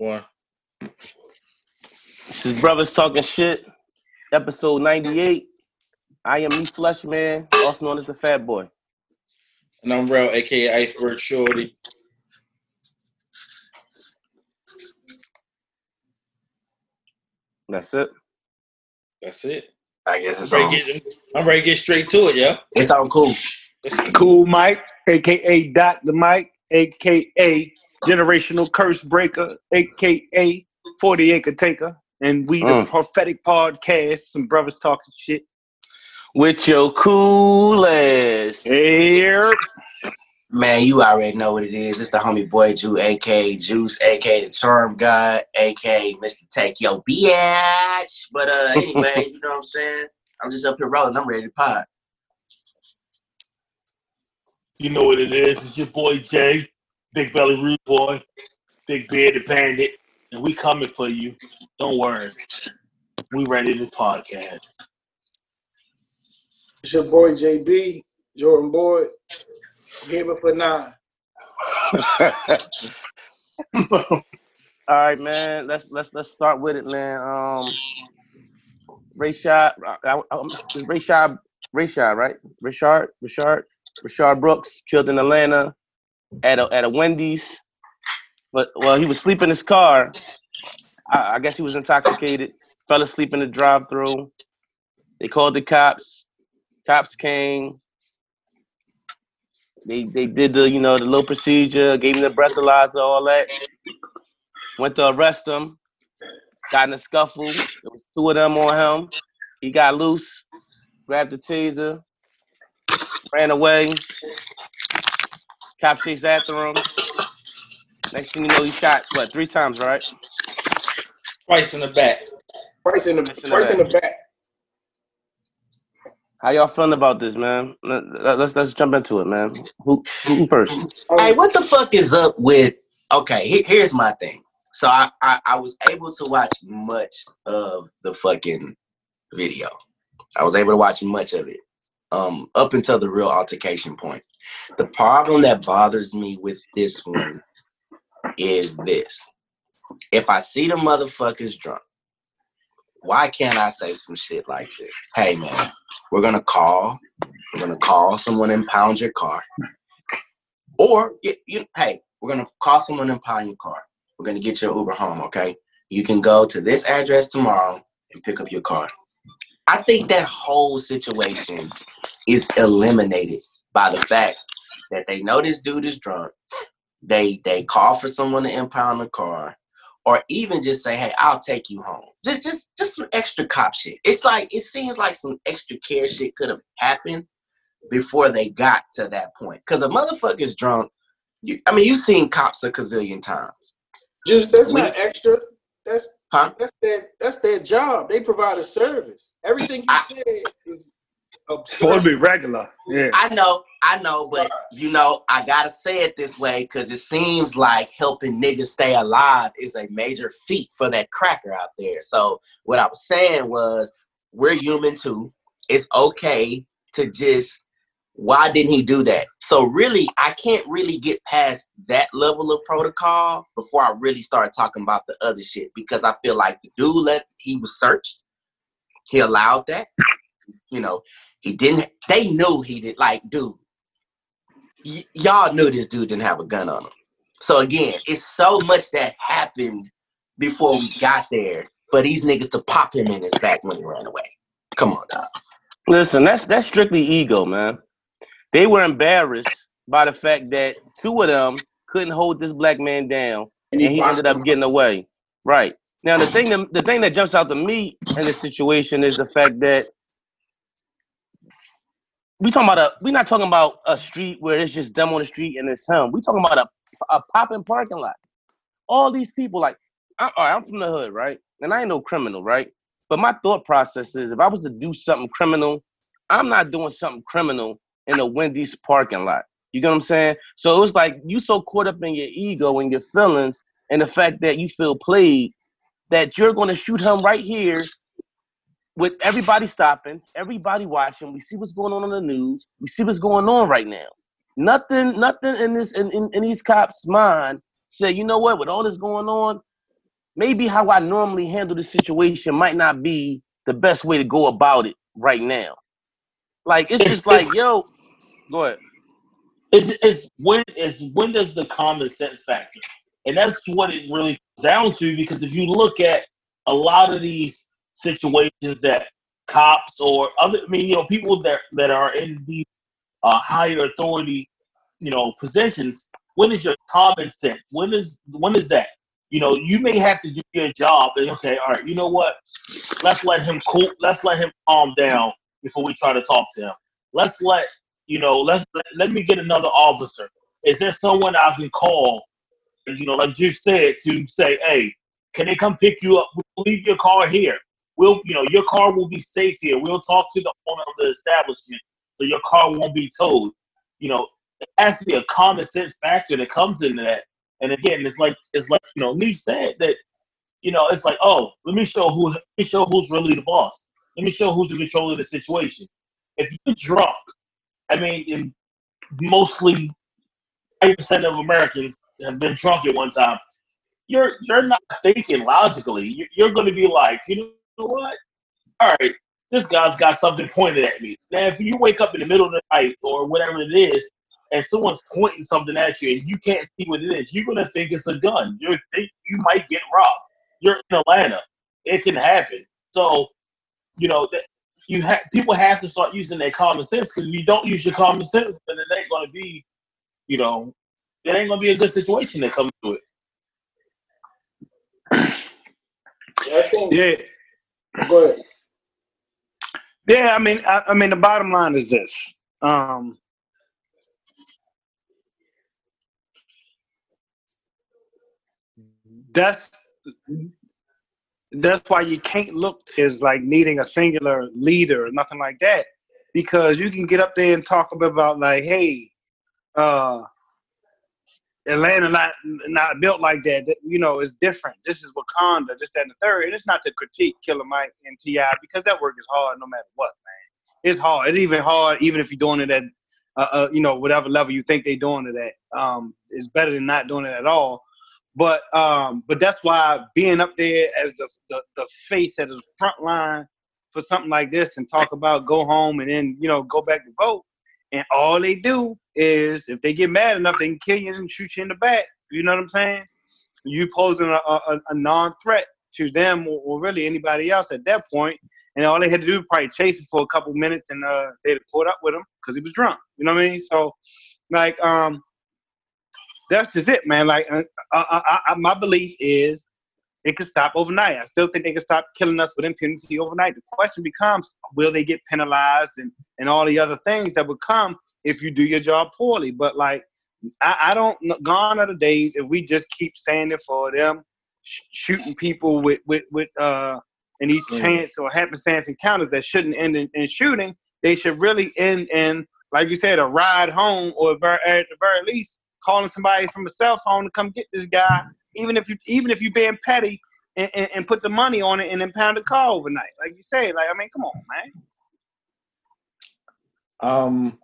One. This is Brothers Talking Shit, episode 98. I am me Flesh Man, also known as the Fat Boy. And I'm Rel, aka Iceberg Shorty. That's it. That's it. I guess it's I'm ready, to get, I'm ready to get straight to it, yeah. It's on cool. It's- Cool Mike, aka Dr. Mike, aka Generational Curse Breaker, aka 40 Acre Taker. And we, the Mm. prophetic podcast, some brothers talking shit. With your cool ass. Here. Man, you already know what it is. It's the homie boy Jew, aka Juice, aka the Charm God, aka Mr. Take Your Bitch. But uh anyways, you know what I'm saying? I'm just up here rolling. I'm ready to pod. You know what it is. It's your boy Jay, Big Belly Rude Boy, Big Bearded Bandit. And we coming for you. Don't worry. We ready to podcast. It's your boy JB, Jordan Boyd. Gamer for nine. All right, man. Let's let's let's start with it, man. Um, Rayshard, Rayshard, Rayshard, right? Richard, Richard, Richard Brooks killed in Atlanta at a at a Wendy's. But well, he was sleeping in his car. I, I guess he was intoxicated. Fell asleep in the drive-through. They called the cops. Cops came. They they did the you know the little procedure, gave him the breathalyzer, all that. Went to arrest him. Got in a scuffle. There was two of them on him. He got loose, grabbed the taser, ran away. Cops chased after him. Next thing you know, he shot what three times, right? Twice in the back. Twice in the Twice in the twice in the back. How y'all feeling about this, man? Let- Let's let's jump into it, man. Who who first? Oh. Hey, what the fuck is up with okay, here, here's my thing. So I, I I was able to watch much of the fucking video. I was able to watch much of it. Um, up until the real altercation point. The problem that bothers me with this one is this. If I see the motherfuckers drunk, why can't I say some shit like this? Hey man, we're gonna call, we're gonna call someone impound your car. Or you, you hey, we're gonna call someone and impound your car. We're gonna get your Uber home, okay? You can go to this address tomorrow and pick up your car. I think that whole situation is eliminated by the fact that they know this dude is drunk. They they call for someone to impound the car, or even just say, "Hey, I'll take you home." Just just just some extra cop shit. It's like it seems like some extra care shit could have happened before they got to that point. Because a motherfucker's drunk. You, I mean, you've seen cops a gazillion times. Just that's We- not extra. That's Huh? that's their that's their job. They provide a service. Everything you I- said is Supposed to be regular. Yeah. I know, I know, but you know, I gotta say it this way because it seems like helping niggas stay alive is a major feat for that cracker out there. So what I was saying was, we're human too. It's okay to just. Why didn't he do that? So really, I can't really get past that level of protocol before I really start talking about the other shit because I feel like the dude let he was searched. He allowed that. You know, he didn't. They knew he did. Like, dude, y- y'all knew this dude didn't have a gun on him. So again, it's so much that happened before we got there for these niggas to pop him in his back when he ran away. Come on, dog. Listen, that's that's strictly ego, man. They were embarrassed by the fact that two of them couldn't hold this black man down, and and he ended up getting away. Right now, the thing that the thing that jumps out to me in this situation is the fact that we talking about a we're not talking about a street where it's just them on the street and it's him. We talking about a a popping parking lot. All these people, like, I, all right, I'm from the hood, right? And I ain't no criminal, right? But my thought process is, if I was to do something criminal, I'm not doing something criminal in a Wendy's parking lot. You get what I'm saying? So it was like you so caught up in your ego and your feelings and the fact that you feel played that you're going to shoot him right here with everybody stopping, everybody watching. We see what's going on on the news. We see what's going on right now. Nothing, nothing in this in, in, in these cops' mind said, you know what? With all this going on, maybe how I normally handle the situation might not be the best way to go about it right now. Like It's- just like, yo, go ahead. It's, it's when it's when does the common sense factor, and that's what it really comes down to. Because if you look at a lot of these situations that cops or other, I mean, you know, people that that are in the uh, higher authority, you know, positions, when is your common sense? When is when is that? You know, you may have to do your job and okay, all right, you know what? Let's let him cool. Let's let him calm down before we try to talk to him. Let's let you know. Let's let, let me get another officer. Is there someone I can call? You know, like you said, to say, hey, can they come pick you up? We'll leave your car here. We'll, you know, your car will be safe here. We'll talk to the owner of the establishment so your car won't be towed. You know, it has to be a common sense factor that comes into that. And again, it's like it's like you know, Lee said that, you know, it's like, oh, let me show who let me show who's really the boss. Let me show who's in control of the situation. If you're drunk, I mean, in mostly 80% of Americans have been drunk at one time. You're you're not thinking logically. You- You're going to be like, you know what? All right, this guy's got something pointed at me. Now, if you wake up in the middle of the night or whatever it is, and someone's pointing something at you and you can't see what it is, you're going to think it's a gun. You think you might get robbed. You're in Atlanta. It can happen. So, you know, you have people have to start using their common sense because if you don't use your common sense, then it ain't going to be, you know, it ain't going to be a good situation that comes to it. I think. Yeah, Go ahead. yeah. I mean, I, I mean, the bottom line is this. Um, that's that's why you can't look as like needing a singular leader or nothing like that, because you can get up there and talk about like, hey, uh, Atlanta not not built like that. You know, it's different. This is Wakanda. This that, and the third. And it's not to critique Killer Mike and T.I. because that work is hard no matter what, man. It's hard. It's even hard even if you're doing it at uh, uh, you know whatever level you think they're doing it at. Um, it's better than not doing it at all. But um, but that's why being up there as the the, the face at the front line for something like this and talk about go home and then you know go back to vote and all they do is if they get mad enough they can kill you and shoot you in the back. You know what i'm saying? You posing a, a, a non-threat to them or, or really anybody else at that point and all they had to do was probably chase him for a couple minutes and uh, they'd have caught up with him because he was drunk. You know what i mean? So like um that's just it man like uh, I, I, I, my belief is it could stop overnight. I still think they can stop killing us with impunity overnight. The question becomes, will they get penalized and, and all the other things that would come if you do your job poorly? But like, I, I don't gone are the days if we just keep standing for them, sh- shooting people with with with uh in these Mm. chance or happenstance encounters that shouldn't end in, in shooting. They should really end in, like you said, a ride home or at the very least calling somebody from a cell phone to come get this guy even if you even if you're being petty and, and, and put the money on it and then pound the car overnight. Like you say, like I mean, come on, man. Um,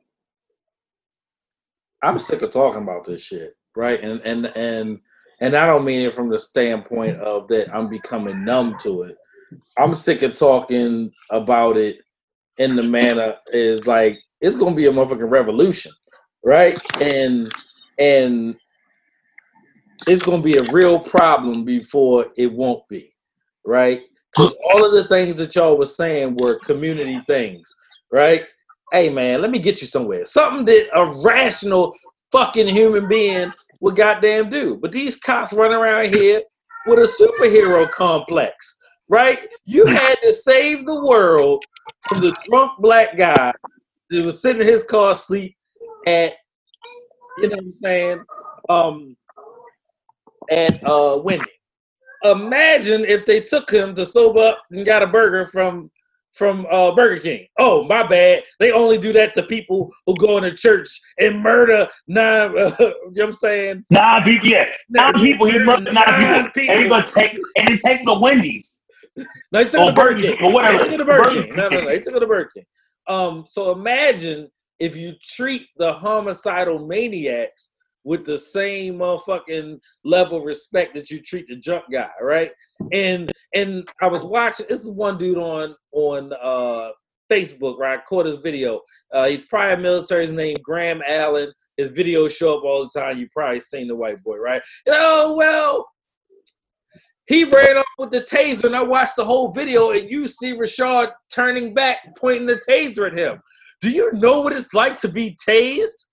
I'm sick of talking about this shit, right? And and and and I don't mean it from the standpoint of that I'm becoming numb to it. I'm sick of talking about it in the manner is like it's gonna be a motherfucking revolution, right? And and it's gonna be a real problem before it won't be, right? Because all of the things that y'all was saying were community things, right? Hey man, let me get you somewhere. Something that a rational fucking human being would goddamn do. But these cops run around here with a superhero complex, right? You hmm. had to save the world from the drunk black guy that was sitting in his car asleep at, you know what I'm saying, um, at uh Wendy. Imagine if they took him to sober up and got a burger from from uh, Burger King. Oh, my bad. They only do that to people who go into church and murder nine. Uh, you know what I'm saying? Nine people, yeah, nine people. He murdered nine, Nine people. And he gonna take and then take the Wendy's. No, he took Or to Burger King. King, or whatever. He took to Burger Burger King. No, no, no. He took to Burger King. Um, so imagine if you treat the homicidal maniacs with the same motherfucking level of respect that you treat the drunk guy, right? And and I was watching. This is one dude on on uh, Facebook, right? I caught his video. Uh, he's prior military. His name Graham Allen. His videos show up all the time. You probably seen the white boy, right? Oh well, he ran off with the taser, and I watched the whole video, and you see Rashad turning back, pointing the taser at him. Do you know what it's like to be tased?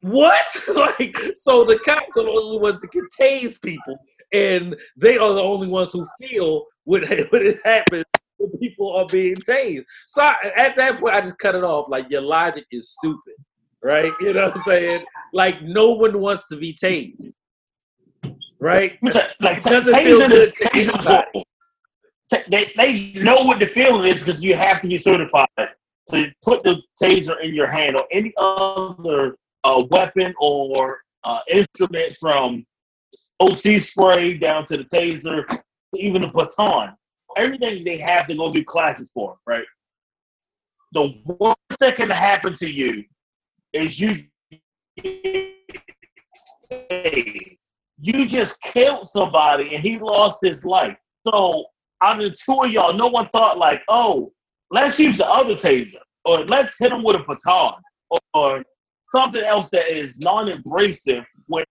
What? like, so the cops are the only ones that can tase people, and they are the only ones who feel when, when it happens when people are being tased. So I, at that point, I just cut it off. Like, your logic is stupid, right? You know what I'm saying? Like, no one wants to be tased, right? Like It doesn't feel good is- to anybody. They, they know what the feeling is because you have to be certified to put the taser in your hand or any other uh, weapon or uh, instrument from OC spray down to the taser, even the baton. Everything they have to go do classes for, right? The worst that can happen to you is you you just killed somebody and he lost his life. So out of the two of y'all, no one thought like, oh, let's use the other taser or let's hit him with a baton or, or something else that is non-abrasive where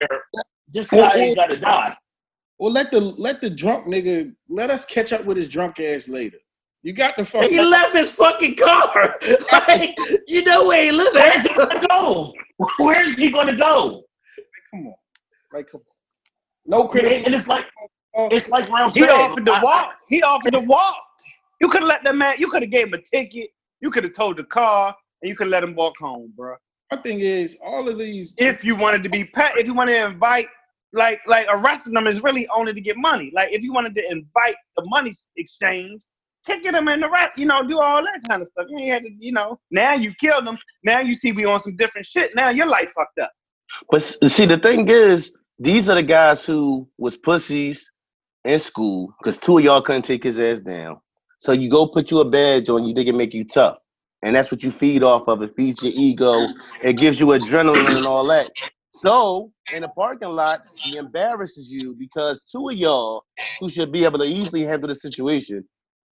this guy ain't gotta die. Well, let the let the drunk nigga let us catch up with his drunk ass later. You got the fuck. He fucking left his fucking car. like, you know where he lives Where's he gonna go? Where's he gonna go? come on, like come on. no critical. And it's like Oh. it's like round He said, offered to I- walk. He offered to walk. You could have let that man. You could have gave him a ticket. You could have towed the car, and you could let him walk home, bro. My thing is all of these. If you wanted to be pet, if you wanted to invite, like like arresting them is really only to get money. Like if you wanted to invite the money exchange, ticket them in the rat, you know, do all that kind of stuff. You had to, you know. Now you killed them. Now you see we on some different shit. Now your life fucked up. But see, the thing is, these are the guys who was pussies in school because two of y'all couldn't take his ass down. So you go put you a badge on, you think it make you tough. And that's what you feed off of. It feeds your ego. It gives you adrenaline and all that. So in the parking lot, he embarrasses you because two of y'all who should be able to easily handle the situation,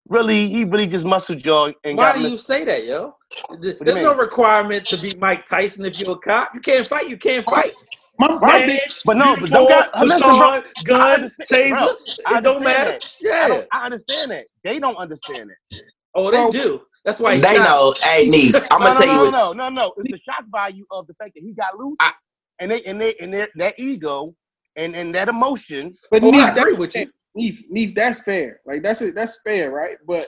really, he really just muscled y'all and Why do you say that, yo? There's no requirement to be Mike Tyson if you're a cop. You can't fight. You can't fight. My, my big, Badge, But no, but them uniform, guys, listen, bro. baton, gun, I understand- taser. bro, I it don't understand matter. that. I, Yeah. don't, I understand that. They don't understand it. Oh, they Well, do. That's why he They shot. know. Hey, Neef, I'm no, gonna no, tell no, you what. no, no, no. It's the shock value of the fact that he got loose, I- and they and they and their that ego and and that emotion. but Oh, I agree with you. Neef, Neef, that's fair. Like that's it. That's fair, right? But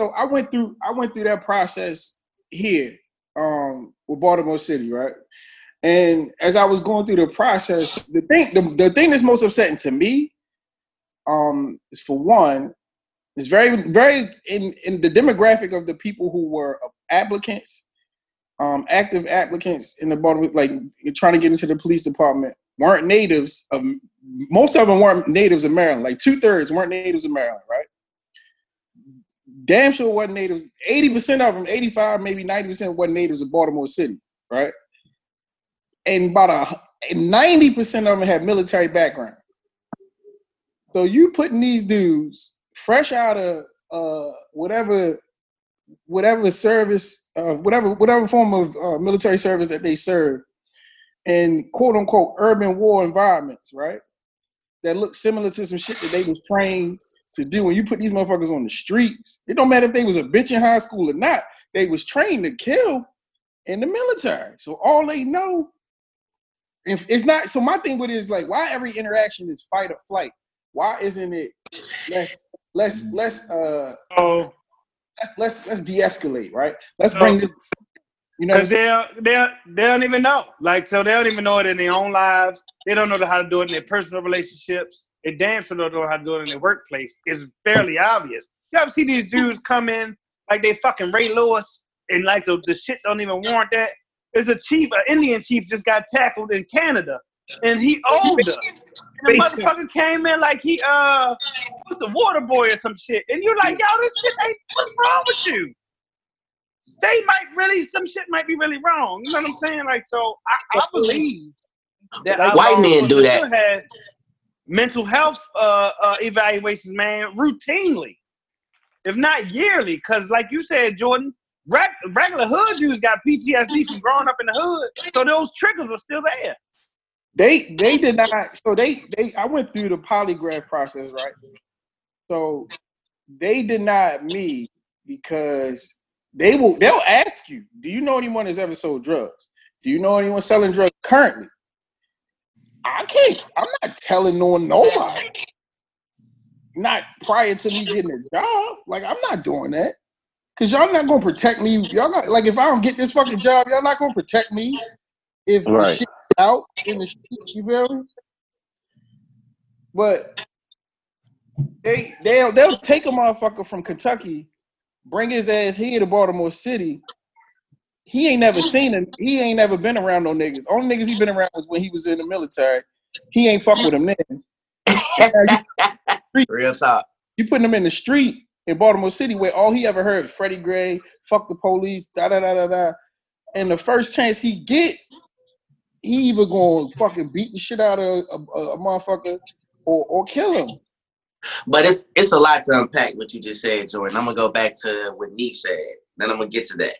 so I went through. I went through that process here, um, with Baltimore City, right? And as I was going through the process, the thing, the, the thing that's most upsetting to me, um, is for one, it's very, very in in the demographic of the people who were applicants, um, active applicants in the Baltimore, like trying to get into the police department, weren't natives of most of them weren't natives of Maryland. Like two thirds weren't natives of Maryland, right? Damn sure wasn't natives. Eighty percent of them, eighty-five, maybe ninety percent, wasn't natives of Baltimore City, right? And about a ninety percent of them had military background. So you putting these dudes fresh out of uh, whatever, whatever service, uh, whatever whatever form of uh, military service that they serve, in quote unquote urban war environments, right? That look similar to some shit that they was trained to do. When you put these motherfuckers on the streets, it don't matter if they was a bitch in high school or not. They was trained to kill in the military. So all they know, if it's not. So my thing with it is like, why every interaction is fight or flight? Why isn't it let's let's let's uh Oh, let's let's let's de-escalate, right? Let's bring this. You know, what I'm Because they they they don't even know. Like so, they don't even know it in their own lives. They don't know how to do it in their personal relationships. They damn sure don't know how to do it in their workplace. It's fairly obvious. You ever see these dudes come in like they fucking Ray Lewis and like the, the shit don't even warrant that? There's a chief, an Indian chief just got tackled in Canada, and he older. And the motherfucker came in like he uh was the water boy or some shit, and you're like, yo, this shit ain't. What's wrong with you? they might really some shit might be really wrong. You know what I'm saying? Like so, I, I believe that Like, white men do that. has mental health uh, uh, evaluations, man, routinely, if not yearly. Because, like you said, Jordan, regular hood dudes got PTSD from growing up in the hood, so those triggers are still there. They they did not. So they they I went through the polygraph process, right? So they denied me because they will they'll ask you, do you know anyone that's ever sold drugs? Do you know anyone selling drugs currently? I can't. I'm not telling no nobody. Not prior to me getting a job. Like I'm not doing that. Cause y'all not gonna protect me. Y'all not like if I don't get this fucking job, y'all not gonna protect me if the Right. shit out in the street. You feel me? But they they'll they'll take a motherfucker from Kentucky, bring his ass here to Baltimore City. He ain't never seen him. He ain't never been around no niggas. Only niggas he been around was when he was in the military. He ain't fuck with them then. Real talk. You putting him in the street in Baltimore City where all he ever heard Freddie Gray, fuck the police, da da da da da. And the first chance he get, he either gonna fucking beat the shit out of a, a, a motherfucker or, or kill him. But it's it's a lot to unpack what you just said, Jordan. I'm gonna go back to what Neef said. Then I'm gonna get to that.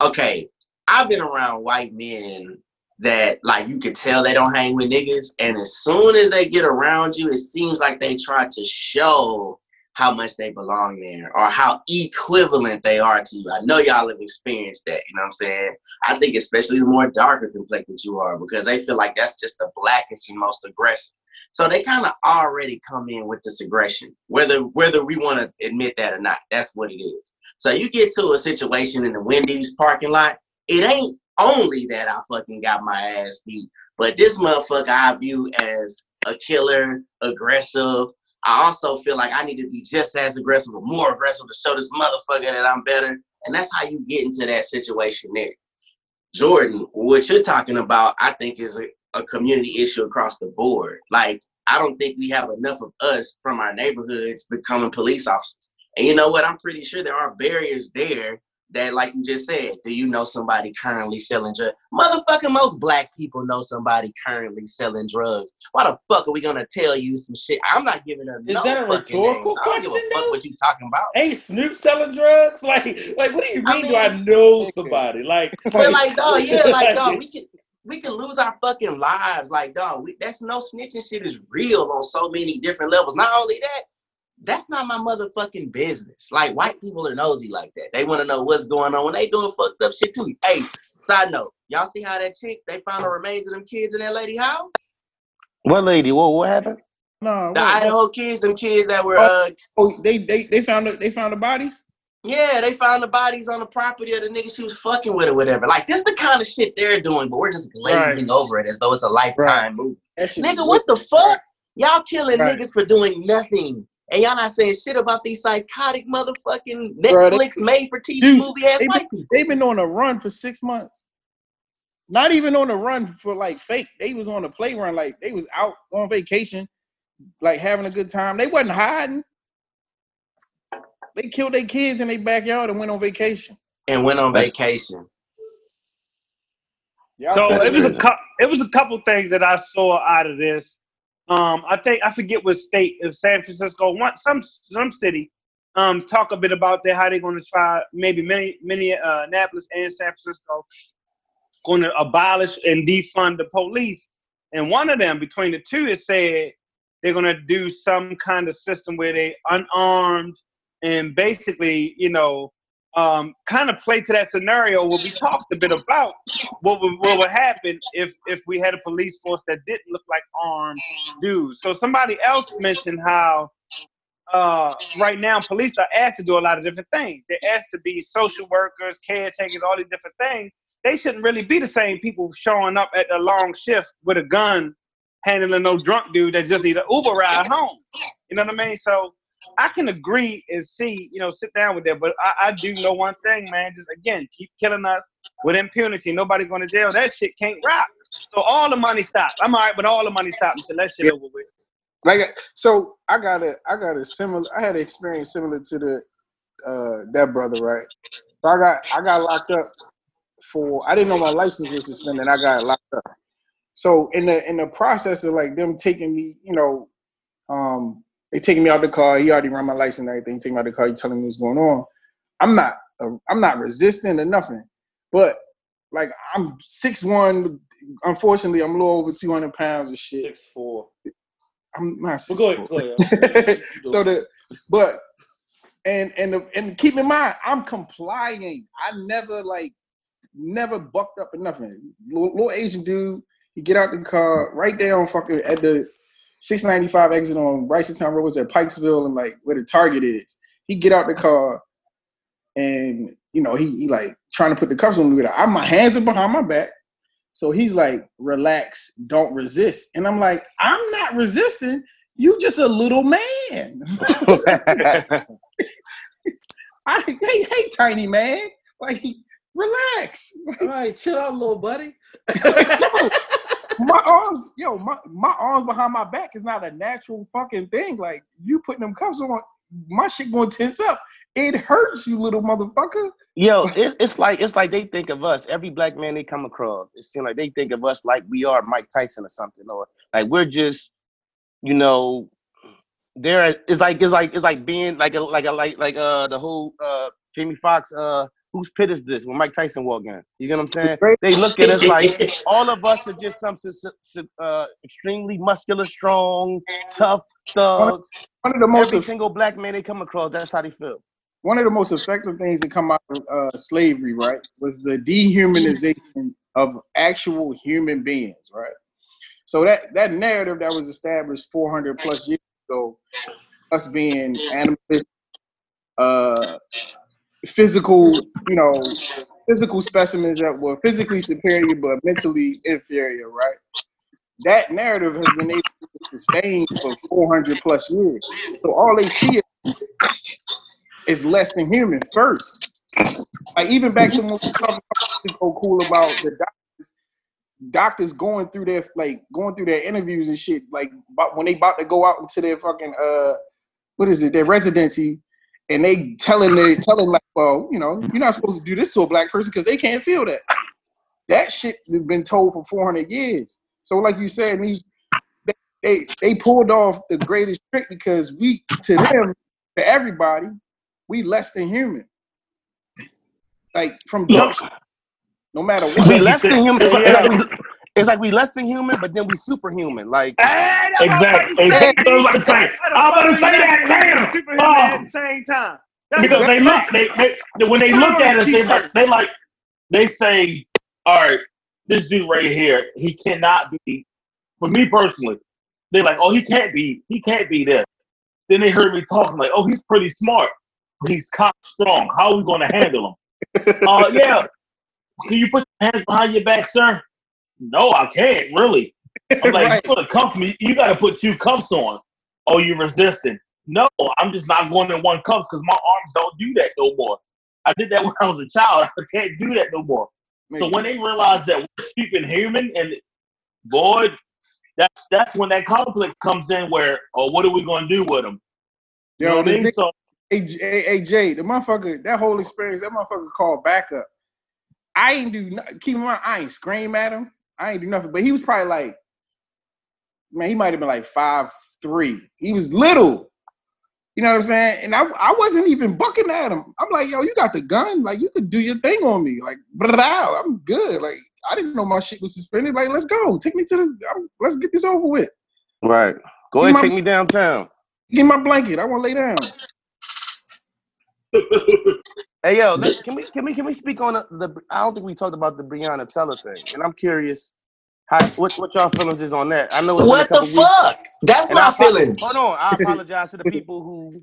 Okay, I've been around white men that like you could tell they don't hang with niggas, and as soon as they get around you, it seems like they try to show how much they belong there or how equivalent they are to you. I know y'all have experienced that, you know what I'm saying? I think especially the more darker complected you are, because they feel like that's just the blackest and most aggressive. So they kind of already come in with this aggression, whether whether we want to admit that or not. That's what it is. So you get to a situation in the Wendy's parking lot. It ain't only that I fucking got my ass beat, but this motherfucker I view as a killer, aggressive. I also feel like I need to be just as aggressive or more aggressive to show this motherfucker that I'm better. And that's how you get into that situation there. Jordan, what you're talking about, I think is a, a community issue across the board. Like, I don't think we have enough of us from our neighborhoods becoming police officers. And you know what? I'm pretty sure there are barriers there that, like you just said, do you know somebody currently selling drugs? Motherfucking most black people know somebody currently selling drugs. Why the fuck are we gonna tell you some shit? I'm not giving them Is no that a fucking rhetorical names. I don't give a fuck though? what you talking about. Ain't Snoop selling drugs? Like, like what do you I mean? do I know somebody? Like, But like, dog, yeah, like, dog, we can we can lose our fucking lives. Like, dog, we, that's no snitching shit is real on so many different levels. Not only that, that's not my motherfucking business. Like, white people are nosy like that. They want to know what's going on when they doing fucked up shit too. Hey, side note, y'all see how that chick they found the remains of them kids in that lady house? What lady? What what happened? No, The wait, wait. Idaho kids, them kids that were uh oh, they they they found the, they found the bodies. Yeah, they found the bodies on the property of the nigga she was fucking with or whatever. Like this the kind of shit they're doing, but we're just glazing over it as though it's a lifetime movie. That shit is Nigga, what the fuck? Y'all killing Right. niggas for doing nothing. And y'all not saying shit about these psychotic motherfucking Netflix made for TV Dudes, movie ass they white people. They've been on a run for six months. Not even on a run for like fake. They was on a play run. Like they was out on vacation, like having a good time. They wasn't hiding. They killed their kids in their backyard and went on vacation. And went on vacation. Y'all So it was a been- cou- it was a couple things that I saw out of this. Um, I think I forget what state of San Francisco, one some some city, um, talk a bit about that how they're going to try maybe many many uh, Annapolis and San Francisco going to abolish and defund the police. And one of them between the two is said they're going to do some kind of system where they unarmed and basically you know um, kind of play to that scenario where we talked a bit about what would, what would happen if if we had a police force that didn't look like armed dudes. So somebody else mentioned how uh, right now police are asked to do a lot of different things. They're asked to be social workers, caretakers, all these different things. They shouldn't really be the same people showing up at the long shift with a gun, handling no drunk dude that just need an Uber ride home. You know what I mean? So I can agree and see, you know, sit down with that. But I, I do know one thing, man. Just again, keep killing us with impunity. Nobody going to jail. That shit can't rock. So all the money stops. I'm all right, but all the money stops until that shit over with. like so I got a I got a similar I had an experience similar to the uh that brother, right? So I got I got locked up for I didn't know my license was suspended. I got locked up. So in the in the process of like them taking me, you know, um, they taking me out the car. He already run my license and everything. Taking me out the car. He telling me what's going on. I'm not uh, I'm not resisting or nothing, but like I'm six one. Unfortunately, I'm a little over two hundred pounds of shit. Six four. I'm not. Well, go ahead. Go ahead. so the but and and the, and keep in mind, I'm complying. I never like never bucked up or nothing. Little, little Asian dude, he get out the car right there on fucking at the 695 exit on Town Road was at Pikesville and like where the Target is. He get out the car and you know he, he like trying to put the cuffs on me. I'm my hands are behind my back. So he's like, relax, don't resist. And I'm like, I'm not resisting. You just a little man. I, hey, hey, tiny man. Like, relax. All right, chill out, little buddy. my arms, yo, my, my arms behind my back is not a natural fucking thing. Like, you putting them cuffs on, my shit going tense up. It hurts, you little motherfucker. Yo, it, it's like it's like they think of us. Every black man they come across, it seems like they think of us like we are Mike Tyson or something, or like we're just, you know, there. It's like it's like it's like being like a like a like like uh the whole uh Jamie Foxx uh whose pit is this when Mike Tyson walked in? You get what I'm saying? They look at us like all of us are just some uh, extremely muscular, strong, tough thugs. One of the most Every single black man they come across, that's how they feel one of the most effective things that come out of uh, slavery, right, was the dehumanization of actual human beings, right? So that that narrative that was established 400 plus years ago, us being animalistic, uh, physical, you know, physical specimens that were physically superior but mentally inferior, right? That narrative has been able to sustain for 400 plus years. So all they see is less than human first. Like even back to when so cool about the doctors, doctors going through their like going through their interviews and shit. Like when they about to go out into their fucking uh, what is it? Their residency, and they telling they telling like, well, you know, you're not supposed to do this to a black person because they can't feel that. That shit has been told for 400 years. So like you said, they they they pulled off the greatest trick because we to them to everybody we less than human. Like from jump, no matter what. We less than human. It's like, we, it's like we less than human, but then we superhuman. Like exactly. exactly. I'm about to say. I'm about to say that. Superhuman oh. at the same time. That's because they look, they, they when they look at us, they like, they like, they say, all right, this dude right here, he cannot be. For me personally, they're like, oh, he can't be, he can't be this. Then they heard me talking like, oh, he's pretty smart. He's cop strong. How are we going to handle him? uh, yeah. Can you put your hands behind your back, sir? No, I can't really. I'm like, right. you put a cuff me. You got to put two cuffs on. Oh, you're resisting? No, I'm just not going in one cuff because my arms don't do that no more. I did that when I was a child. I can't do that no more. So when they realize that we're speaking human, and boy, that's that's when that conflict comes in. Where, oh, what are we going to do with them? You Yo, know what I mean? So Hey, hey, hey, Jay, the motherfucker, that whole experience, that motherfucker called backup. I ain't do nothing. keep in mind, I ain't scream at him. I ain't do nothing, but he was probably like, man, he might have been like five three. He was little. You know what I'm saying? And I, I wasn't even bucking at him. I'm like, yo, you got the gun. Like, you could do your thing on me. Like, blah, I'm good. Like, I didn't know my shit was suspended. Like, let's go. Take me to the, I'm, let's get this over with. Right. Go ahead, my, take me downtown. Give me my blanket. I want to lay down hey yo, can we can we can we speak on the, the, I don't think we talked about the Breonna Taylor thing, and I'm curious how what what y'all feelings is on that. I know what the fuck. Weeks, That's my I, feelings. Hold on, I apologize to the people who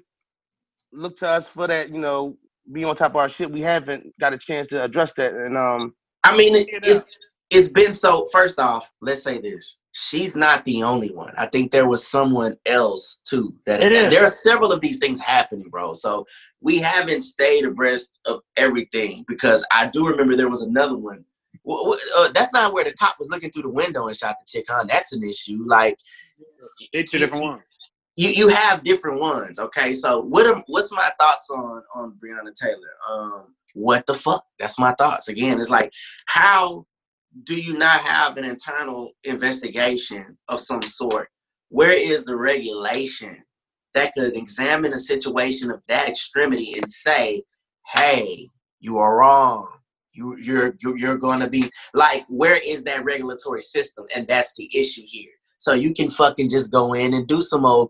look to us for that. You know, be on top of our shit. We haven't got a chance to address that, and um. I mean, it, it's it's been so. First off, let's say this: she's not the only one. I think there was someone else too. That it is. there are several of these things happening, bro. So we haven't stayed abreast of everything because I do remember there was another one. Uh, that's not where the cop was looking through the window and shot the chick, huh? That's an issue. Like it's a different one. You you have different ones, okay? So what are, what's my thoughts on on Breonna Taylor? Um, what the fuck? That's my thoughts. Again, it's like, how do you not have an internal investigation of some sort? Where is the regulation that could examine a situation of that extremity and say, hey, you are wrong. You, you're you're, you're going to be like, where is that regulatory system? And that's the issue here. So you can fucking just go in and do some old.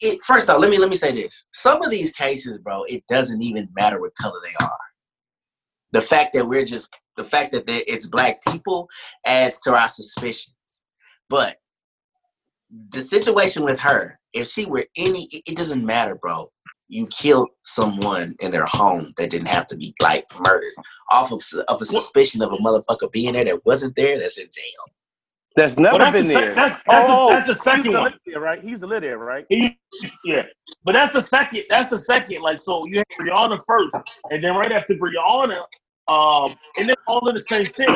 It, first off, let me let me say this. Some of these cases, bro, it doesn't even matter what color they are. The fact that we're just the fact that they- it's black people adds to our suspicions. But the situation with her, if she were any, it, it doesn't matter, bro. You killed someone in their home that didn't have to be like murdered off of of a suspicion of a motherfucker being there that wasn't there. That's in jail. That's never Well, that's been the there. that's- that's the- oh, that's the second he's one. live there, right? He's the live there, right? He, yeah, but that's the second. That's the second. Like, so you had Breonna first, and then right after Breonna, um, and then all in the same city,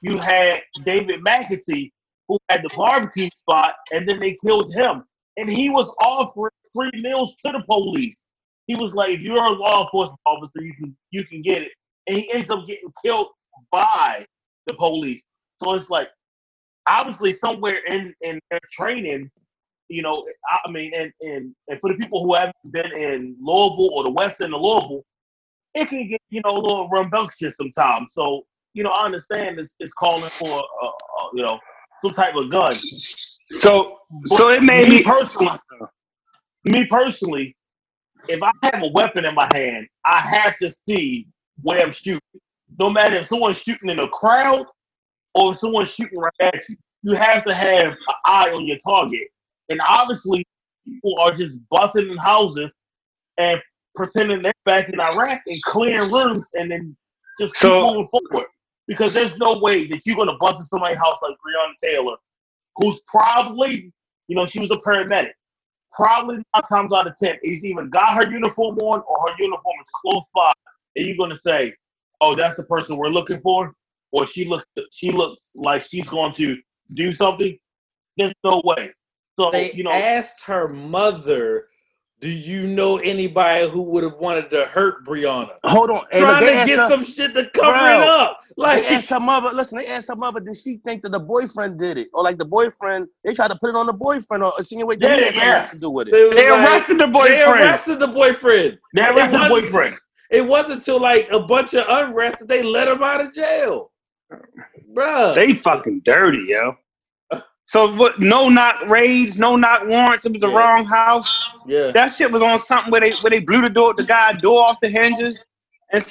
you had David McAtee, who had the barbecue spot, and then they killed him, and he was offering free meals to the police. He was like, "If you're a law enforcement officer, you can you can get it," and he ends up getting killed by the police. So it's like, obviously, somewhere in in their training you know, I mean, and, and and for the people who haven't been in Louisville or the West End of Louisville, it can get you know a little rambunctious sometimes. So you know, I understand it's, it's calling for uh, uh, you know some type of gun. So so it may me me personally, me personally, if I have a weapon in my hand, I have to see where I'm shooting. No matter if someone's shooting in a crowd or if someone's shooting right at you, you have to have an eye on your target. And obviously, people are just busting in houses and pretending they're back in Iraq and clearing rooms and then just keep moving forward. Because there's no way that you're going to bust in somebody's house like Breonna Taylor, who's probably, you know, she was a paramedic. Probably nine times out of ten, he's even got her uniform on or her uniform is close by, and you're gonna say, "Oh, that's the person we're looking for," or she looks she looks like she's going to do something. There's no way. So They you know, asked her mother, "Do you know anybody who would have wanted to hurt Breonna?" Hold on. Hey, Trying they to get her- some shit to cover Bro, it up. Like They asked her mother. Listen, they asked her mother. Did she think that the boyfriend did it, or like the boyfriend? They tried to put it on the boyfriend, or insinuate that he Yeah, had something yes. to do with it. they, they like- arrested the boyfriend. They arrested the boyfriend. they It arrested the wasn't- boyfriend. It wasn't until like a bunch of unrest that they let him out of jail, bruh. They fucking dirty, yo. So what? No knock raids, no knock warrants. It was the Yeah. wrong house. yeah, That shit was on something where they where they blew the door, the guy door off the hinges, and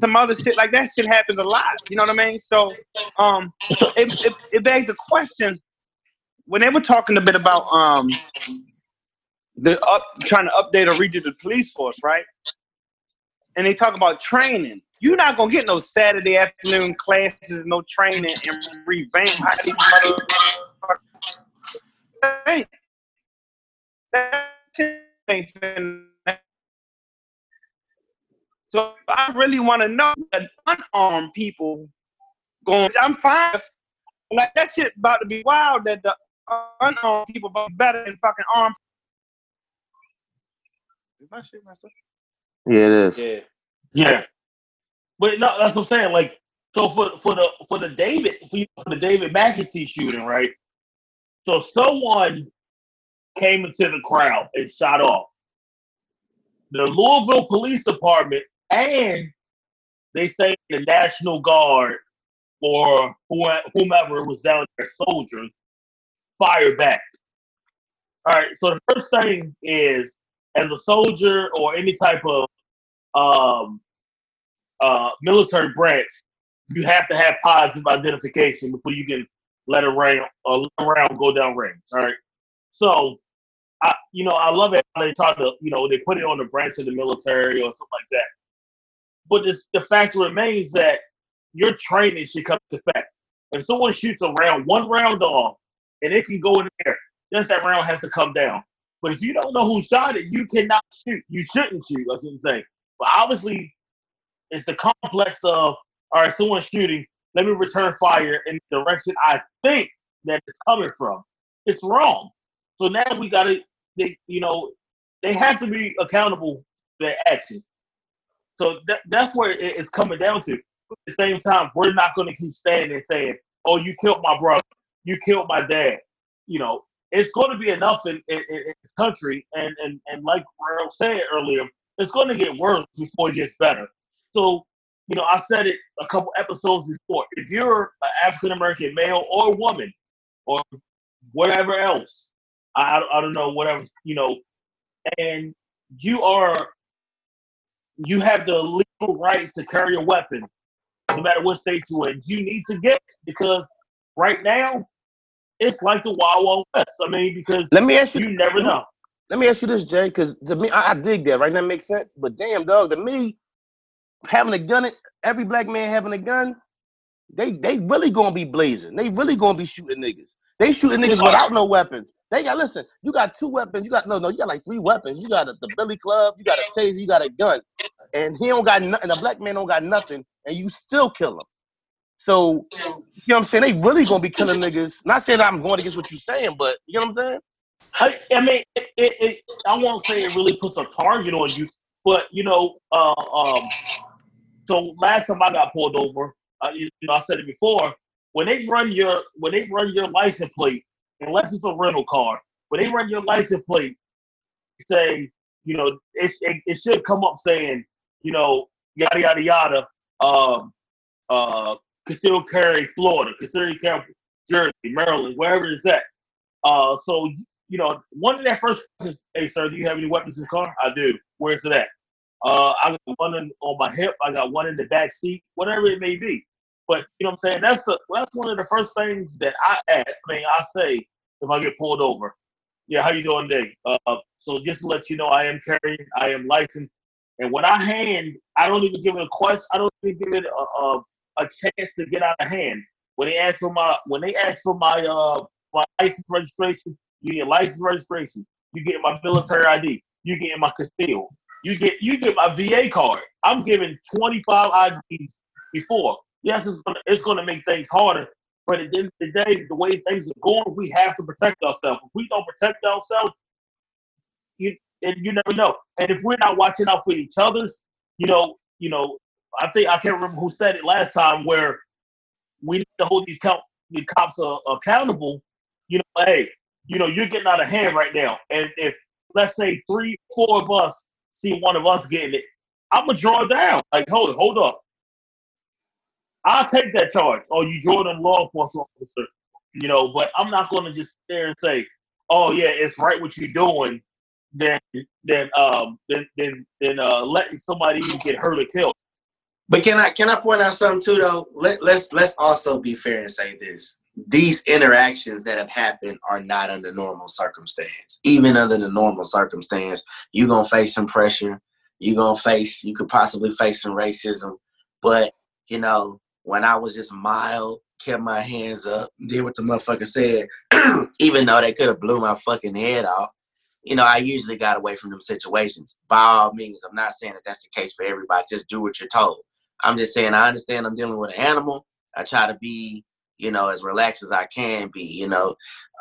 some other shit like that. Shit happens a lot. You know what I mean? So, um, it it, it begs the question when they were talking a bit about um the up trying to update or redo the police force, right? And they talk about training. You're not gonna get no Saturday afternoon classes, no training, and revamp how these motherfuckers. Hey, that shit ain't finna- So I really want to know that unarmed people going. I'm fine. Like that shit about to be wild. That the unarmed people about to be better than fucking armed. Is my shit messed up? Yeah, it is. yeah. Yeah, but no, that's what I'm saying. Like, so for for the for the David for the David McAtee shooting, right? So someone came into the crowd and shot off. The Louisville Police Department and they say the National Guard or whomever was down there, soldiers, fired back. All right. So the first thing is, as a soldier or any type of um, uh, military branch, you have to have positive identification before you can let a round let a round go down range. All right. So, I you know I love it how they talk to you know they put it on the branch of the military or something like that. But this, the fact remains that your training should come to effect. If someone shoots a round, one round off, and it can go in there, just that round has to come down. But if you don't know who shot it, you cannot shoot. You shouldn't shoot. What I'm saying. But obviously, it's the complex of all right, someone's shooting. Let me return fire in the direction I think that it's coming from. It's wrong. So now we got to, they, you know, they have to be accountable for their actions. So that, that's where it- it's coming down to. At the same time, we're not going to keep standing and saying, "Oh, you killed my brother, you killed my dad." You know, it's going to be enough in, in, in this country, and and and like Earl said earlier, it's going to get worse before it gets better. So, you know, I said it a couple episodes before. If you're an African American male or woman, or whatever else, I, I don't know whatever you know, and you are you have the legal right to carry a weapon, no matter what state you're in. You need to get it because right now it's like the Wild Wild West. I mean, because Let me ask you. you never know. Let me ask you this, Jay, because to me, I, I dig that, right? That makes sense. But damn, dog, to me, having a gun, every black man having a gun, they they really gonna be blazing. They really gonna be shooting niggas. They shooting niggas without no weapons. They got listen. You got two weapons. You got no, no. You got like three weapons. You got a, the Billy Club. You got a taser. You got a gun. And he don't got nothing. A black man don't got nothing, and you still kill him. So you know what I'm saying? They really gonna be killing niggas. Not saying I'm going against what you're saying, but you know what I'm saying? I, I mean, it, it, it, I won't say it really puts a target on you, but you know, uh, um, so last time I got pulled over, uh, you, know, I said it before. When they run your when they run your license plate, unless it's a rental car, when they run your license plate, say, you know, it, it, it should come up saying, you know, yada yada yada, um, uh, concealed carry Florida, concealed carry Jersey, Maryland, wherever it's at. Uh, so you know, one of that first questions, hey sir, do you have any weapons in the car? I do. Where's it at? Uh, I got one in, on my hip. I got one in the back seat. Whatever it may be. But you know what I'm saying? That's the that's one of the first things that I ask. I mean, I say if I get pulled over. Yeah, how you doing today? Uh, so just to let you know, I am carrying. I am licensed. And when I hand, I don't even give it a question. I don't even give it a, a, a chance to get out of hand. When they ask for my when they ask for my uh my license registration, you get license registration. You get my military ID. You get my Castile. You get you get my VA card. I'm giving 25 IDs before. Yes, it's gonna it's gonna make things harder. But at the end of the day, the way things are going, we have to protect ourselves. If we don't protect ourselves, you and you never know. And if we're not watching out for each other's, you know, you know, I think I can't remember who said it last time where we need to hold these count the cops uh, accountable. You know, hey, you know, you're getting out of hand right now. And if let's say three, four of us see one of us getting it, I'm gonna draw down. Like, hold it, hold up. I'll take that charge. Or you Jordan law enforcement officer, you know, but I'm not gonna just there and say, Oh yeah, it's right what you're doing, then then um then then then uh letting somebody get hurt or killed. But can I can I point out something too though? Let let's let's also be fair and say this. These interactions that have happened are not under normal circumstance. Even under the normal circumstance, you're gonna face some pressure. You're gonna face you could possibly face some racism. But you know, when I was just mild, kept my hands up, did what the motherfucker said, even though they could have blew my fucking head off. You know, I usually got away from them situations. By all means, I'm not saying that that's the case for everybody. Just do what you're told. I'm just saying I understand I'm dealing with an animal. I try to be, you know, as relaxed as I can be, you know,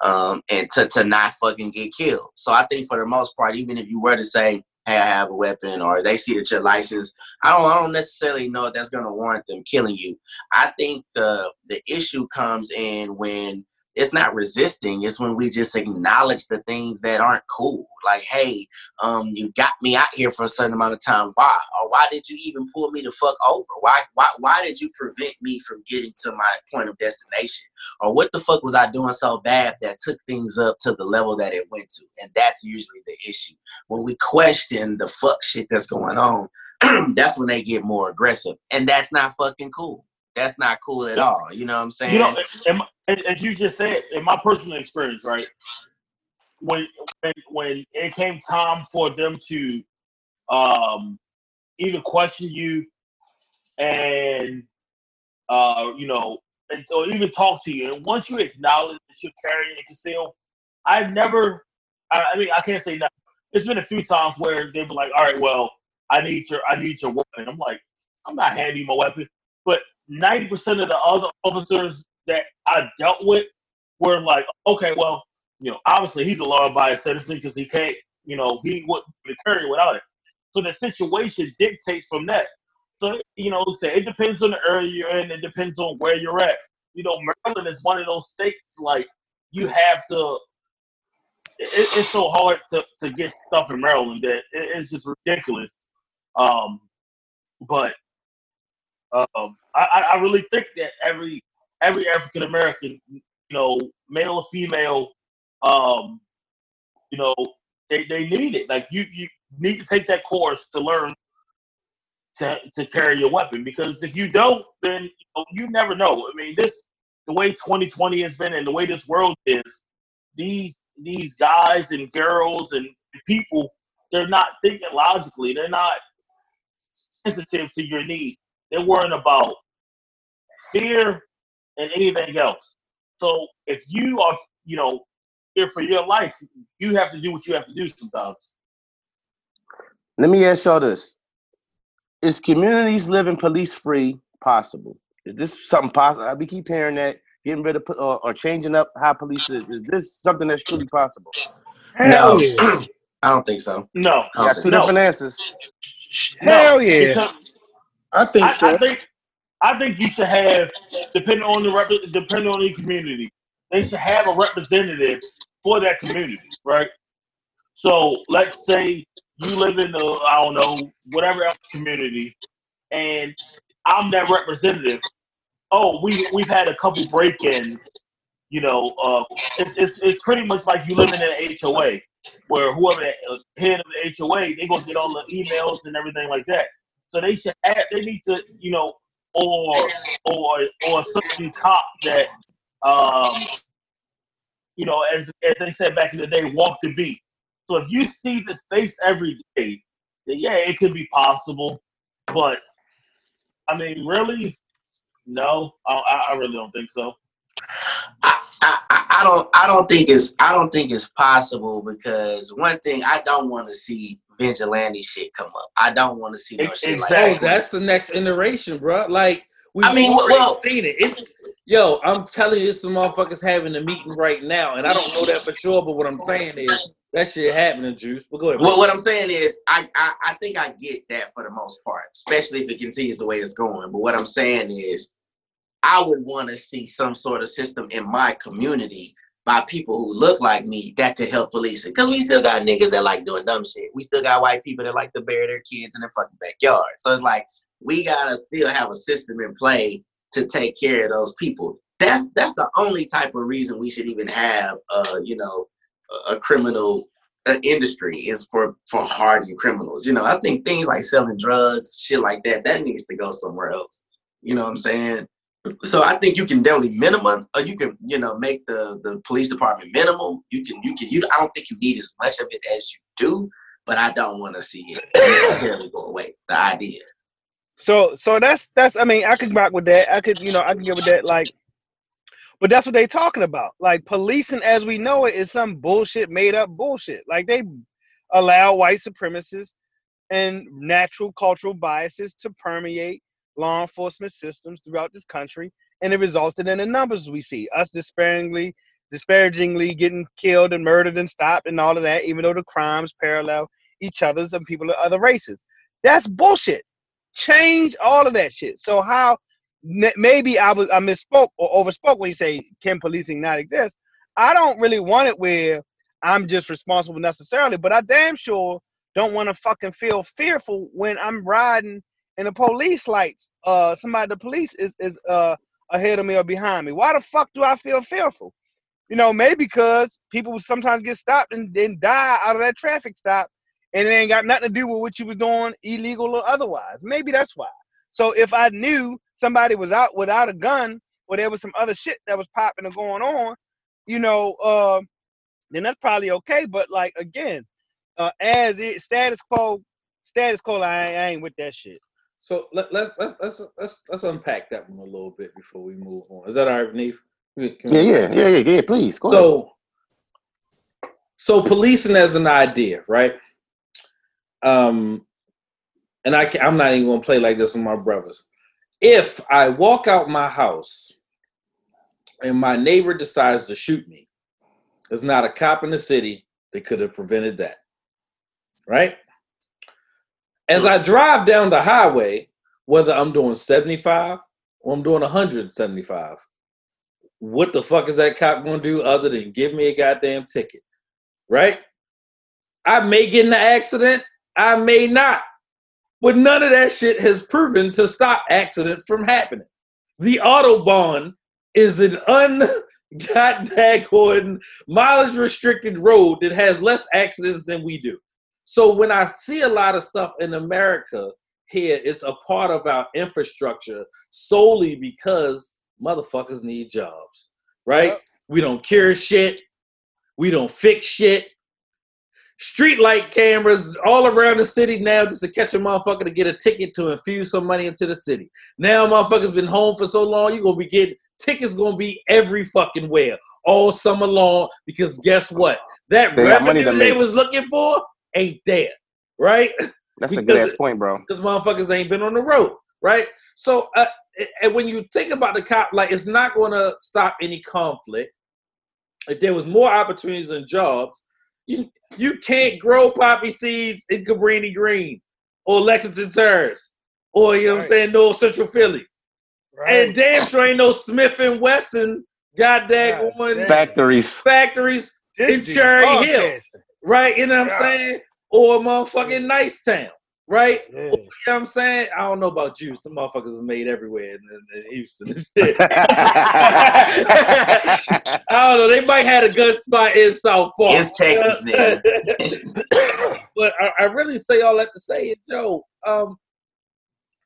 um, and to, to not fucking get killed. So I think for the most part, even if you were to say, hey, I have a weapon, or they see that you're licensed, I don't I don't necessarily know that's gonna warrant them killing you. I think the the issue comes in when it's not resisting, it's when we just acknowledge the things that aren't cool. Like, hey, um, you got me out here for a certain amount of time. Why? Or why did you even pull me the fuck over? Why why why did you prevent me from getting to my point of destination? Or what the fuck was I doing so bad that took things up to the level that it went to? And that's usually the issue. When we question the fuck shit that's going on, that's when they get more aggressive. And that's not fucking cool. That's not cool at all. You know what I'm saying? You know, as you just said, in my personal experience, right? When when when it came time for them to um even question you and uh you know and, or even talk to you, and once you acknowledge that you're carrying a conceal, I've never. I, I mean, I can't say that. It's been a few times where they've been like, "All right, well, I need your I need your weapon." I'm like, I'm not handing my weapon, ninety percent of the other officers that I dealt with were like, okay, well, you know, obviously he's a law-abiding citizen because he can't, you know, he wouldn't carry without it. So the situation dictates from that. So you know, say it depends on the area you're in. It depends on where you're at. You know, Maryland is one of those states like you have to. It, it's so hard to, to get stuff in Maryland that it, it's just ridiculous. Um, but um, I, I really think that every every African American, you know, male or female, um, you know, they, they need it. Like you you need to take that course to learn to, to carry your weapon because if you don't, then you, know, you never know. I mean, this the way 2020 has been and the way this world is, these these guys and girls and people, they're not thinking logically. They're not sensitive to your needs. They're worrying about fear and anything else. So if you are, you know, here for your life, you have to do what you have to do sometimes. Let me ask y'all this: Is communities living police free possible? Is this something possible? I we keep hearing that getting rid of or, uh, or changing up how police is. Is this something that's truly possible? No, I don't think so. No, I Got two so. different answers. Hell yeah. because I think I, so. I think I think you should have, depending on the rep, depending on the community, they should have a representative for that community, right? So let's say you live in the I don't know whatever else community, and I'm that representative. Oh, we we've had a couple break-ins. You know, uh, it's, it's it's pretty much like you living in an HOA, where whoever the uh, head of the HOA, they gonna get all the emails and everything like that. So they should have, they need to, you know, or or or certain cop that um you know as as they said back in the day walk the beat so if you see this face every day then yeah it could be possible. But i mean really no i, I really don't think so I- I don't I don't think it's I don't think it's possible because one thing I don't want to see vigilante shit come up. I don't want to see no Ex- shit like Oh, exactly. that. Oh, that's the next iteration, bro. Like we I mean, already well- seen it. It's yo, I'm telling you, some motherfuckers having a meeting right now, and I don't know that for sure. But what I'm saying is that shit happening, Juice. But go ahead. Well, what I'm saying is, I, I I think I get that for the most part, especially if it continues the way it's going. But what I'm saying is, I would want to see some sort of system in my community by people who look like me that could help police it. Because we still got niggas that like doing dumb shit. We still got white people that like to bury their kids in their fucking backyard. So it's like we gotta still have a system in play to take care of those people. That's that's the only type of reason we should even have, uh, you know, a, criminal uh, industry is for for hardened criminals. You know, I think things like selling drugs, shit like that, that needs to go somewhere else. You know what I'm saying? So I think you can definitely minimum, or you can, you know, make the the police department minimal. You can, you can, you. I don't think you need as much of it as you do, but I don't want to see it necessarily go away. The idea. So so that's that's I mean I could rock with that. I could you know I can get with that like but that's what they talking about. Like policing as we know it is some bullshit made up bullshit. Like they allow white supremacists and natural cultural biases to permeate law enforcement systems throughout this country and it resulted in the numbers we see. Us disparagingly disparagingly getting killed and murdered and stopped and all of that even though the crimes parallel each other's and people of other races. That's bullshit change all of that shit. So how maybe I was I misspoke or overspoke when you say can policing not exist. I don't really want it where I'm just responsible necessarily, but I damn sure don't want to fucking feel fearful when I'm riding in the police lights. Uh, somebody the police is is uh ahead of me or behind me. Why the fuck do I feel fearful? You know, maybe because people sometimes get stopped and then die out of that traffic stop and it ain't got nothing to do with what you was doing, illegal or otherwise. Maybe that's why. So if I knew somebody was out without a gun, or there was some other shit that was popping or going on, you know, uh, then that's probably okay. But like again, uh, as it status quo, status quo, I ain't, I ain't with that shit. So let, let's let's let's let's let's unpack that one a little bit before we move on. Is that all right, we- Yeah, yeah, yeah, yeah, yeah. Please go ahead. So, so policing as an idea, right? Um, and I I'm not even gonna play like this with my brothers. If I walk out my house and my neighbor decides to shoot me, there's not a cop in the city that could have prevented that, right? As I drive down the highway, whether I'm doing 75 or I'm doing 175, what the fuck is that cop gonna do other than give me a goddamn ticket? Right? I may get in an accident, I may not. But none of that shit has proven to stop accidents from happening. The Autobahn is an un goddamn mileage restricted road that has less accidents than we do. So when I see a lot of stuff in America here, it's a part of our infrastructure solely because motherfuckers need jobs, right? Yep. We don't cure shit. We don't fix shit. Street light cameras all around the city now just to catch a motherfucker to get a ticket to infuse some money into the city. Now motherfuckers been home for so long, you're gonna be getting tickets gonna be every fucking where all summer long because guess what? That They revenue they was looking for ain't there, right? That's a good ass point, bro. because motherfuckers ain't been on the road, right? So, uh, and when you think about the cop, like it's not going to stop any conflict. If there was more opportunities and jobs, you you can't grow poppy seeds in Cabrini Green or Lexington Terrace or you know what I'm saying, North Central Philly, and damn sure ain't no Smith and Wesson goddamn God damn. Factories. factories, in Cherry Hill. Broadcasting. right? You know what I'm Yeah. saying, or motherfucking Nicetown, right? Yeah. You know what I'm saying? I don't know about you. Some motherfuckers is made everywhere in, in, in Houston and shit. I don't know. They might have a good spot in South Park. It's Texas, You know what I'm saying? but I, I really say all that to say it, Joe. Um,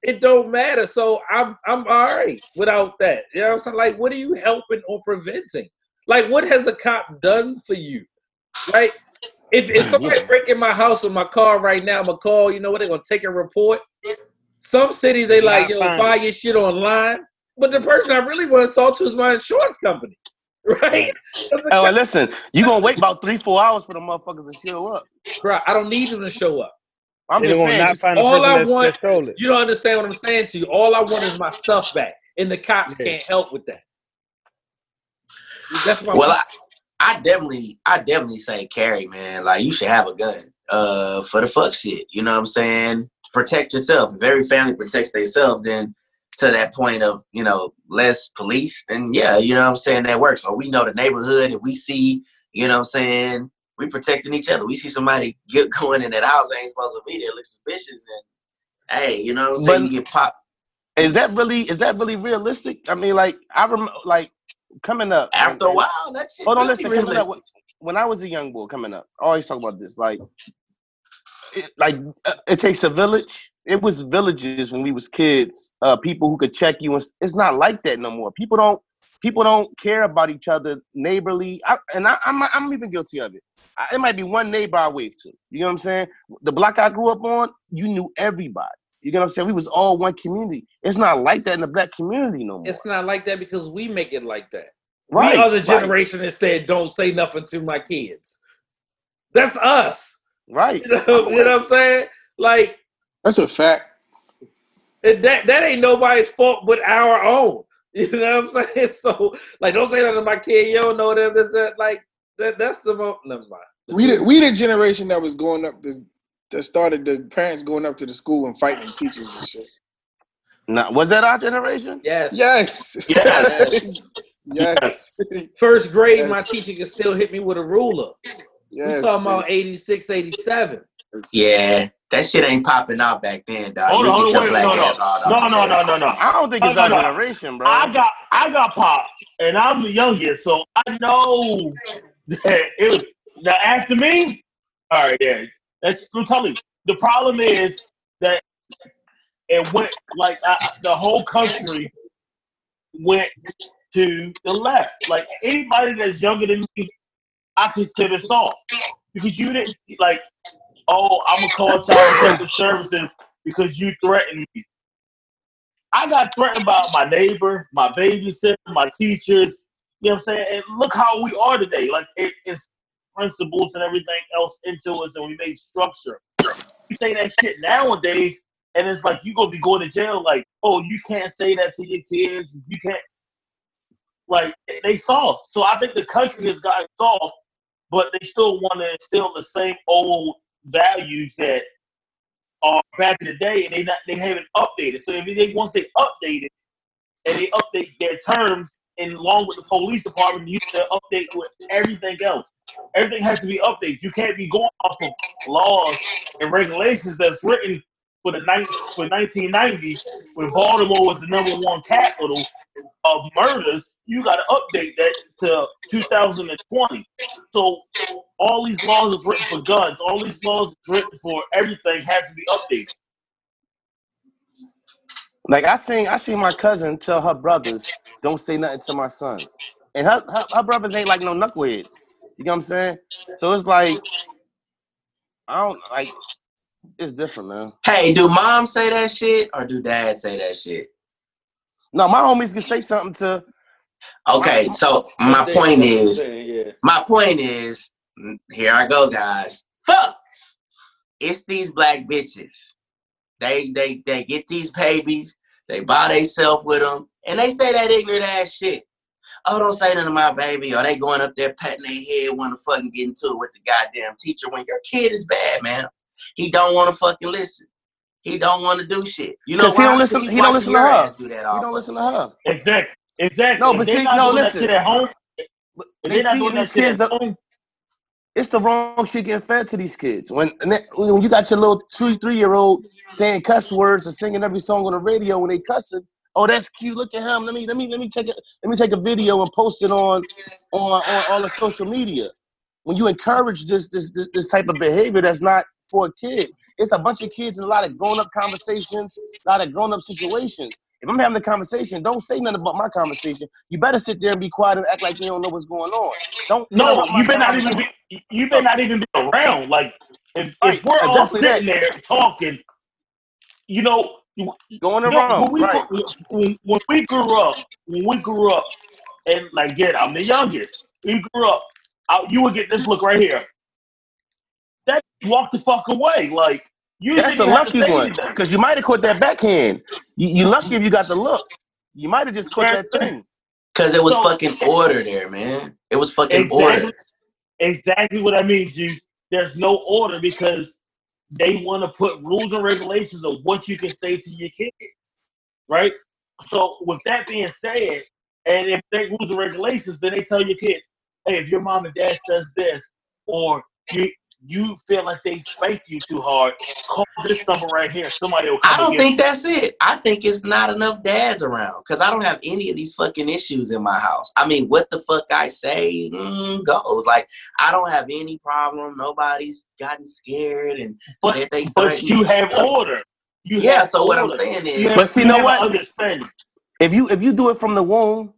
it don't matter. So I'm I'm all right without that. You know what I'm saying? Like, what are you helping or preventing? Like, what has a cop done for you? Right? If if somebody Yeah. break in my house or my car right now, I'm gonna call. You know what? They're gonna take a report. Some cities they like, yo, Not buy your shit online. But the person I really want to talk to is my insurance company, right? Oh, and listen, you gonna wait about three, four hours for the motherfuckers to show up. Bro, I don't need them to show up. I'm They just saying. not just- find all I want- that stole. You don't understand what I'm saying to you. All I want is my stuff back, and the cops Yeah. can't help with that. That's my Well, I, I definitely, I definitely say carry, man. Like you should have a gun, uh, for the fuck shit. You know what I'm saying? Protect yourself. If every family protects themselves, then to that point of you know less police, then yeah, you know what I'm saying that works. Or we know the neighborhood, and we see, you know what I'm saying, we protecting each other. We see somebody get going in that house ain't supposed to be there, look suspicious, and hey, you know what I'm saying, But- you get popped is that really is that really realistic? I mean, like I remember, like coming up after a while. That shit. Hold on, listen. Coming up, when- I was a young boy coming up, I always talk about this. Like, it, like uh, it takes a village. It was villages when we was kids. Uh, people who could check you. And it's not like that no more. People don't. People don't care about each other neighborly. I, and I, I'm I'm even guilty of it. I, it might be one neighbor I wave to. You know what I'm saying? The block I grew up on, you knew everybody. You know what I'm saying? We was all one community. It's not like that in the black community no more. It's not like that because we make it like that. right, we are the right, generation that said, "Don't say nothing to my kids." That's us. right. You know, you know what I'm saying? Like That's a fact. it- that that ain't nobody's fault but our own. You know what I'm saying? So like, don't say nothing to my kid. You don't know them. This, that. Like that. That's the mo- never mind. We the, we the generation that was going up the that started the parents going up to the school and fighting teachers and shit. Now, was that our generation? Yes. Yes. Yes. yes. First grade, Yes. my teacher could still hit me with a ruler. yes. we talking about 86, 87. Yeah, that shit ain't popping out back then, dog. Hold You on, get hold your on, wait, black no, no. ass hauled No, no, no, no, no. I don't think it's No, our no, no. generation, bro. I got I got popped, and I'm the youngest, so I know that it was now after me. All right, yeah, that's I'm telling you. The problem is that it went like I, the whole country went to the left. Like anybody that's younger than me, I consider soft because you didn't like. Oh, I'm gonna call child protective services because you threatened me. I got threatened by my neighbor, my babysitter, my teachers. You know what I'm saying? And look how we are today. Like it, it's principles and everything else into us, and we made structure. You say that shit nowadays, and it's like you gonna be going to jail. Like, oh, you can't say that to your kids. You can't. Like they soft. So I think the country has gotten soft, but they still want to instill the same old values that are back in the day, and they not they haven't updated. So if they once they update it and they update their terms, and along with the police department, you have to update with everything else. Everything has to be updated. You can't be going off of laws and regulations that's written for the night for 1990 when Baltimore was the number one capital of murders. You got to update that to 2020. So all these laws is written for guns. All these laws written for everything has to be updated. Like I seen, I seen my cousin tell her brothers, "Don't say nothing to my son," and her her, her brothers ain't like no knuckleheads. You know what I'm saying? So it's like I don't like. It's different, man. Hey, do mom say that shit or do dad say that shit? No, my homies can say something to. Okay, so my They- point is, saying, yeah. my point is, here I go, guys. Fuck! It's these black bitches. They they they get these babies, they buy themselves with them, and they say that ignorant ass shit. Oh, don't say nothing to my baby, or they going up there patting their head, want to fucking get into it with the goddamn teacher when your kid is bad, man. He don't want to fucking listen. He don't want to do shit. You know 'Cause he don't listen- he's he don't listen to your her. Do that You all don't listen to fucking her. Exactly. Exactly. No, but see, no, listen. that at home. They they're not doing that shit at home. it's the wrong shit getting fed to these kids. When when you got your little two, three year old saying cuss words or singing every song on the radio when they cussing, oh that's cute. Look at him. Let me let me let me take a let me take a video and post it on on on all the social media. When you encourage this this this, this type of behavior that's not for a kid, it's a bunch of kids and a lot of grown up conversations, a lot of grown up situations. If I'm having a conversation, don't say nothing about my conversation. You better sit there and be quiet and act like you don't know what's going on. Don't No, you better not even be. You better not even be around. Like if Right, if we're all sitting there talking, you know, Going you know, around, when we right? grew, when, when we grew up, when we grew up, and like, again, I'm the youngest. We grew up. I, you would get this look right here. That walk the fuck away. Like you That's didn't a even have to lucky one because you might have caught that backhand. You, you lucky if you got the look. You might have just caught that thing. Cause it was So- fucking order there, man. It was fucking Exactly. order. Exactly what I mean, Juice. There's no order because they want to put rules and regulations of what you can say to your kids, right? So, with that being said, and if they rules and regulations, then they tell your kids, "Hey, if your mom and dad says this, or you you feel like they spanked you too hard, call this number right here. Somebody will come I don't think get that's it. I think it's not enough dads around because I don't have any of these fucking issues in my house. I mean, what the fuck I say mm, goes. Like, I don't have any problem. Nobody's gotten scared and But- they But you have order. You Yeah, have so what I'm saying is, have, But see, you know have what? an Understanding. If you if you do it from the womb,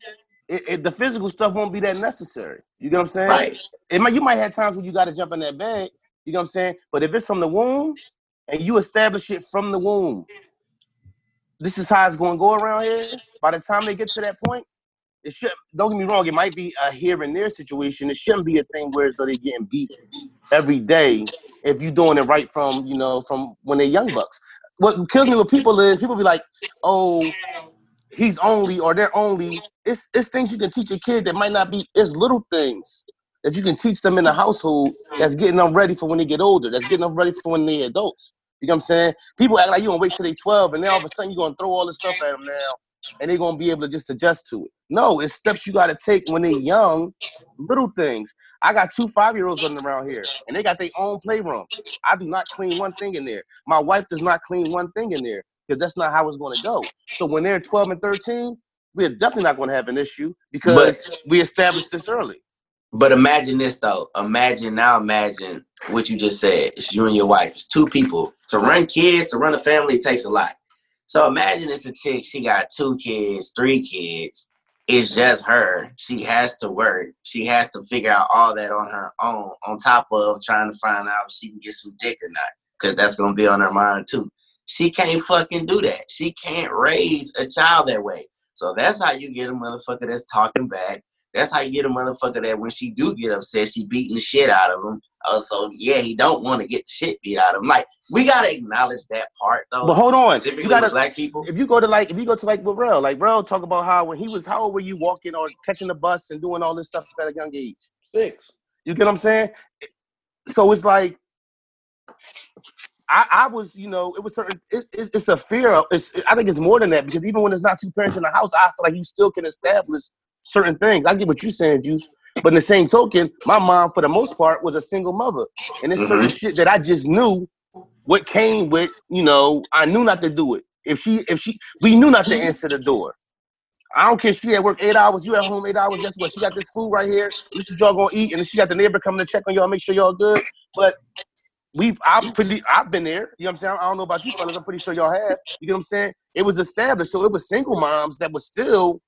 it, it, the physical stuff won't be that necessary. You get what I'm saying? right. It might you might have times when you got to jump in that bag. You know what I'm saying? But if it's from the womb and you establish it from the womb, this is how it's going to go around here. By the time they get to that point, it should. Don't get me wrong. It might be a here and there situation. It shouldn't be a thing where though they're getting beat every day if you're doing it right from you know from when they're young bucks. What kills me with people is people be like, oh, he's only or they're only. It's it's things you can teach a kid that might not be. It's little things that you can teach them in the household that's getting them ready for when they get older. That's getting them ready for when they're adults. You know what I'm saying? People act like you gonna wait till they 12 and then all of a sudden you're gonna throw all this stuff at them now and they're gonna be able to just adjust to it. No, it's steps you gotta take when they're young, little things. I got two five year olds running around here and they got their own playroom. I do not clean one thing in there. My wife does not clean one thing in there because that's not how it's gonna go. So when they're 12 and 13, we're definitely not gonna have an issue because we established this early. But imagine this though. Imagine now. Imagine what you just said. It's you and your wife. It's two people. To run kids, to run a family, it takes a lot. So imagine it's a chick. She got two kids, three kids. It's just her. She has to work. She has to figure out all that on her own. On top of trying to find out if she can get some dick or not, because that's gonna be on her mind too. She can't fucking do that. She can't raise a child that way. So that's how you get a motherfucker that's talking back. That's how you get a motherfucker that when she do get upset, she beating the shit out of him. Oh, so yeah, he don't want to get the shit beat out of him. Like we gotta acknowledge that part though. But hold on, you gotta black people. if you go to like if you go to like with Rel, like Rel talk about how when he was how old were you walking or catching the bus and doing all this stuff at a young age? Six. You get what I'm saying? So it's like I, I was, you know, it was certain. It, it, it's a fear. Of, it's. I think it's more than that because even when there's not two parents in the house, I feel like you still can establish certain things. I get what you're saying, Juice. But in the same token, my mom, for the most part, was a single mother, and there's certain mm-hmm. shit that I just knew what came with. You know, I knew not to do it. If she, if she, we knew not to answer the door. I don't care if she at work eight hours, you at home eight hours. Guess what? She got this food right here. This is y'all gonna eat, and then she got the neighbor coming to check on y'all, make sure y'all good. But we, I'm pretty, I've been there. You know what I'm saying? I don't know about you fellas. I'm pretty sure y'all have. You know what I'm saying? It was established, so it was single moms that was still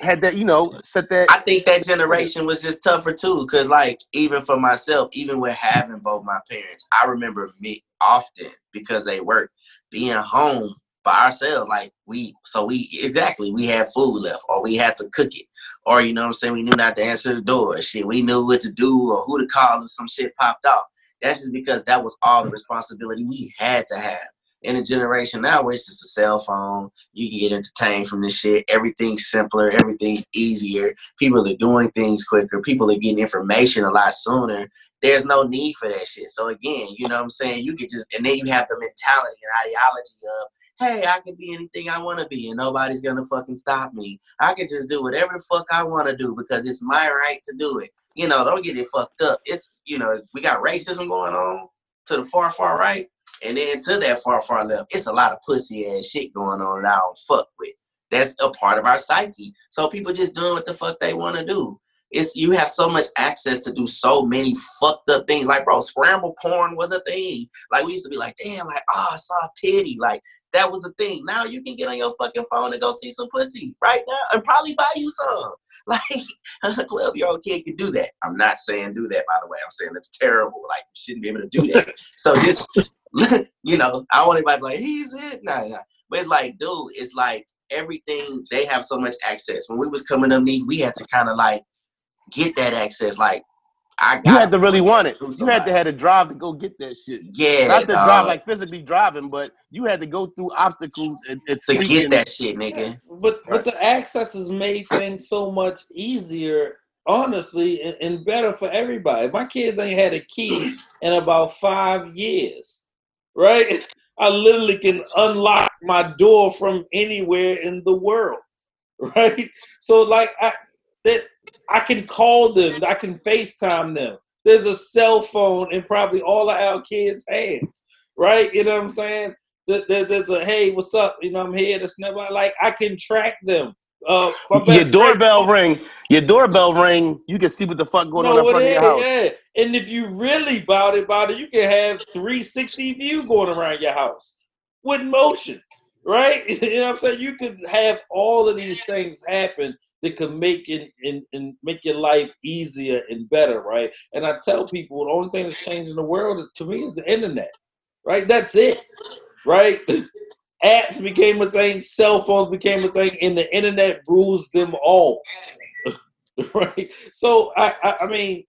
had that, you know, set that. I think that generation was just tougher too, because like even for myself, even with having both my parents, I remember me often because they worked being home by ourselves. Like we, so we exactly we had food left, or we had to cook it, or you know what I'm saying. We knew not to answer the door. Shit, we knew what to do or who to call if some shit popped off. That's just because that was all the responsibility we had to have. In a generation now where it's just a cell phone, you can get entertained from this shit. Everything's simpler, everything's easier. People are doing things quicker. People are getting information a lot sooner. There's no need for that shit. So again, you know what I'm saying? You could just and then you have the mentality and ideology of hey, I can be anything I want to be and nobody's gonna fucking stop me. I can just do whatever the fuck I want to do because it's my right to do it. You know, don't get it fucked up. It's you know, we got racism going on to the far, far right, and then to that far, far left. It's a lot of pussy ass shit going on that I don't fuck with. That's a part of our psyche. So people just doing what the fuck they want to do. It's you have so much access to do so many fucked up things. Like, bro, scramble porn was a thing. Like we used to be like, damn, like, oh, I saw a titty. Like that was a thing. Now you can get on your fucking phone and go see some pussy right now and probably buy you some. Like a 12 year old kid can do that. I'm not saying do that, by the way. I'm saying it's terrible. Like you shouldn't be able to do that. so just, you know, I don't want anybody to be like, he's it. Nah, nah. But it's like, dude, it's like everything, they have so much access. When we was coming up, we had to kind of like get that access. Like, I you had to really want it. You had to have a drive to go get that shit. Yeah, not to drive like physically driving, but you had to go through obstacles and, and to get that shit, nigga. But but the access has made things so much easier, honestly, and, and better for everybody. My kids ain't had a key in about five years, right? I literally can unlock my door from anywhere in the world, right? So like I that I can call them, I can FaceTime them. There's a cell phone in probably all of our kids' hands, right? You know what I'm saying? There's a hey, what's up? You know, I'm here. That's never like I can track them. Uh, your doorbell friend, ring. Your doorbell ring. You can see what the fuck going on in front of your house. Yeah. And if you really about it, about it, you can have 360 view going around your house with motion, right? you know what I'm saying? You could have all of these things happen that could make it and, and make your life easier and better, right? And I tell people the only thing that's changing the world to me is the internet, right? That's it, right? Apps became a thing, cell phones became a thing, and the internet rules them all, right? So I, I, I mean,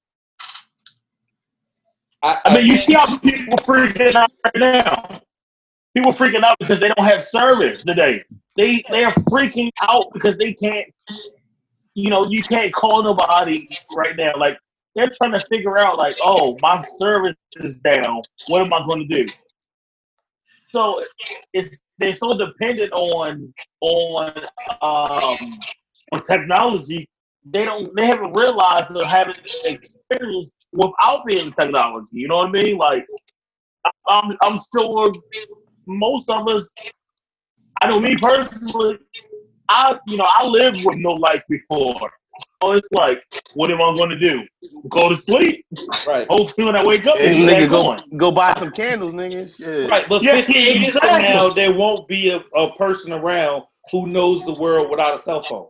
I, I, mean, you see how people freaking out right now. People freaking out because they don't have service today. They they are freaking out because they can't you know, you can't call nobody right now. Like they're trying to figure out, like, oh, my service is down. What am I going to do? So it's they're so dependent on on um, on technology. They don't. They haven't realized or haven't experienced without being technology. You know what I mean? Like, I'm I'm sure most of us. I know me personally. I, you know, I lived with no lights before. So it's like, what am I going to do? Go to sleep? Right. Hopefully, when I wake up, hey, nigga, go go buy some candles, nigga. Shit. Right, but yeah, 15 years exactly. from now, there won't be a, a person around who knows the world without a cell phone.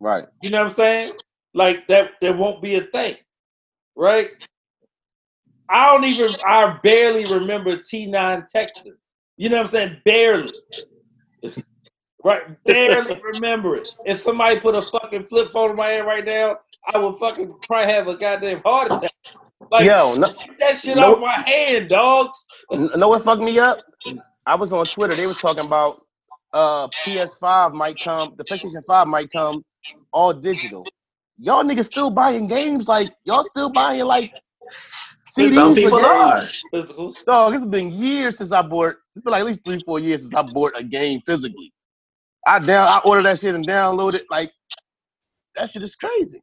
Right. You know what I'm saying? Like that, there won't be a thing. Right. I don't even. I barely remember T9 texting. You know what I'm saying? Barely. Right, barely remember it. If somebody put a fucking flip phone in my hand right now, I would fucking probably have a goddamn heart attack. Like, Yo, no, get that shit no, off my hand, dogs. know what fucked me up? I was on Twitter. They was talking about uh PS5 might come, the PlayStation 5 might come all digital. Y'all niggas still buying games like y'all still buying like CDs Some for people games. are. Physicals. Dog, it's been years since I bought. It's been like at least three, four years since I bought a game physically. I down, I ordered that shit and downloaded. It like that shit is crazy.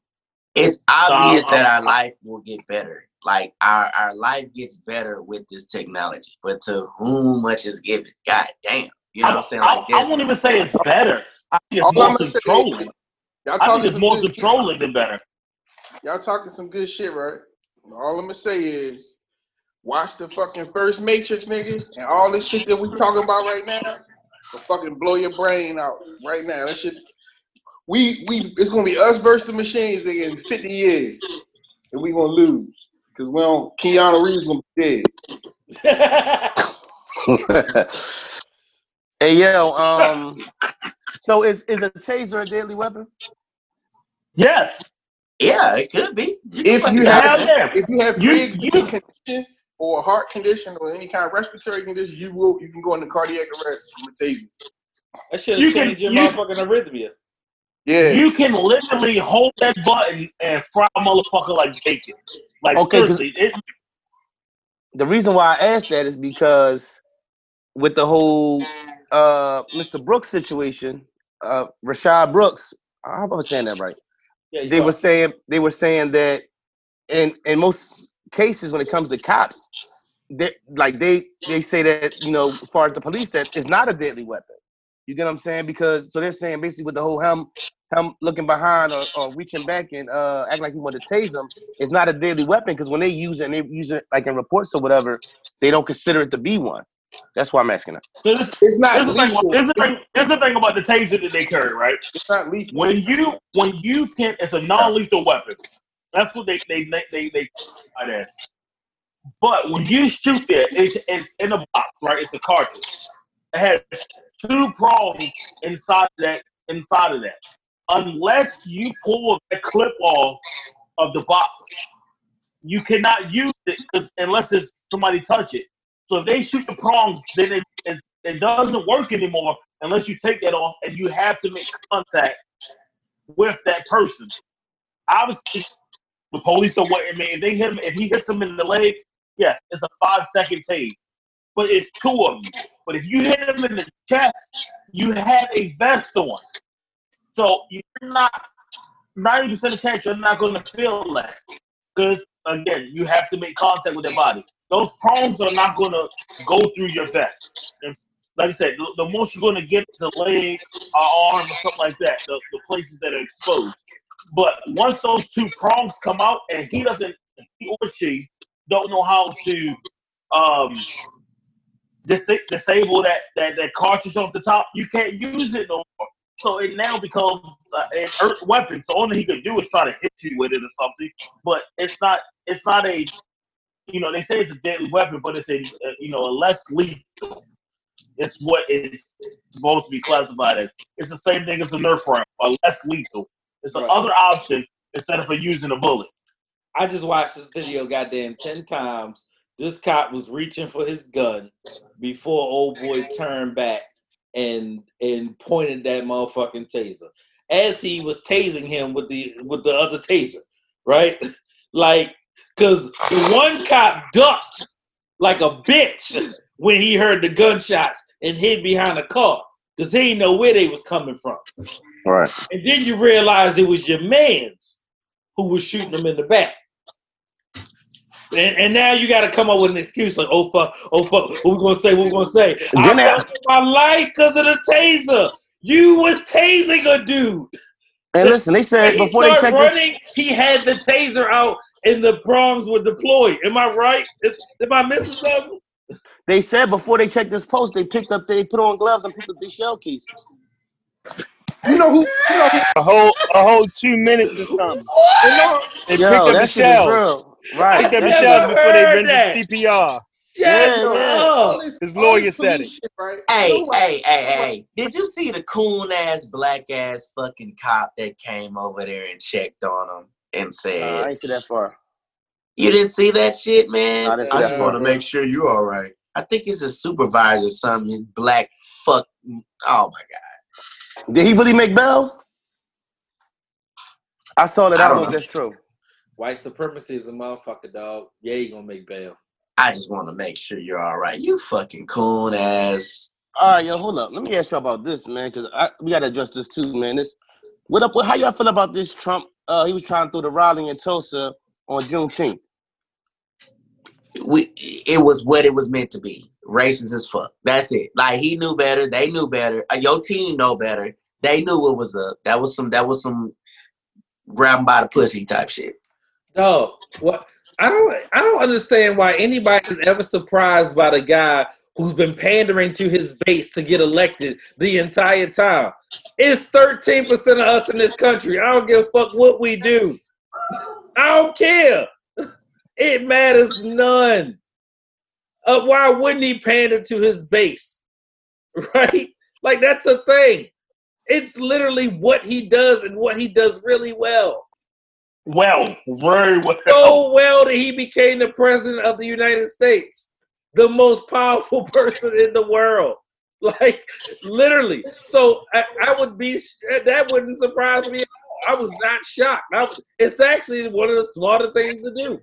It's obvious Um, that our life will get better. Like our, our life gets better with this technology. But to whom much is given? God damn. You know I, what I'm saying? I, Like I there's- won't even say it's better. I think All it's more I'ma say- controlling. Y'all I talking think it's some more good shit. controlling than better. Y'all talking some good shit, right? All I'm gonna say is, watch the fucking first Matrix, nigga, and all this shit that we talking about right now will fucking blow your brain out right now. That shit, we we it's gonna be us versus the machines, in 50 years, and we gonna lose because we don't. Keanu Reeves gonna be dead. hey yo, um, so is is a taser a deadly weapon? Yes. Yeah, it could be. You If can you fucking have- Hell yeah. If you have You- pre-existing you- conditions or a heart condition or any kind of respiratory condition, you will you can go into cardiac arrest from a taser. That should You have can- your you- motherfucking arrhythmia. Yeah. You can literally hold that button and fry a motherfucker like bacon. Like Okay, 'cause- seriously, it, The reason why I asked that is because with the whole uh Mr. Brooks situation, uh Rayshard Brooks, I hope I'm saying that right. Yeah, They are. were saying they were saying that in in most cases when it comes to cops, they like they they say that you know as far as the police that it's not a deadly weapon. You get what I'm saying? Because so they're saying basically with the whole him him looking behind or, or reaching back and uh acting like he wanted to tase him, it's not a deadly weapon because when they use it and they use it like in reports or whatever, they don't consider it to be one. That's why I'm asking that. so this, It's not this is the thing. lethal. This the thing. This the thing about the taser that they carry, right? It's not lethal. When you when you can, it's a non-lethal weapon. That's what they they they they, they call it. But when you shoot it, it's it's in a box, right? It's a cartridge. It has two prongs inside of that inside of that. Unless you pull the clip off of the box, you cannot use it unless it's somebody touch it. So if they shoot the prongs, then it, it, it doesn't work anymore unless you take that off and you have to make contact with that person. Obviously, the police are what I mean. If they hit him, if he hits him in the leg, yes, it's a five second tase. But it's two of you. But if you hit him in the chest, you have a vest on. So you're not ninety percent of chance you're not going to feel that because again, you have to make contact with their body. Those prongs are not going to go through your vest. And like I said, the, the most you're going to get is a leg, or arm, or something like that. The, the places that are exposed. But once those two prongs come out, and he doesn't, he or she don't know how to um, dis- disable that, that that cartridge off the top, you can't use it no more. So it now becomes uh, an earth weapon. So only he could do is try to hit you with it or something. But it's not. It's not a. You know, they say it's a deadly weapon, but it's a, a you know a less lethal. It's what it's supposed to be classified as. It's the same thing as a Nerf round, or less lethal. It's Right. another option instead of using a bullet. I just watched this video goddamn 10 times. This cop was reaching for his gun before old boy turned back and and pointed that motherfucking taser. As he was tasing him with the with the other taser, right? Like, cause the one cop ducked like a bitch when he heard the gunshots and hid behind a car. Cause he didn't know where they was coming from. Right. And then you realize it was your man's who was shooting him in the back. And, and now you got to come up with an excuse like, oh fuck, oh fuck, what we gonna say? What we gonna say? I Then I- lost my life because of the taser. You was tasing a dude. And listen, they said before they checked this, he had the taser out and the prongs were deployed. Am I right? Is- Am I missing something? they said before they checked this post, they picked up, they put on gloves and picked up their shell cases. You know who? You know who? A whole a whole two minutes or something. You know, They Yo, picked up the that shit shells. Right. Picked up the shells before they heard rendered that. CPR. Shut Yeah, yeah. all His all lawyer said it. shit, right? Hey, Nobody- hey, hey, hey. Did you see the coon ass, black ass fucking cop that came over there and checked on him and Uh, said, I ain't see that far. You didn't see that shit, man? I I, just want to make sure you're all right. I think it's a supervisor, something black fuck. Oh my god. Did he really make bail? I saw that. I I don't don't know if that's true. White supremacy is a motherfucker, dog. Yeah, you gonna make bail. I just want to make sure you're all right. You fucking coon ass. All right, yo, hold up. Let me ask you about this, man, because we gotta address this too, man. This what up? What, how y'all feel about this Trump? Uh, he was trying to throw the rally in Tulsa on Juneteenth. We it was what it was meant to be. Racist as fuck. That's it. Like he knew better. They knew better. Uh, your team know better. They knew what was up. That was some. That was some grab 'em by the pussy type shit. No, what I don't I don't understand why anybody is ever surprised by the guy who's been pandering to his base to get elected the entire time. It's 13% of us in this country. I don't give a fuck what we do. I don't care. It matters none. Uh, why wouldn't he pander to his base? Right? Like that's a thing. It's literally what he does and what he does really well. Well, very well. So well that he became the president of the United States, the most powerful person in the world. Like literally. So I, I would be that wouldn't surprise me. I was not shocked. Was, it's actually one of the smarter things to do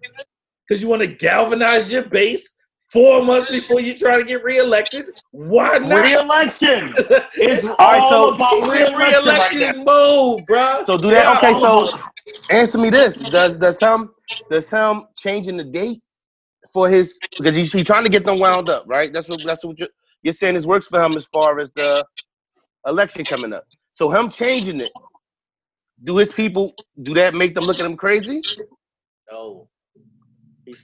because you want to galvanize your base four months before you try to get reelected. Why not? Reelection. It's all, right, so about reelection, right mode, bro. So do that. Okay, so answer me this: Does does him does him changing the date for his because he's, he's trying to get them wound up, right? That's what that's what you're, you're saying. This works for him as far as the election coming up. So him changing it, do his people do that make them look at him crazy? No.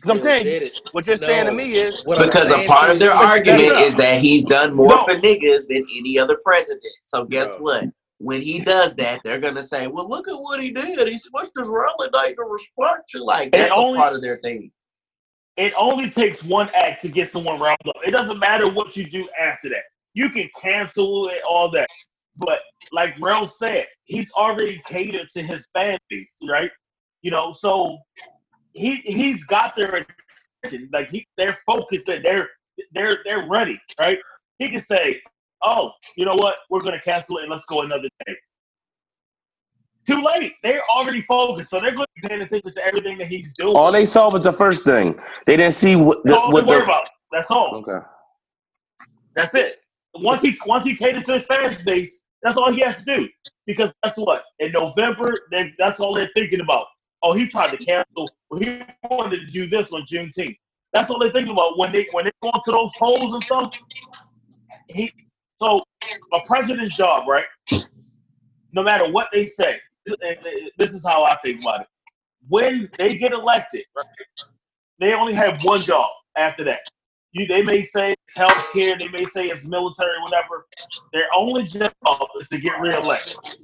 I'm saying what you're no. saying to me is because a part of their argument is that he's done more no. for niggas than any other president. So guess no. what? When he does that, they're gonna say, "Well, look at what he did. He switched his rally date to respond to like that's only, part of their thing." It only takes one act to get someone round up. It doesn't matter what you do after that. You can cancel it, all that. But like Rel said, he's already catered to his fan base, right? You know, so he he's got their attention. Like he, they're focused. They're they're they're ready, right? He can say, "Oh, you know what? We're to cancel it and let's go another day." Too late. They're already focused, so they're going to be paying attention to everything that he's doing. All they saw was the first thing. They didn't see what. That's all what they worry about. That's all. Okay. That's it. Once he once he catered to his fan base, that's all he has to do. Because that's what in November, they, that's all they're thinking about oh, he tried to cancel. Well, he wanted to do this on Juneteenth. That's all they're thinking about when they when they go into those polls and stuff. He so a president's job, right? No matter what they say, this is how I think about it. When they get elected, right, they only have one job after that. You, they may say it's healthcare, they may say it's military, whatever. Their only job is to get reelected,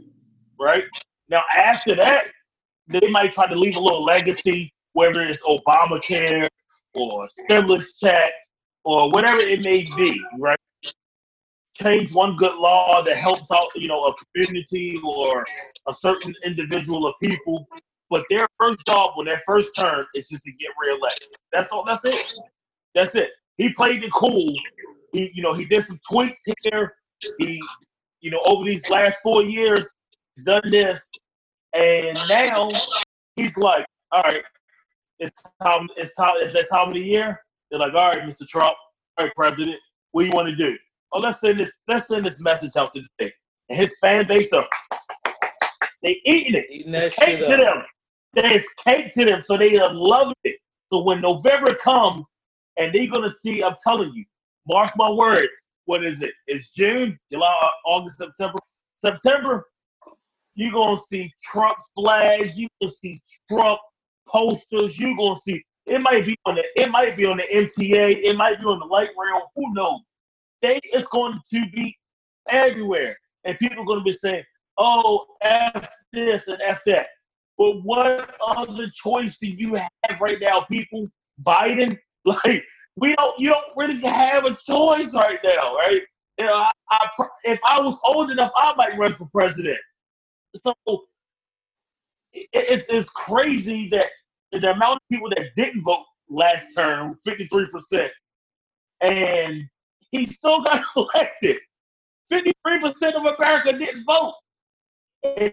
right? Now after that, they might try to leave a little legacy, whether it's Obamacare or stimulus check or whatever it may be, right? Change one good law that helps out, you know, a community or a certain individual of people. But their first job when their first term is just to get reelected. That's all. That's it. That's it. He played it cool. He, you know, he did some tweaks here. He, you know, over these last four years, he's done this. And now he's like, all right, it's time, it's time, it's that time of the year. They're like, all right, Mr. Trump, all right, President, what do you want to do? Oh, let's send this, let's send this message out today. And his fan base are they eating it. Eating it's cake to them. There's cake to them, so they are loving it. So when November comes and they're gonna see, I'm telling you, mark my words. What is it? It's June, July, August, September. September, you're gonna see Trump flags. You're gonna see Trump posters. You're gonna see it might be on the it might be on the MTA. It might be on the light rail. Who knows? They it's going to be everywhere, and people are gonna be saying, "Oh, f this and f that." But what other choice do you have right now, people? Biden, like we don't, you don't really have a choice right now, right? You know, I, I, if I was old enough, I might run for president so it's it's crazy that the amount of people that didn't vote last term, 53%, and he still got elected. 53% of America didn't vote. And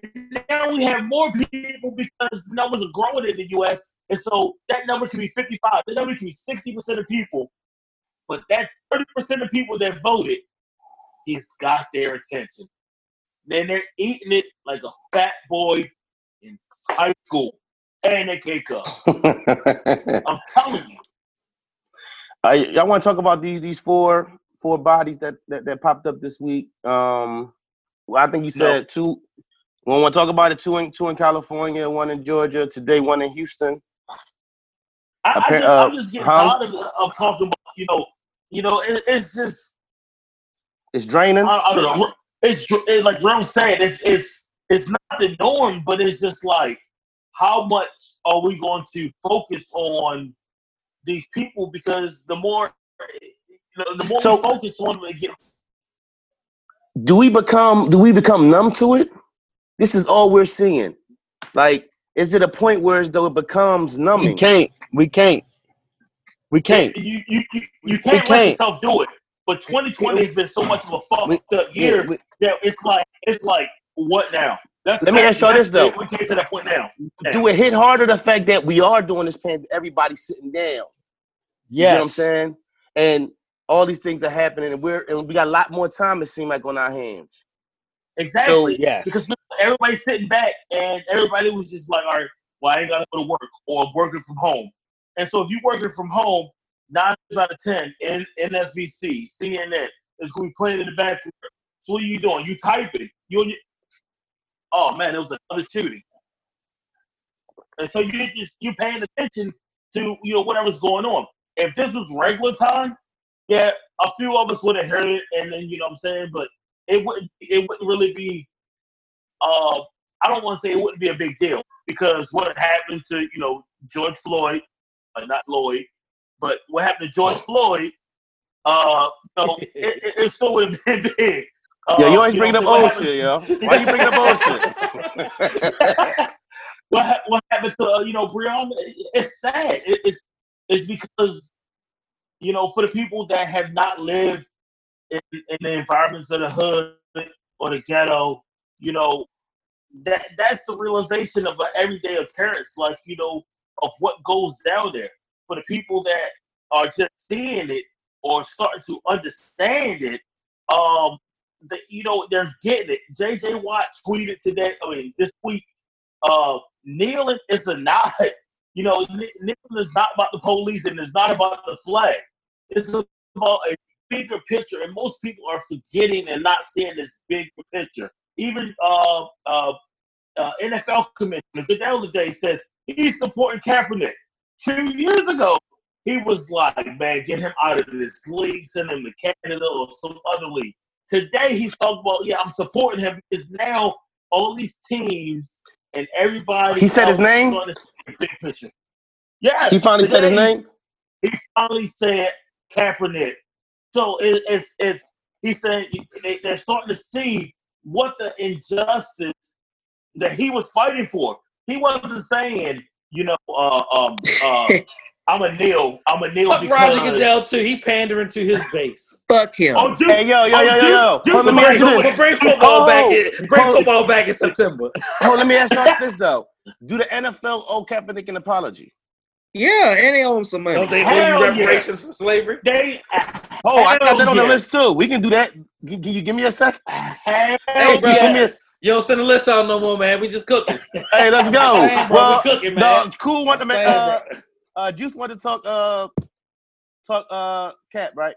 now we have more people because numbers are growing in the U.S. And so that number can be 55. That number can be 60% of people. But that 30% of people that voted, it's got their attention. Then they're eating it like a fat boy in high school. And they cake up. I'm telling you. I, y'all want to talk about these these four four bodies that, that that popped up this week? Um, well, I think you said two. We want to talk about it. Two in two in California, one in Georgia. Today, one in Houston. I, I just, uh, I'm just getting huh? tired of, of talking about, you know, you know, it, it's just It's draining. I, I don't know. It's, it's like Jerome said, it's it's it's not the norm, but it's just like how much are we going to focus on these people? Because the more know, the more So- we focus on them, it get do we become do we become numb to it? This is all we're seeing. Like, is it a point where as though it becomes numb? We can't. We can't. We can't. you you you, you can't let can't. yourself do it. But 2020 has been so much of a We- fucked up year we- that it's like it's like what now? That's Let me ask y'all this, though. We came to that point now. Do it hit harder the fact that we are doing this pan everybody's sitting down? Yeah, you know what I'm saying? And all these things are happening, and we're and we got a lot more time. It seems like on our hands. Exactly. Yeah, because everybody's sitting back and everybody was just like, all right, well, I ain't got to go to work or working from home. And so if you're working from home, nine out of 10 in NSBC, CNN is going to be playing in the background. So what are you doing? You typing. You oh man, it was another shooting. And so you just you paying attention to you know whatever's going on. If this was regular time, yeah, a few of us would have heard it, and then you know what I'm saying, but it wouldn't it wouldn't really be uh I don't want to say it wouldn't be a big deal because what happened to you know George Floyd, uh, not Lloyd, but what happened to George Floyd, uh, you know, it, it, it still would have been big. Uh, Yo, you always know bring up what I'm old shit, yo. Why you bring up old shit? what, ha- what happened to uh, you know Breonna? It- It's sad. It, it's it's because you know for the people that have not lived in, in the environments of the hood or the ghetto, you know that that's the realization of an everyday occurrence, like you know of what goes down there. For the people that are just seeing it or starting to understand it, um, that you know they're getting it. JJ Watt tweeted today. I mean, this week uh, kneeling is a not, you know, kne- is not about the police and it's not about the flag. It's about a bigger picture, and most people are forgetting and not seeing this bigger picture. Even uh, uh, uh, NFL commissioner Goodell today says he's supporting Kaepernick. Two years ago, he was like, "Man, get him out of this league, send him to Canada or some other league." Today, he's talking about, "Yeah, I'm supporting him because now all these teams and everybody." He said his name? Starting to see the big picture. Yes, He finally said his name. He finally said Kaepernick. So it, it's it's he said they, they're starting to see what the injustice that he was fighting for. He wasn't saying, you know, uh, um, uh, I'm a kneel, I'm a kneel Fuck because Roger Goodell too. He pandering to his base. Fuck him. Oh, Juice, Hey, yo, yo, oh, yo, yo, yo. Juice Hold on, let me ask you this. Bring football back oh. in. Bring hold- football back in September. Oh, let me ask y'all this though: Do the NFL owe Kaepernick an apology? Yeah, and they owe him some money. Don't they owe Hell you yeah. reparations for slavery? They, Oh, I got that on the list too. We can do that. Can can you give me a second? hell Hey, bro. yes. You don't send the list out no more, man. We just cooking. Hey, let's go. Saying, bro, we well, cooking, no, man. cool. Want to I'm make saying, uh, uh, bro. Juice want to talk uh, talk uh, Cap, right?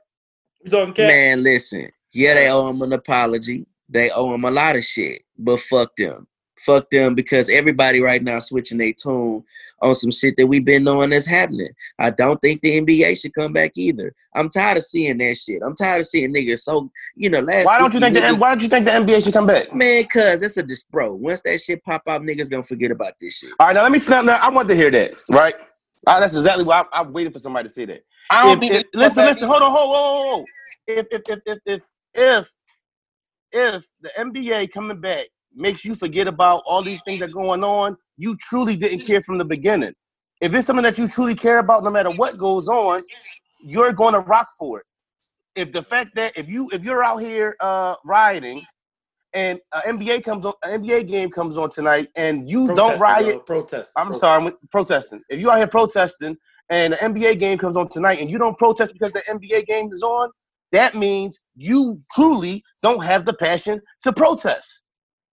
We talking cat. Man, listen. Yeah, they owe him an apology. They owe him a lot of shit. But fuck them. Fuck them because everybody right now switching their tune on some shit that we've been knowing that's happening. I don't think the NBA should come back either. I'm tired of seeing that shit. I'm tired of seeing niggas so you know last Why don't you week think the Why don't you think the NBA should come back? Man, cuz it's a dis bro. Once that shit pop up, niggas gonna forget about this shit. All right, now let me snap. Now I want to hear that, right? Ah, that's exactly why I, I'm waiting for somebody to say that. I don't If- think if- listen, listen, hold on, hold, on, hold, hold. If if if if if if if the NBA coming back makes you forget about all these things that are going on, you truly didn't care from the beginning. If it's something that you truly care about, no matter what goes on, you're going to rock for it. If the fact that if you if you're out here uh rioting and an NBA comes on, an NBA game comes on tonight, and you don't riot. bro, Protesting. I'm Protesting. sorry, I'm protesting. If you out here protesting and the NBA game comes on tonight and you don't protest because the NBA game is on, that means you truly don't have the passion to protest.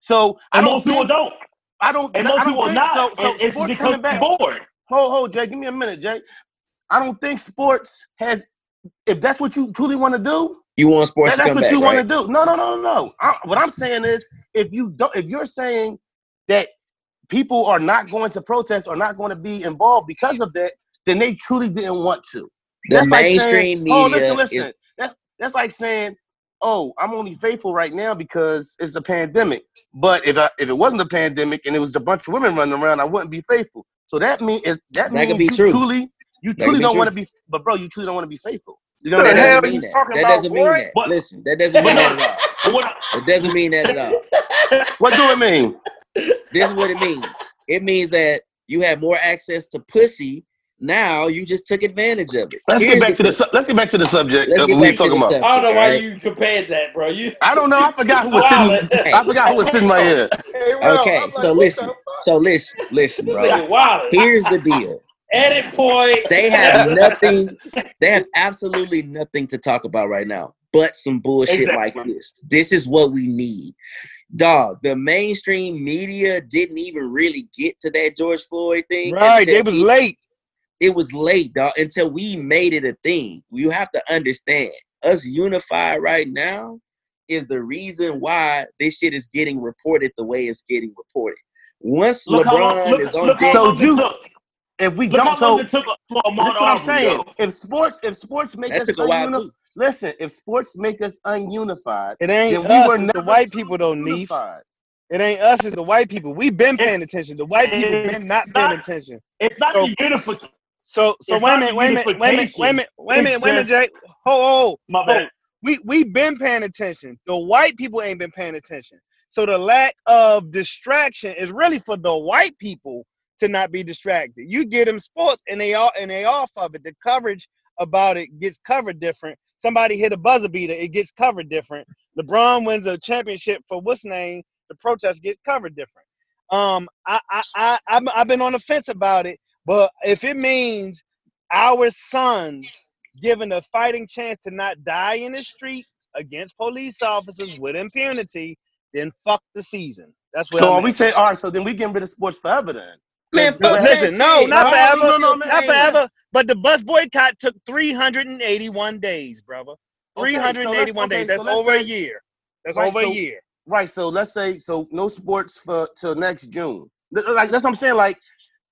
So I And don't most people don't. I don't. And I most don't people think- not. So, so and it's because back. bored. Hold, hold, Jay. Give me a minute, Jay. I don't think sports has. If that's what you truly want to do, You want sports that- that's what back, you right? want to do. No, no, no, no, no. I, what I'm saying is, if you don't, if you're saying that people are not going to protest or not going to be involved because of that, then they truly didn't want to. The That's like mainstream saying, oh, listen, listen. is That's that's like saying, oh, I'm only faithful right now because it's a pandemic. But if I, if it wasn't a pandemic and it was a bunch of women running around, I wouldn't be faithful. So that means that That means you true. truly you That truly don't want to be. But bro, you truly don't want to be faithful. You know What what the I hell that doesn't mean that. That about, doesn't mean that. But- Listen, that doesn't mean that at all. What, It doesn't mean that at all. What do it mean? This is what it means. It means that you have more access to pussy. Now you just took advantage of it. Let's Here's get back to the su- let's get back to the subject Let's that we back was to talking about. subject. I don't know why right? you compared that, bro. You. I don't know. I forgot who was sitting. Wildin'. I forgot who was sitting right here. Hey, Ralph, Okay, like, so listen. So listen, listen, bro. Here's the deal. Edit point. They have nothing. They have absolutely nothing to talk about right now, but some bullshit Exactly. like this. This is what we need, dog. The mainstream media didn't even really get to that George Floyd thing. Right, until they was it- late. It was late, dog. Until we made it a thing. You have to understand, us unified right now is the reason why this shit is getting reported the way it's getting reported. Once look how LeBron look, is on look how So long you- took. If we Look don't, how so long it took for Ahmaud this is what I'm saying. yo. If sports, if sports make that us took a while ununi- too. listen, if sports make us ununified, It ain't then we us, were it's the white people though, Neef. unified. It ain't us, it's the white people. We've been It's- paying attention. The white people it's been not paying attention. It's not So- unification. So so It's wait a not minute, wait a minute, wait a minute, wait a minute, unification. wait a minute, wait a minute, It's wait a minute, Jay. Ho, ho, My ho. bad. We we been paying attention. The white people ain't been paying attention. So the lack of distraction is really for the white people to not be distracted. You get them sports and they all and they off of it. The coverage about it gets covered different. Somebody hit a buzzer beater, it gets covered different. LeBron wins a championship for what's name, the protest gets covered different. Um, I I I I've, I've been on the fence about it, but if it means our sons given a fighting chance to not die in the street against police officers with impunity, then fuck the season. That's what So I'm are we saying, all right, so then we getting rid of sports forever then? Man, fuck go that ahead. Listen, no, shit. not No, forever. no, no. Not forever. But the bus boycott took 381 days, brother. Okay, so let's- 381 okay, days. so That's let's over a year. That's Right, over so- a year. Right. So let's say so no sports for till next June. Like that's what I'm saying. Like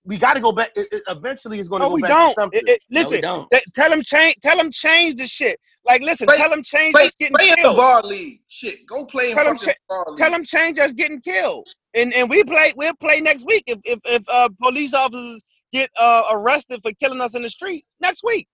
we got to go back. It, it- eventually, it's going to No, go back to don't. something. It- No, listen, don't. th- tell them change. Tell them change the shit. Like, listen, Wait, tell them change Play, us getting killed. play in the. VAR league. Shit, go play in Tell 'em fucking cha- VAR league. Tell them change us getting killed. And and we play. We'll play next week if if, if uh, police officers get uh, arrested for killing us in the street next week.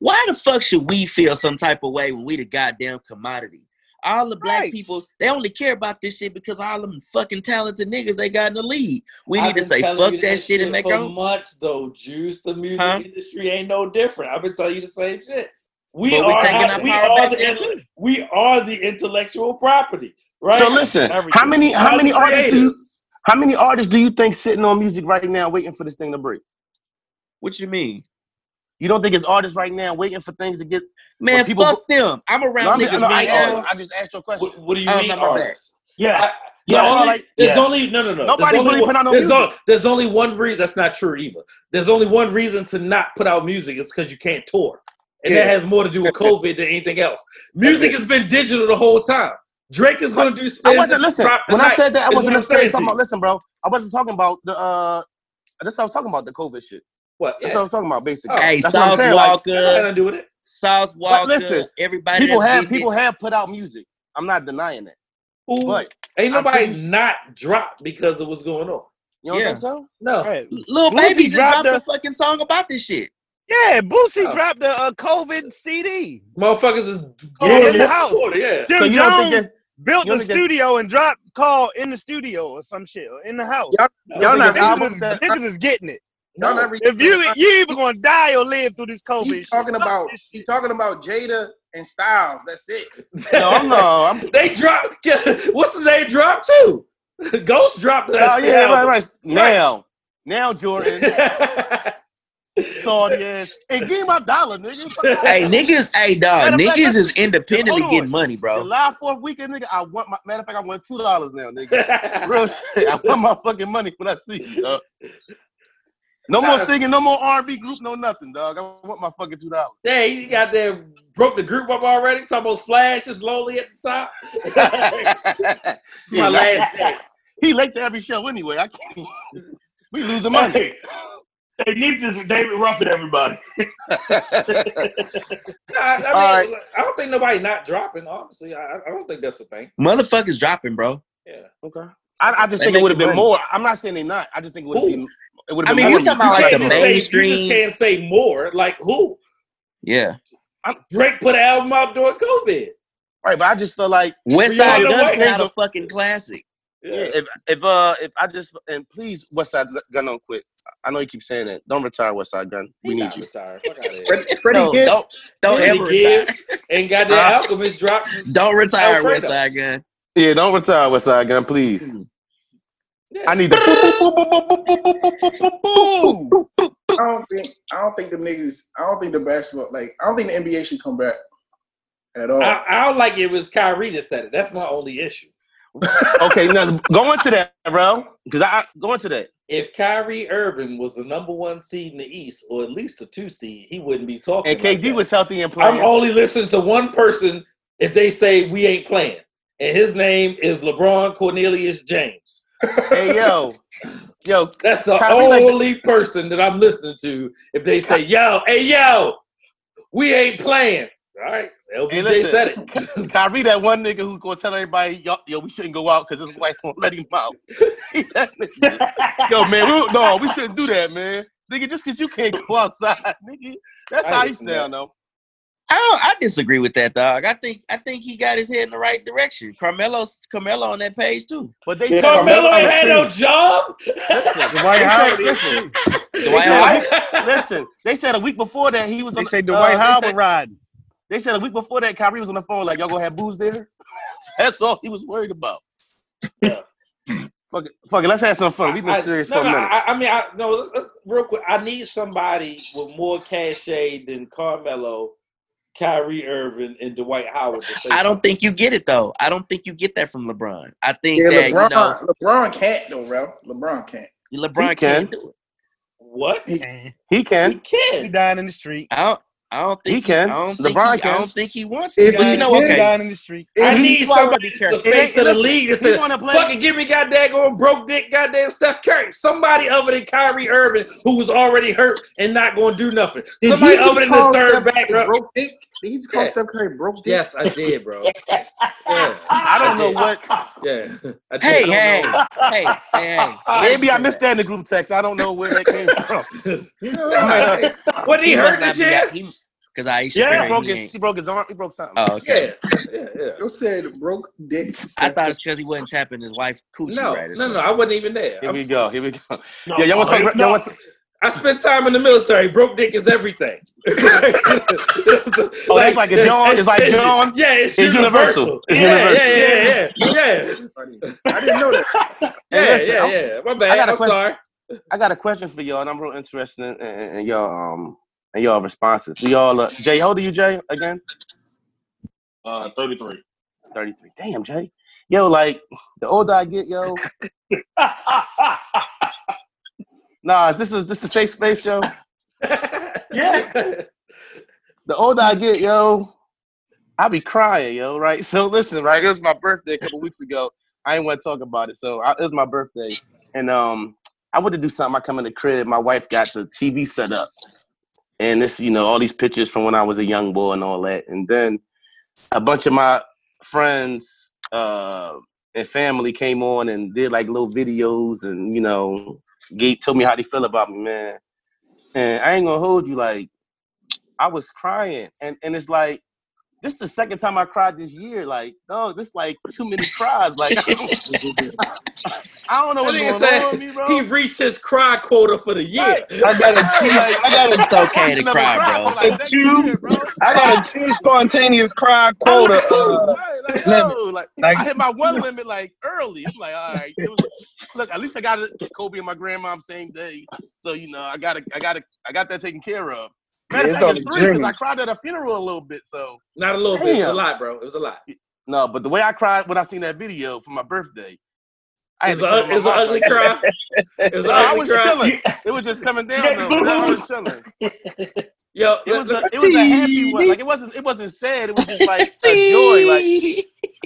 Why the fuck should we feel some type of way when we the goddamn commodity? All the black Right. people, they only care about this shit because all them fucking talented niggas they got in the league. We I've need to say fuck you that shit and make our own. months though. Juice, the music Huh? industry ain't no different. I've been telling you the same shit. We But we are not- we are the there, in- too. we are the intellectual property, right? So listen, how many how are many the artists do you how many artists do you think sitting on music right now waiting for this thing to break? What you mean? You don't think it's artists right now waiting for things to get? Man, people fuck them. I'm around No, I'm- niggas no, right now. I just asked your question. What, what do you Oh, mean, no, my bad. artists? Yeah. I- Yeah, there's only, like- there's yeah. only no no no. Nobody's really one, putting out no there's, music. only, there's only one reason that's not true either. There's only one reason to not put out music. It's because you can't tour, and that has more to do with COVID than anything else. Music has been digital the whole time. Drake is gonna do I wasn't and listen when I said that. I wasn't necessarily saying talking about. Listen, bro, I wasn't talking about the. uh That's what I was talking about the COVID shit. What? That's what I was talking about, basically. Oh, Hey, That's what I'm Sauce saying, like, That had Walker, nothing to do with it. Sauce Walker, listen, everybody people have getting people it. have put out music. I'm not denying that, Who? but ain't nobody pretty not dropped because of what's going on. you don't Yeah. think so? No. Right. Lil Boosie Baby just dropped dropped the- a fucking song about this shit. Yeah, Boosie Oh. dropped a, a COVID CD. Motherfuckers is doing in the it. house. Yeah. Jim So you don't think Jones that's built the think that's- studio and dropped call in the studio or some shit or in the house. Y'all, y'all think not it's Niggas, is, that- niggas is getting it. y'all No. never If you you either gonna die or live through this COVID He's talking Fuck about this he talking about Jada and Styles. That's it. No, no, I'm. Uh, they dropped. What's his name? Dropped too. Ghost dropped that. Oh yeah, right, album. right. Now, now, Jordan, salty ass. Hey, give me my dollar, nigga. Hey, niggas, hey, dog, Matter of fact, niggas is independently hold getting money, bro. July Fourth weekend, nigga. I want my matter of fact, I want two dollars now, nigga. Real shit. I want my fucking money when I see you, dog. No more singing, no more R and B group, no nothing, dog. I want my fucking two dollars. Hey, you got there, broke the group up already. Talking about Flash is lonely at the top. My last day. he late to every show anyway. I can't. We losing money. Hey, they need this David Ruffin, everybody. I, I mean, All right. I don't think nobody not dropping. Honestly, I, I don't think that's the thing. Motherfuckers dropping, bro. Yeah. Okay. I, I just They think it would have been money. more. I'm not saying they not. I just think it would have been. It would I mean, you more. talking about like the just say- you just can't say more. Like who? Yeah. I'm, Drake put an album out during COVID. right, but I just feel like West We Side on the Gun way. a fucking classic. Yeah. If if uh if I just and please Westside Gun on quick. I know you keep saying that. Don't retire Westside Gun. We he need you. Retire. Fred, Freddie no, Gibbs. Don't, don't ever retire. And Goddamn uh, Alchemist dropped. Don't retire Westside Gun. Yeah, don't retire Westside Gun, please. Hmm. Yeah. I need the I don't think I don't think the niggas I don't think the basketball like I don't think the NBA should come back at all. I, I don't like it was Kyrie that said it. That's my only issue. Okay, now go into that, bro. Because I go into that. If Kyrie Irving was the number one seed in the East, or at least a two seed, he wouldn't be talking. And KD that. was healthy and playing. I'm only listening to one person if they say we ain't playing, and his name is LeBron Cornelius James. Hey yo, yo, That's the Kyrie like- only person that I'm listening to if they say, "Yo, hey, yo, we ain't playing." All right, LBJ Hey, listen. said it. Kyrie, that one nigga who's gonna tell everybody, yo, yo we shouldn't go out because his wife won't let him out. Yo, man, we, no, we shouldn't do that, man. Nigga, just because you can't go outside, nigga, that's I how he listen sound, though. I don't, I disagree with that, dog. I think I think he got his head in the right direction. Carmelo's Carmelo on that page too. But they Yeah, said Carmelo Carmelo ain't had no job. listen, Dwight they Howard said, listen, they Dwight said, Howard. listen, they said a week before that he was They on. say uh, Dwight they Howard riding. They said a week before that Kyrie was on the phone like, y'all gonna have booze there? That's all he was worried about. Yeah. Fuck it, fuck it, let's have some fun. We've been I- serious no, for a no, minute. I, I mean, I, no. Let's, let's real quick. I need somebody with more cachet than Carmelo, Kyrie Irving, and Dwight Howard. I don't think you get it though. I don't think you get that from LeBron. I think yeah, that LeBron. you know LeBron can't though, bro. LeBron can't. LeBron He can't can. do it. what He- He he can. He can. dying in the street. I don't. I don't think He can. I don't think LeBron he, can. I don't think he wants If to. But you know, can, He okay. dying in the street. I need he- why would somebody be the careful? face Hey, of the listen, league that he wanna play- "Fucking give me goddamn going broke dick, goddamn Steph Curry." Somebody other than Kyrie Irving who was already hurt and not going to do nothing. Did Somebody other than the third Steph back. Broke dick? Did he just call Yeah. Steph Curry broke dick? Yes, I did, bro. Yeah, I don't know what. yeah. I. Hey, hey, hey, hey, hey. Maybe I missed that in the group text. I don't know where that came from. know. what did he, hurt must this year? he- Cause Ayesha Yeah, he broke his. ain't- He broke his arm. He broke something. Oh, okay. Yeah, yeah, yeah. You said broke dick. I Steph thought it's because he wasn't tapping his wife coochie No, right or no, no. I wasn't even there. Here I'm- we go. Here we go. No, Yeah, y'all want to talk? no, Y'all want to? I spent time in the military. Broke dick is everything. Oh, that's like a John- it's like John? Yeah, it's, It's universal. universal. It's yeah, universal. yeah, yeah, yeah, yeah. I didn't know that. Yeah, Hey, listen, yeah, I'm- yeah. My I bad. got a I'm question. sorry. I got a question for y'all, and I'm real interested in, in, in y'all um in y'all responses. We all uh, Jay, how old are you, Jay? Again, Uh, 33. thirty three. Damn, Jay. Yo, like the older I get, yo. Nah, this is this is safe space, yo. Yeah. The older I get, yo, I be crying, yo. Right. So listen, right. It was my birthday a couple weeks ago. I ain't want to talk about it. So I, it was my birthday, and um, I went to do something. I come in the crib. My wife got the TV set up, and this, you know, all these pictures from when I was a young boy and all that. And then a bunch of my friends uh, and family came on and did like little videos, and you know, gave told me how they feel about me, man. And I ain't gonna hold you, like I was crying, and and it's like this is the second time I cried this year. Like, dog, this like too many cries. Like, I don't know That what's nigga going said on with me, bro. he reached his cry quota for the year. Right. I got a two. Like, I got a It's okay to never cry, bro. like, A two. year, bro. I got a two spontaneous cry quota. Like, limit. yo, oh, like, like- I hit my one limit like early. I'm like, all right, it was- look, at least I got it. Kobe and my grandmom same day, so you know, I got it. I got it. I got that taken care of. Matter Yeah, of it's fact, it's three because. I cried at a funeral a little bit. So Not a little bit. It was a lot, bro. It was a lot. no, but the way I cried when I seen that video for my birthday, I had It's to a, cover my it's an ugly like cry. It's an No, I ugly was cry. chilling. It was just coming down though. I was chilling. Yo, It was a it was a happy one. Like it wasn't it wasn't sad. It was just like a joy. Like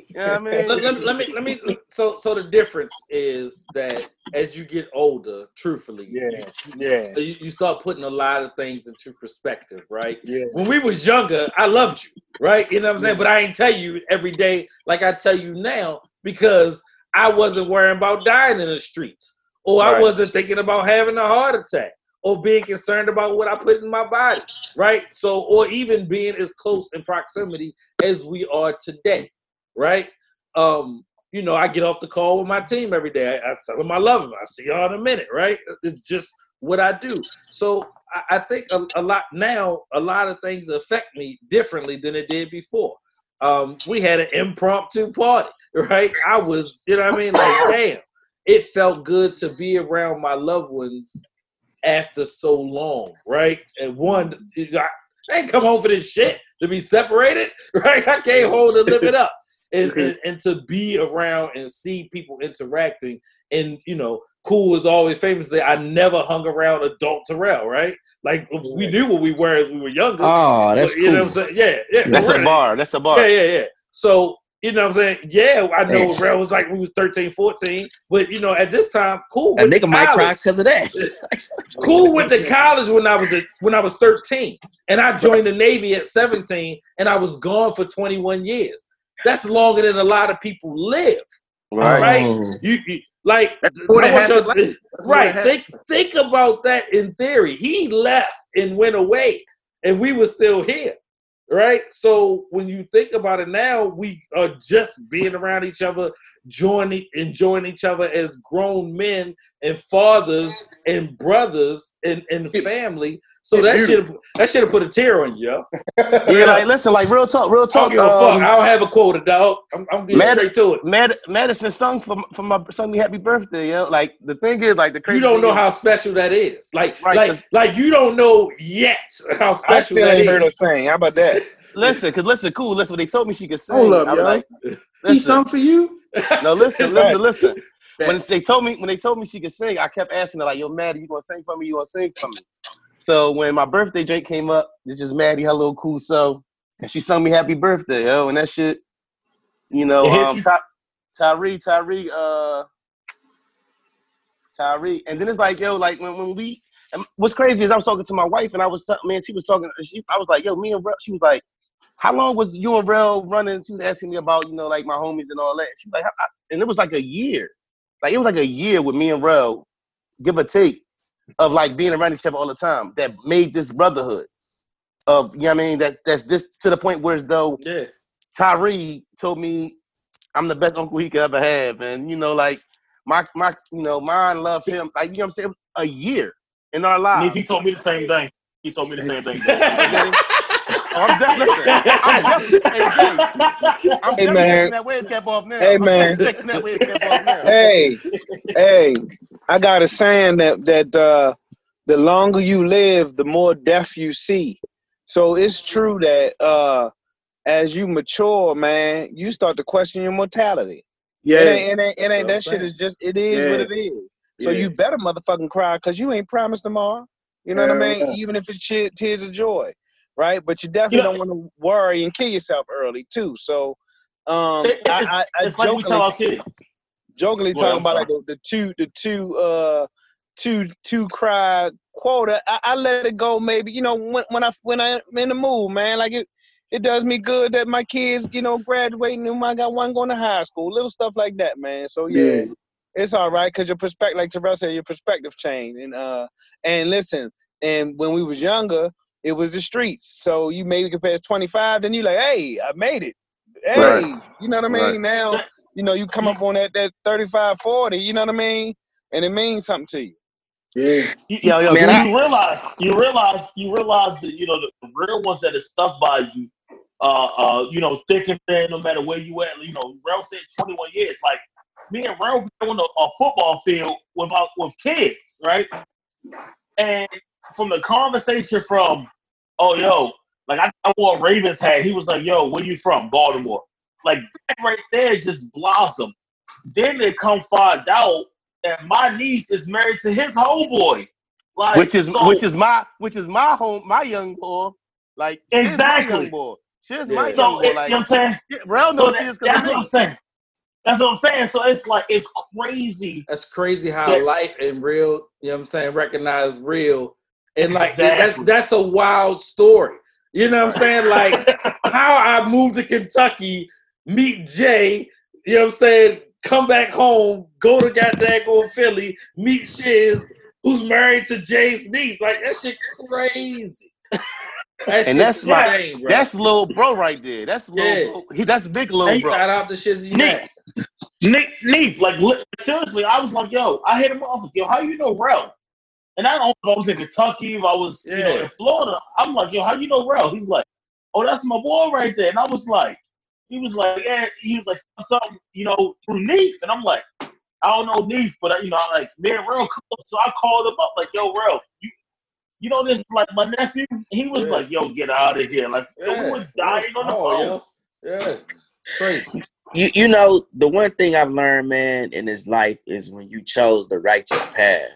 you know what I mean? let, let, let me let me so so the difference is that as you get older truthfully yeah, yeah, you, you start putting a lot of things into perspective right yeah. when we was younger i loved you right you know what i'm saying but i ain't tell you every day like i tell you now because i wasn't worrying about dying in the streets or i wasn't thinking about having a heart attack or being concerned about what i put in my body right? So or even being as close in proximity as we are today right? Um you know i get off the call with my team every day. I, I tell them i love them. I see y'all in a minute right? It's just what i do. So i, I think a, a lot now a lot of things affect me differently than it did before. Um we had an impromptu party right? I was you know what i mean? Like damn it felt good to be around my loved ones after so long right and one you I ain't come home for this shit to be separated, right? I came home to live it up and, and, and to be around and see people interacting. And, you know, Cool was always famous. That I never hung around adult Terrell, right? Like we knew what we were as we were younger. Oh, that's you know cool. what I'm saying? Yeah, yeah. That's for a bar. That's a bar. Yeah, yeah, yeah. So, you know what I'm saying? Yeah, I know what Rel was like when we was 13, 14. But, you know, at this time, Cool A went to nigga might cry because of that. Cool went to college when I was a, when I was 13, and I joined the Navy at 17, and I was gone for 21 years. That's longer than a lot of people live, right? Oh. You, you like what I want happened. y'all- That's what right? happened. Think think about that in theory. He left and went away, and we were still here, right? So when you think about it now, we are just being around each other, joining, enjoying each other as grown men and fathers and brothers and, and family. So that should that should have put a tear on you. yo. Yeah, like listen, like real talk, real I don't talk. give a fuck. um, I don't have a quota, dog. I'm, I'm getting Mad- straight to it. Mad- Madison sung for for my sung me happy birthday, yo. Like the thing is, like the crazy You don't know is- how special that is. Like, Right, like, 'cause- like you don't know yet how I special still that ain't heard her is. sing. How about that? Listen, cause listen, cool. Listen, when they told me she could sing, Hold up, I was yo. like, He sung for you? no, listen, listen, listen. When they told me when they told me she could sing, I kept asking her like, "Yo, Maddie, you gonna sing for me? You gonna sing for me?" So when my birthday drink came up, it's just Maddie, her little cool so, and she sung me happy birthday, yo, and that shit, you know, um. Ty- Tyree, Tyree, uh, Tyree, and then it's like, yo, like when, when we, and what's crazy is I was talking to my wife, and I was, t- man, she was talking, she, I was like, yo, me and Rel, she was like, how long was you and Rel running? She was asking me about, you know, like my homies and all that. She was like, I- and it was like a year, like it was like a year with me and Rel, give or take, of like being around each other all the time that made this brotherhood of, you know what I mean? That's that's just to the point where as though Yeah, Tyree told me I'm the best uncle he could ever have, and you know, like my my you know, mine love him, like you know what I'm saying, a year in our lives. He told me the same thing. He told me the same thing. Okay? I'm definitely, listen, I'm definitely, hey, I'm Hey, definitely man. taking that wave cap off now. Hey, I'm man. taking that wave cap off now. hey, hey, I got a saying that that uh, the longer you live, the more death you see. So it's true that uh, as you mature, man, you start to question your mortality. Yeah. It ain't, it ain't, it ain't that shit is just it is what it is. So Yeah. you better motherfucking cry because you ain't promised tomorrow. You know what I mean? Even if it's tears of joy, right? But you definitely You know- don't want to worry and kill yourself early too. So um, It- I, it's I, I it's like we tell jokingly, our kids. jokingly Go talking about like the, the two the two uh two two cry quota. I, I let it go maybe you know when when I when I'm in the mood, man. Like it it does me good that my kids you know graduating and I got one going to high school, little stuff like that, man. So yeah. Yeah. It's all right because your perspective, like Terrell said, your perspective changed. And uh, and listen, and when we was younger, it was the streets. So you maybe compare 25, then you like, hey, I made it. Hey, Right. you know what I mean? Right. Now, you know, you come up on that that 35, 40, you know what I mean? And it means something to you. Yeah. You, Yo, yo, you, man, you realize, you realize, you realize that you know the real ones that are stuck by you, uh, uh, you know, thick and thin, no matter where you at. You know, Rel said 21 years. Like me and Rel been on a, a football field without with kids, right? And from the conversation from, oh yo, like I, I wore a Ravens hat. He was like, yo, where you from? Baltimore. Like that right there just blossomed. Then they come find out that my niece is married to his homeboy. Like, which is so- which is my which is my home my young boy. Like she's my Exactly. young boy. She's my Yeah. young so boy. it, Like you know what I'm saying. yeah, Rel So knows that- is that's what I'm saying. That's what I'm saying. So it's like it's crazy. That's crazy how Yeah. life and real, you know what I'm saying, recognize real. And like Exactly. that's that's a wild story. You know what I'm saying? Like how I moved to Kentucky, meet Jay, you know what I'm saying, come back home, go to goddamn go to Philly, meet Shiz, who's married to Jay's niece. Like that shit crazy. That And shit's that's my- insane, bro. that's little bro right there. That's little Yeah. bro. He, that's big little Hey, bro. Shout out to Shizzy Nick, Mac. Nick, Nick, like li- seriously, I was like, yo, I hit him off. like, Yo, how you know Rel? And I don't know if I was in Kentucky, if I was, you know, in Florida. I'm like, yo, how you know Rel? He's like, oh, that's my boy right there. And I was like, he was like, yeah, he was like something, you know, through Neef. And I'm like, I don't know Neef, but I, you know, I like me and Rel. close. So I called him up, like, yo, Rel, you, you know this, like my nephew. He was Yeah. like, yo, get out of here, like, yo, we were dying on the Oh, phone. yo. Yeah. Crazy. You you know the one thing I've learned, man, in this life is when you chose the righteous path,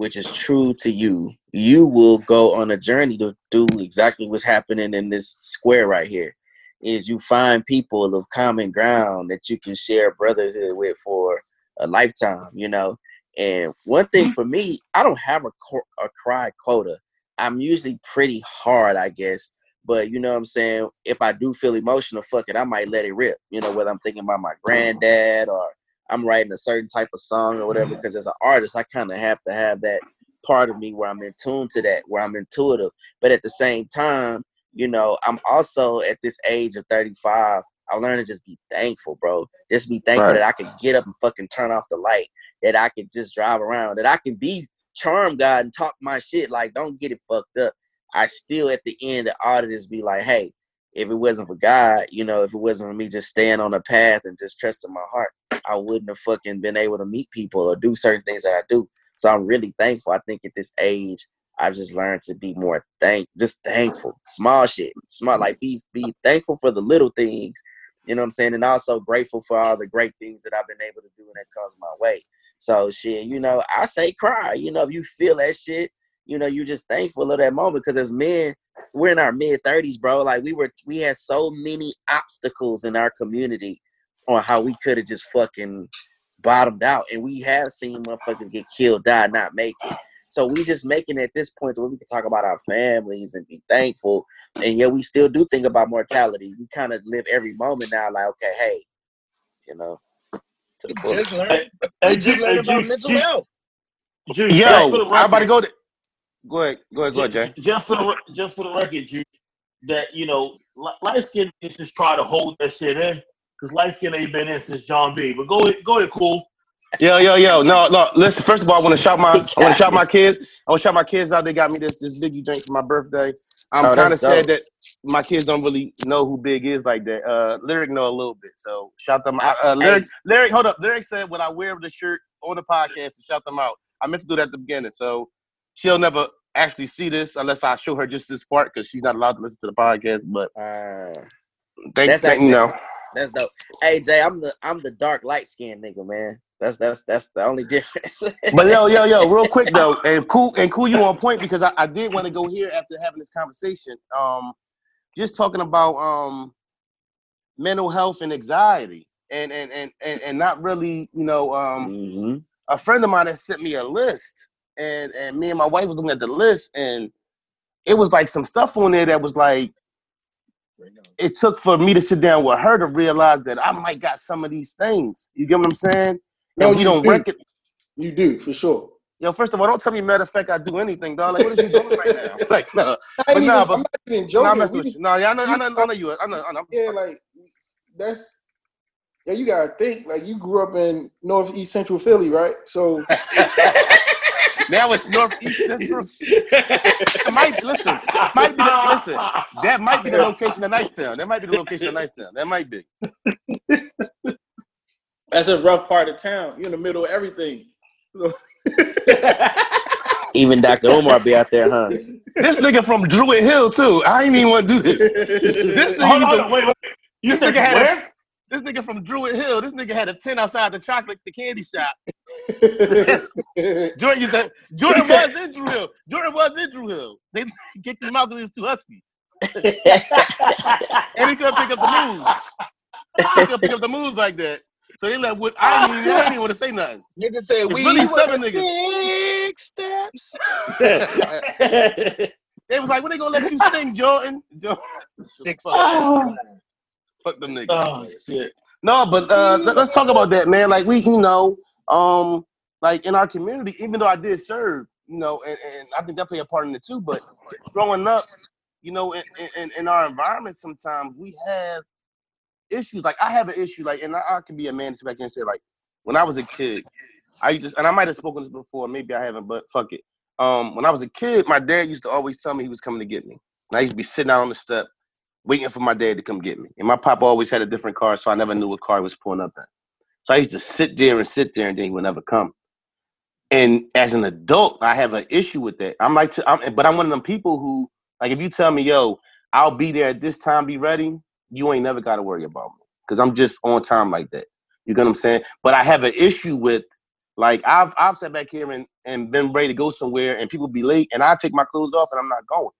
which is true to you, you will go on a journey to do exactly what's happening in this square right here. Is you find people of common ground that you can share brotherhood with for a lifetime, you know. And one thing mm-hmm. for me, I don't have a a cry quota. I'm usually pretty hard, I guess. But you know what I'm saying? If I do feel emotional, fuck it, I might let it rip. You know, whether I'm thinking about my granddad or I'm writing a certain type of song or whatever. Mm-hmm. Because as an artist, I kind of have to have that part of me where I'm in tune to that, where I'm intuitive. But at the same time, you know, I'm also at this age of 35. I learned to just be thankful, bro. Just be thankful Right. that I can get up and fucking turn off the light. That I can just drive around. That I can be charm God and talk my shit. Like, don't get it fucked up. I still at the end of all of this be like, hey, if it wasn't for God, you know, if it wasn't for me just staying on the path and just trusting my heart, I wouldn't have fucking been able to meet people or do certain things that I do. So I'm really thankful. I think at this age, I've just learned to be more thank, just thankful, small shit, small like be be thankful for the little things, you know what I'm saying, and also grateful for all the great things that I've been able to do and that comes my way. So shit, you know, I say cry. You know, if you feel that shit, you know, you just thankful of that moment because as men, we're in our mid thirties, bro. Like we were, we had so many obstacles in our community on how we could have just fucking bottomed out, and we have seen motherfuckers get killed, die, not make it. So we just making it at this point where we can talk about our families and be thankful, and yet we still do think about mortality. We kind of live every moment now, like okay, hey, you know, to the fullest. Just learn. Hey, hey, just Ju- learn hey, about Juice, mental Juice, health. Juice, Yo, just I'm about to go to. Go ahead. Go ahead. Go ahead, Jay. just for the just for the record, Juice, that you know, li- light skin is just try to hold that shit in because light skin ain't been in since Jon B. But go ahead, go ahead, cool. Yo, yo, yo. No, no. Listen. First of all, I want to shout my. I want to shout my kids. I want to shout my kids out. They got me this this Biggie drink for my birthday. I'm Oh, kind of sad that my kids don't really know who Big is like that. Uh, Lyric know a little bit, so shout them out. Uh, Lyric, Lyric, hold up. Lyric said when I wear the shirt on the podcast to shout them out. I meant to do that at the beginning, so she'll never actually see this unless I show her just this part because she's not allowed to listen to the podcast. But Uh, thank, That's thank you know. that's dope. Hey Jay, I'm the I'm the dark light skinned nigga, man. That's that's that's the only difference. But yo, yo, yo, real quick though, and cool, and cool, you on point because I, I did want to go here after having this conversation. Um, just talking about um mental health and anxiety, and and and and, and not really, you know, um, hmm a friend of mine has sent me a list, and and me and my wife was looking at the list, and it was like some stuff on there that was like. It took for me to sit down with her to realize that I might got some of these things. You get what I'm saying? No, you don't do. reckon. You do for sure. Yo, first of all, don't tell me matter of fact I do anything, dog. Like, what is you doing right now? It's like, no. I But nah, I'm but No, joking. I'm messing with just- you. No, yeah, I know, I know, I know you. I know, I know. yeah, like that's yeah. You gotta think like you grew up in northeast central Philly, right? So now it's northeast central. It might listen. Might be the, listen. That might be the location of Nicetown. That might be the location of Nicetown. That might be. that's a rough part of town. You're in the middle of everything. Even Dr. Omar be out there, huh? This nigga from Druid Hill too. I ain't even want to do this. This nigga, Hold used to- on, wait, wait. You this said nigga had where? a, this nigga from Druid Hill. This nigga had a tent outside the chocolate, the candy shop. Jordan used to, Jordan was in Druid Hill. Jordan was in Druid Hill. They kicked him out because he was too husky. And he couldn't pick up the moves. He couldn't pick up the moves like that. So they let Wood. I didn't even, I didn't even want to say nothing. Niggas say It's we really were seven the niggas. Big steps. They was like, when they gonna let you sing, Jordan? Jordan. Six Fuck, Oh, fuck them niggas. oh shit. No, but uh, let, us talk about that, man. Like we, you know, um, like in our community, even though I did serve, you know, and, and I think that play a part in it too. But growing up, you know, in, in, in our environment, sometimes we have issues. Like I have an issue, like, and I, I can be a man to sit back here and say, like, when I was a kid, I just and I might have spoken this before, maybe I haven't, but fuck it. Um, when I was a kid, my dad used to always tell me he was coming to get me. And I used to be sitting out on the step, waiting for my dad to come get me. And my papa always had a different car, so I never knew what car he was pulling up at. So I used to sit there and sit there, and then he would never come. And as an adult, I have an issue with that. I'm like, to, I'm, but I'm one of them people who, like, if you tell me, yo, I'll be there at this time, be ready, you ain't never got to worry about me because I'm just on time like that. You get what I'm saying? But I have an issue with, like, I've I've sat back here and, and been ready to go somewhere, and people be late, and I take my clothes off, and I'm not going.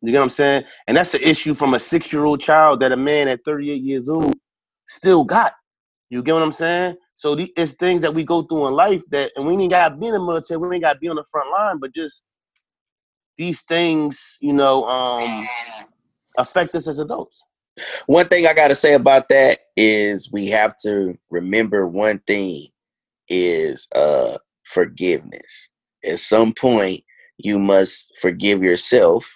You get what I'm saying? And that's an issue from a six year old child that a man at 38 years old still got. You get what I'm saying? So the, it's things that we go through in life that, and we ain't got to be in the military, we ain't got to be on the front line, but just these things, you know, um, affect us as adults. One thing I got to say about that is we have to remember one thing is uh forgiveness. At some point, you must forgive yourself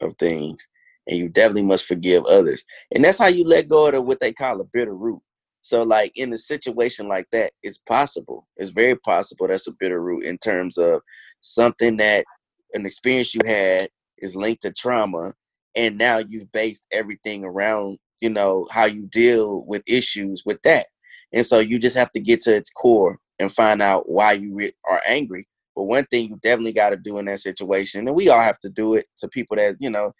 of things, and you definitely must forgive others. And that's how you let go of the, what they call a bitter root. So, like in a situation like that, it's possible. It's very possible that's a bitter root in terms of something that an experience you had is linked to trauma, and now you've based everything around you know how you deal with issues with that and so you just have to get to its core and find out why you re- are angry but one thing you definitely got to do in that situation and we all have to do it to people that you know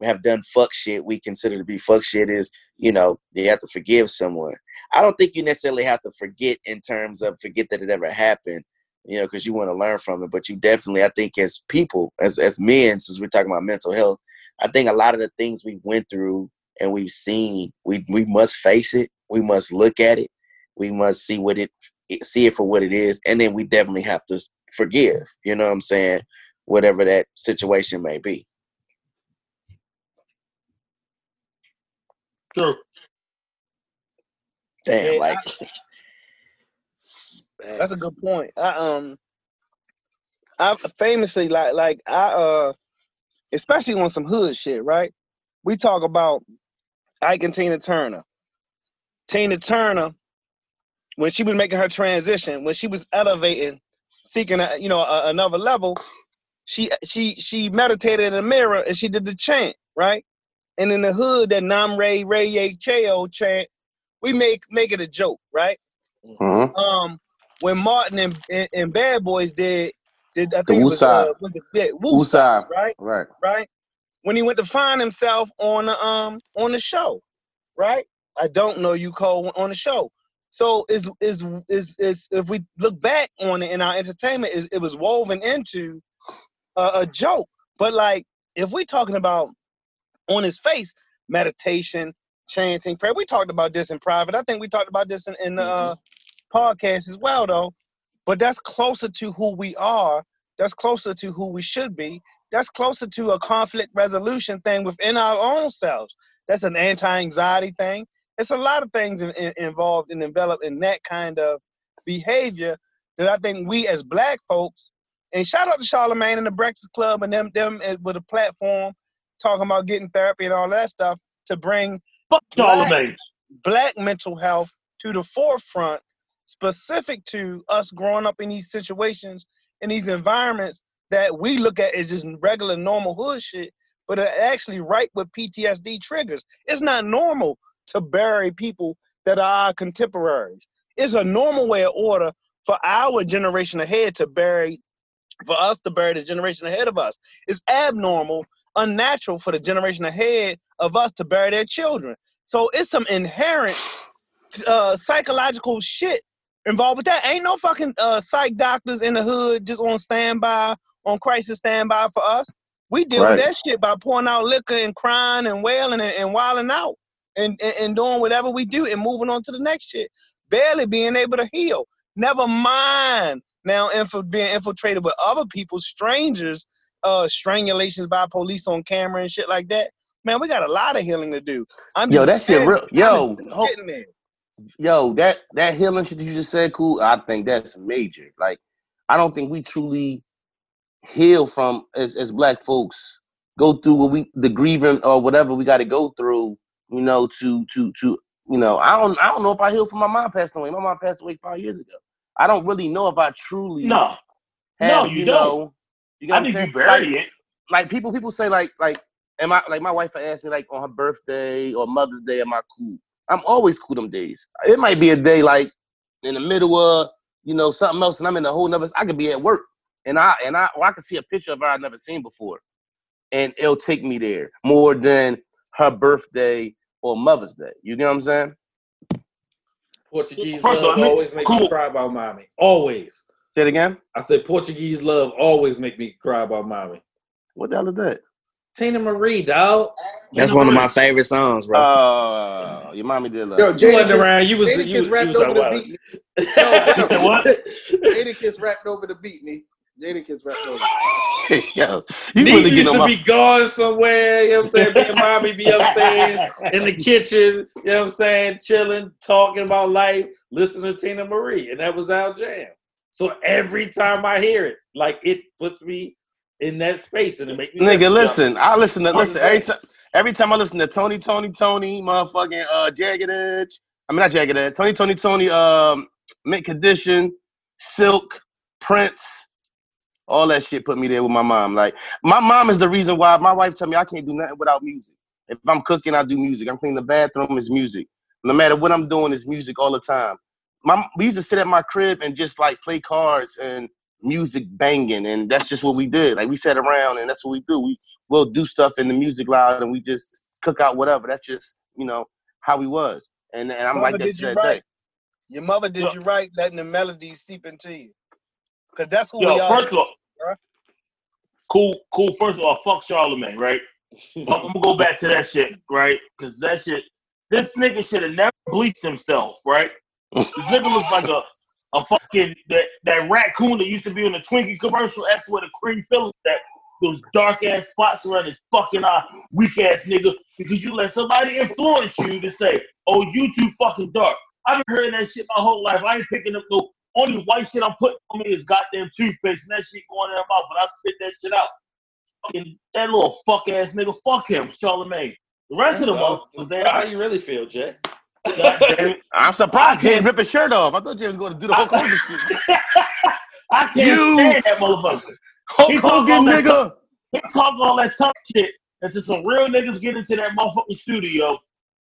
have done fuck shit we consider to be fuck shit is you know you have to forgive someone. I don't think you necessarily have to forget in terms of forget that it ever happened you know because you want to learn from it but you definitely i think as people as as men since we're talking about mental health i think a lot of the things we went through and we've seen we we must face it we must look at it we must see what it see it for what it is and then we definitely have to forgive you know what i'm saying whatever that situation may be True. damn Yeah, like That's a good point. I um I famously like like I uh especially on some hood shit, right? We talk about Ike and Tina Turner. Tina Turner, when she was making her transition, when she was elevating, seeking a, you know a, another level, she she she meditated in the mirror and she did the chant, right? And in the hood, that Nam Ray Ray Ye Cheo chant, we make make it a joke, right? Mhm. um when Martin and, and, and Bad Boys did did I The think it was, uh, was it yeah, right? Right. Right? When he went to find himself on the um on the show, right? I don't know you Cole on the show. So is is is is if we look back on it in our entertainment, is it was woven into a, a joke. But like if we talking about on his face, meditation, chanting, prayer. We talked about this in private. I think we talked about this in, in the uh, podcast as well, though. But that's closer to who we are. That's closer to who we should be. That's closer to a conflict resolution thing within our own selves. That's an anti-anxiety thing. It's a lot of things in, in- involved and developed in that kind of behavior that I think we as black folks And shout out to Charlemagne and the Breakfast Club and them them with a platform talking about getting therapy and all that stuff to bring Fuck Black- Charlemagne. black mental health to the forefront, specific to us growing up in these situations in these environments that we look at as just regular normal hood shit, but are actually right with PTSD triggers. It's not normal to bury people that are our contemporaries. It's a normal way of order for our generation ahead to bury, for us to bury the generation ahead of us. It's abnormal, unnatural for the generation ahead of us to bury their children. So it's some inherent uh, psychological shit involved with that. Ain't no fucking uh, psych doctors in the hood just on standby, on crisis standby for us. We deal Right. with that shit by pouring out liquor and crying and wailing and, and wilding out and, and, and doing whatever we do and moving on to the next shit. Barely being able to heal. Never mind now inf- being infiltrated with other people, strangers, uh, strangulations by police on camera and shit like that. Man, we got a lot of healing to do. I'm Yo, that shit real. Yo, ho- yo, that that healing shit you just said, cool. I think that's major. Like, I don't think we truly heal from as as black folks go through what we the grieving or whatever we got to go through. You know, to to to you know, I don't I don't know if I healed from my mom passing away. My mom passed away five years ago. I don't really know if I truly No, have, No, you you don't. know. You know I think you bury Like- it. like people people say like like am I like my wife asked me like on her birthday or Mother's Day am I cool? I'm always cool them days. It might be a day like in the middle of you know something else and I'm in a whole nother I could be at work and I and I or I could see a picture of her I've never seen before and it'll take me there more than her birthday or Mother's Day. You get what I'm saying? Portuguese First of all, love let always make me cry about mommy. Always. Say it again. I said Portuguese love always make me cry about mommy. What the hell is that? Teena Marie, dog. That's one of my favorite songs, bro. Oh, your mommy did love. Yo, it. You wasn't around. You was. Jadakiss You was, you was over the beat. He said what? Jadakiss rapped over the beat, me. Jadakiss rapped over. Yo, you Neat really used getting on to my be gone somewhere, you know what I'm saying? Me and mommy be upstairs in the kitchen, you know what I'm saying, chilling, talking about life, listening to Teena Marie, and that was our jam. So every time I hear it, like it puts me in that space and it makes me Nigga, listen. I listen to listen every time. Every time I listen to Tony, Tony, Tony, motherfucking uh, Jagged Edge. I mean not Jagged Edge. Tony, Tony, Tony. Um, Mint Condition, Silk, Prince. All that shit put me there with my mom. Like my mom is the reason why my wife tell me I can't do nothing without music. If I'm cooking, I do music. I'm cleaning the bathroom, is music. No matter what I'm doing, is music all the time. My we used to sit at my crib and just like play cards and music banging, and that's just what we did. Like we sat around and that's what we do. We we'll do stuff in the music loud and we just cook out whatever. That's just you know how we was. And and I'm Mama like that did to you that right. day. Your mother did Yo. you right, letting the melodies seep into you. Cause that's who Yo, we are. first of all, bruh. cool, cool. First of all, fuck Charlemagne, right? I'm gonna go back to that shit, right? Because that shit, this nigga should have never bleached himself, right? This nigga looks like a a fucking that that raccoon that used to be in the Twinkie commercial. That's where the cream filling that those dark ass spots around his fucking eye, weak ass nigga. Because you let somebody influence you to say, "Oh, you too fucking dark." I've been hearing that shit my whole life. I ain't picking up no. Only white shit I'm putting on me is goddamn toothpaste, and that shit going in my mouth, but I spit that shit out. Fucking that little fuck ass nigga, fuck him, Charlemagne. The rest of the motherfuckers, they How you really feel, Jay? God damn it. I'm surprised I he didn't rip his shirt off. I thought you was going to do the whole Hogan shit. I can't You- stand that motherfucker. Hulk He talk Hogan, all that nigga. He talk all that tough shit until some real niggas get into that motherfucking studio.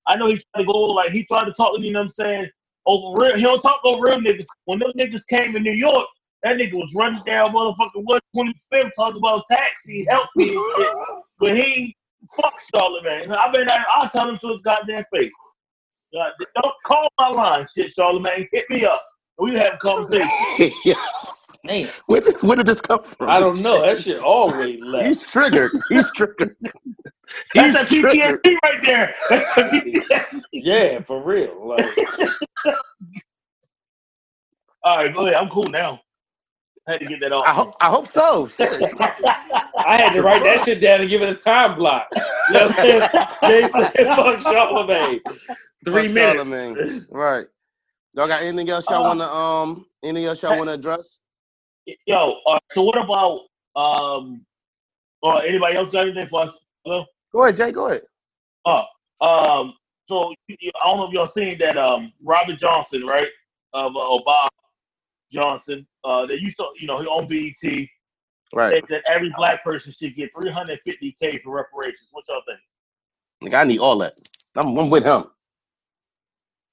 I know he tried to go like he tried to talk, to me, you know what I'm saying? Over real, he don't talk over real niggas. When them niggas came to New York, that nigga was running down motherfucking 125th talking about taxi, help me and shit. But he fuck Charlemagne. I mean, I, I'll tell him to his goddamn face. God, don't call my line, shit, Charlemagne. Hit me up. We have a conversation. yeah. Man, Where did, where did this come from? I don't know. That shit always left. He's triggered. He's triggered. That's He's that triggered. PTSD right there. That's that PTSD. Yeah, for real. Like, All right, go ahead. I'm cool now. I had to get that off. I hope, I hope so. I had to write that shit down and give it a time block. You know what I'm saying? They fuck Charlemagne. Three Fuck minutes. Charlemagne. Right. Y'all got anything else y'all Uh, wanna um anything else y'all wanna address? Yo, uh, so what about um, or anybody else got anything for us? Hello? Go ahead, Jay. Go ahead. Oh, um, so I don't know if y'all seen that um Robert Johnson, right? Of uh, Bob Johnson, uh, that used to, you know, he owned BET. Right. That, that every black person should get 350k for reparations. What y'all think? Like, I need all that. I'm, I'm with him.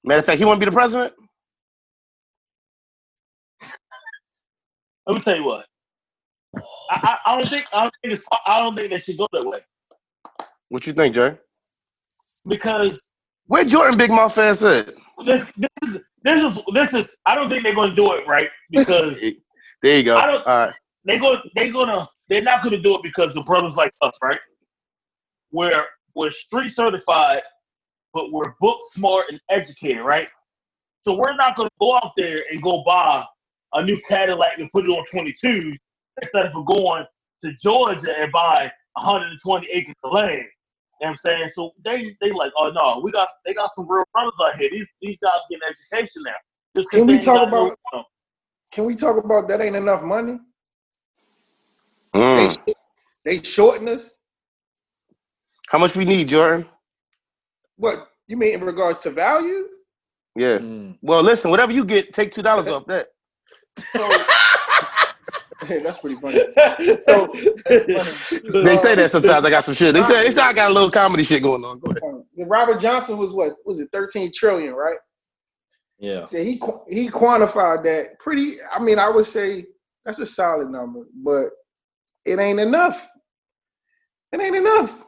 Matter of fact, he want to be the president? Let me tell you what. I, I, I don't think I don't think it's, I don't think they should go that way What you think, Jay? because Where Jordan Big Mouth ass at? this this is this is this is I don't think they're going to do it right because There you go. I don't- All right. they go they're gonna they're not gonna do it because the brothers like us, right? We're we're street certified, but we're book smart and educated, right? So we're not gonna go out there and go buy a new Cadillac and put it on 22 instead of going to Georgia and buy 120 acres of land. You know what I'm saying? So they they like, oh no, we got they got some real brothers out here. These these guys getting education now. Just 'cause Can we talk got no- about- Can we talk about that ain't enough money? Mm. They, they shorten us. How much we need, Jordan? What you mean in regards to value? Yeah. Mm. Well, listen, whatever you get, take two dollars off that. So, that's pretty funny. So, They say that sometimes. I got some shit. They say they say I got a little comedy shit going on. Go um, Robert Johnson was what was it 13 trillion, right? Yeah. So he he quantified that pretty. I mean, I would say that's a solid number, but it ain't enough. It ain't enough.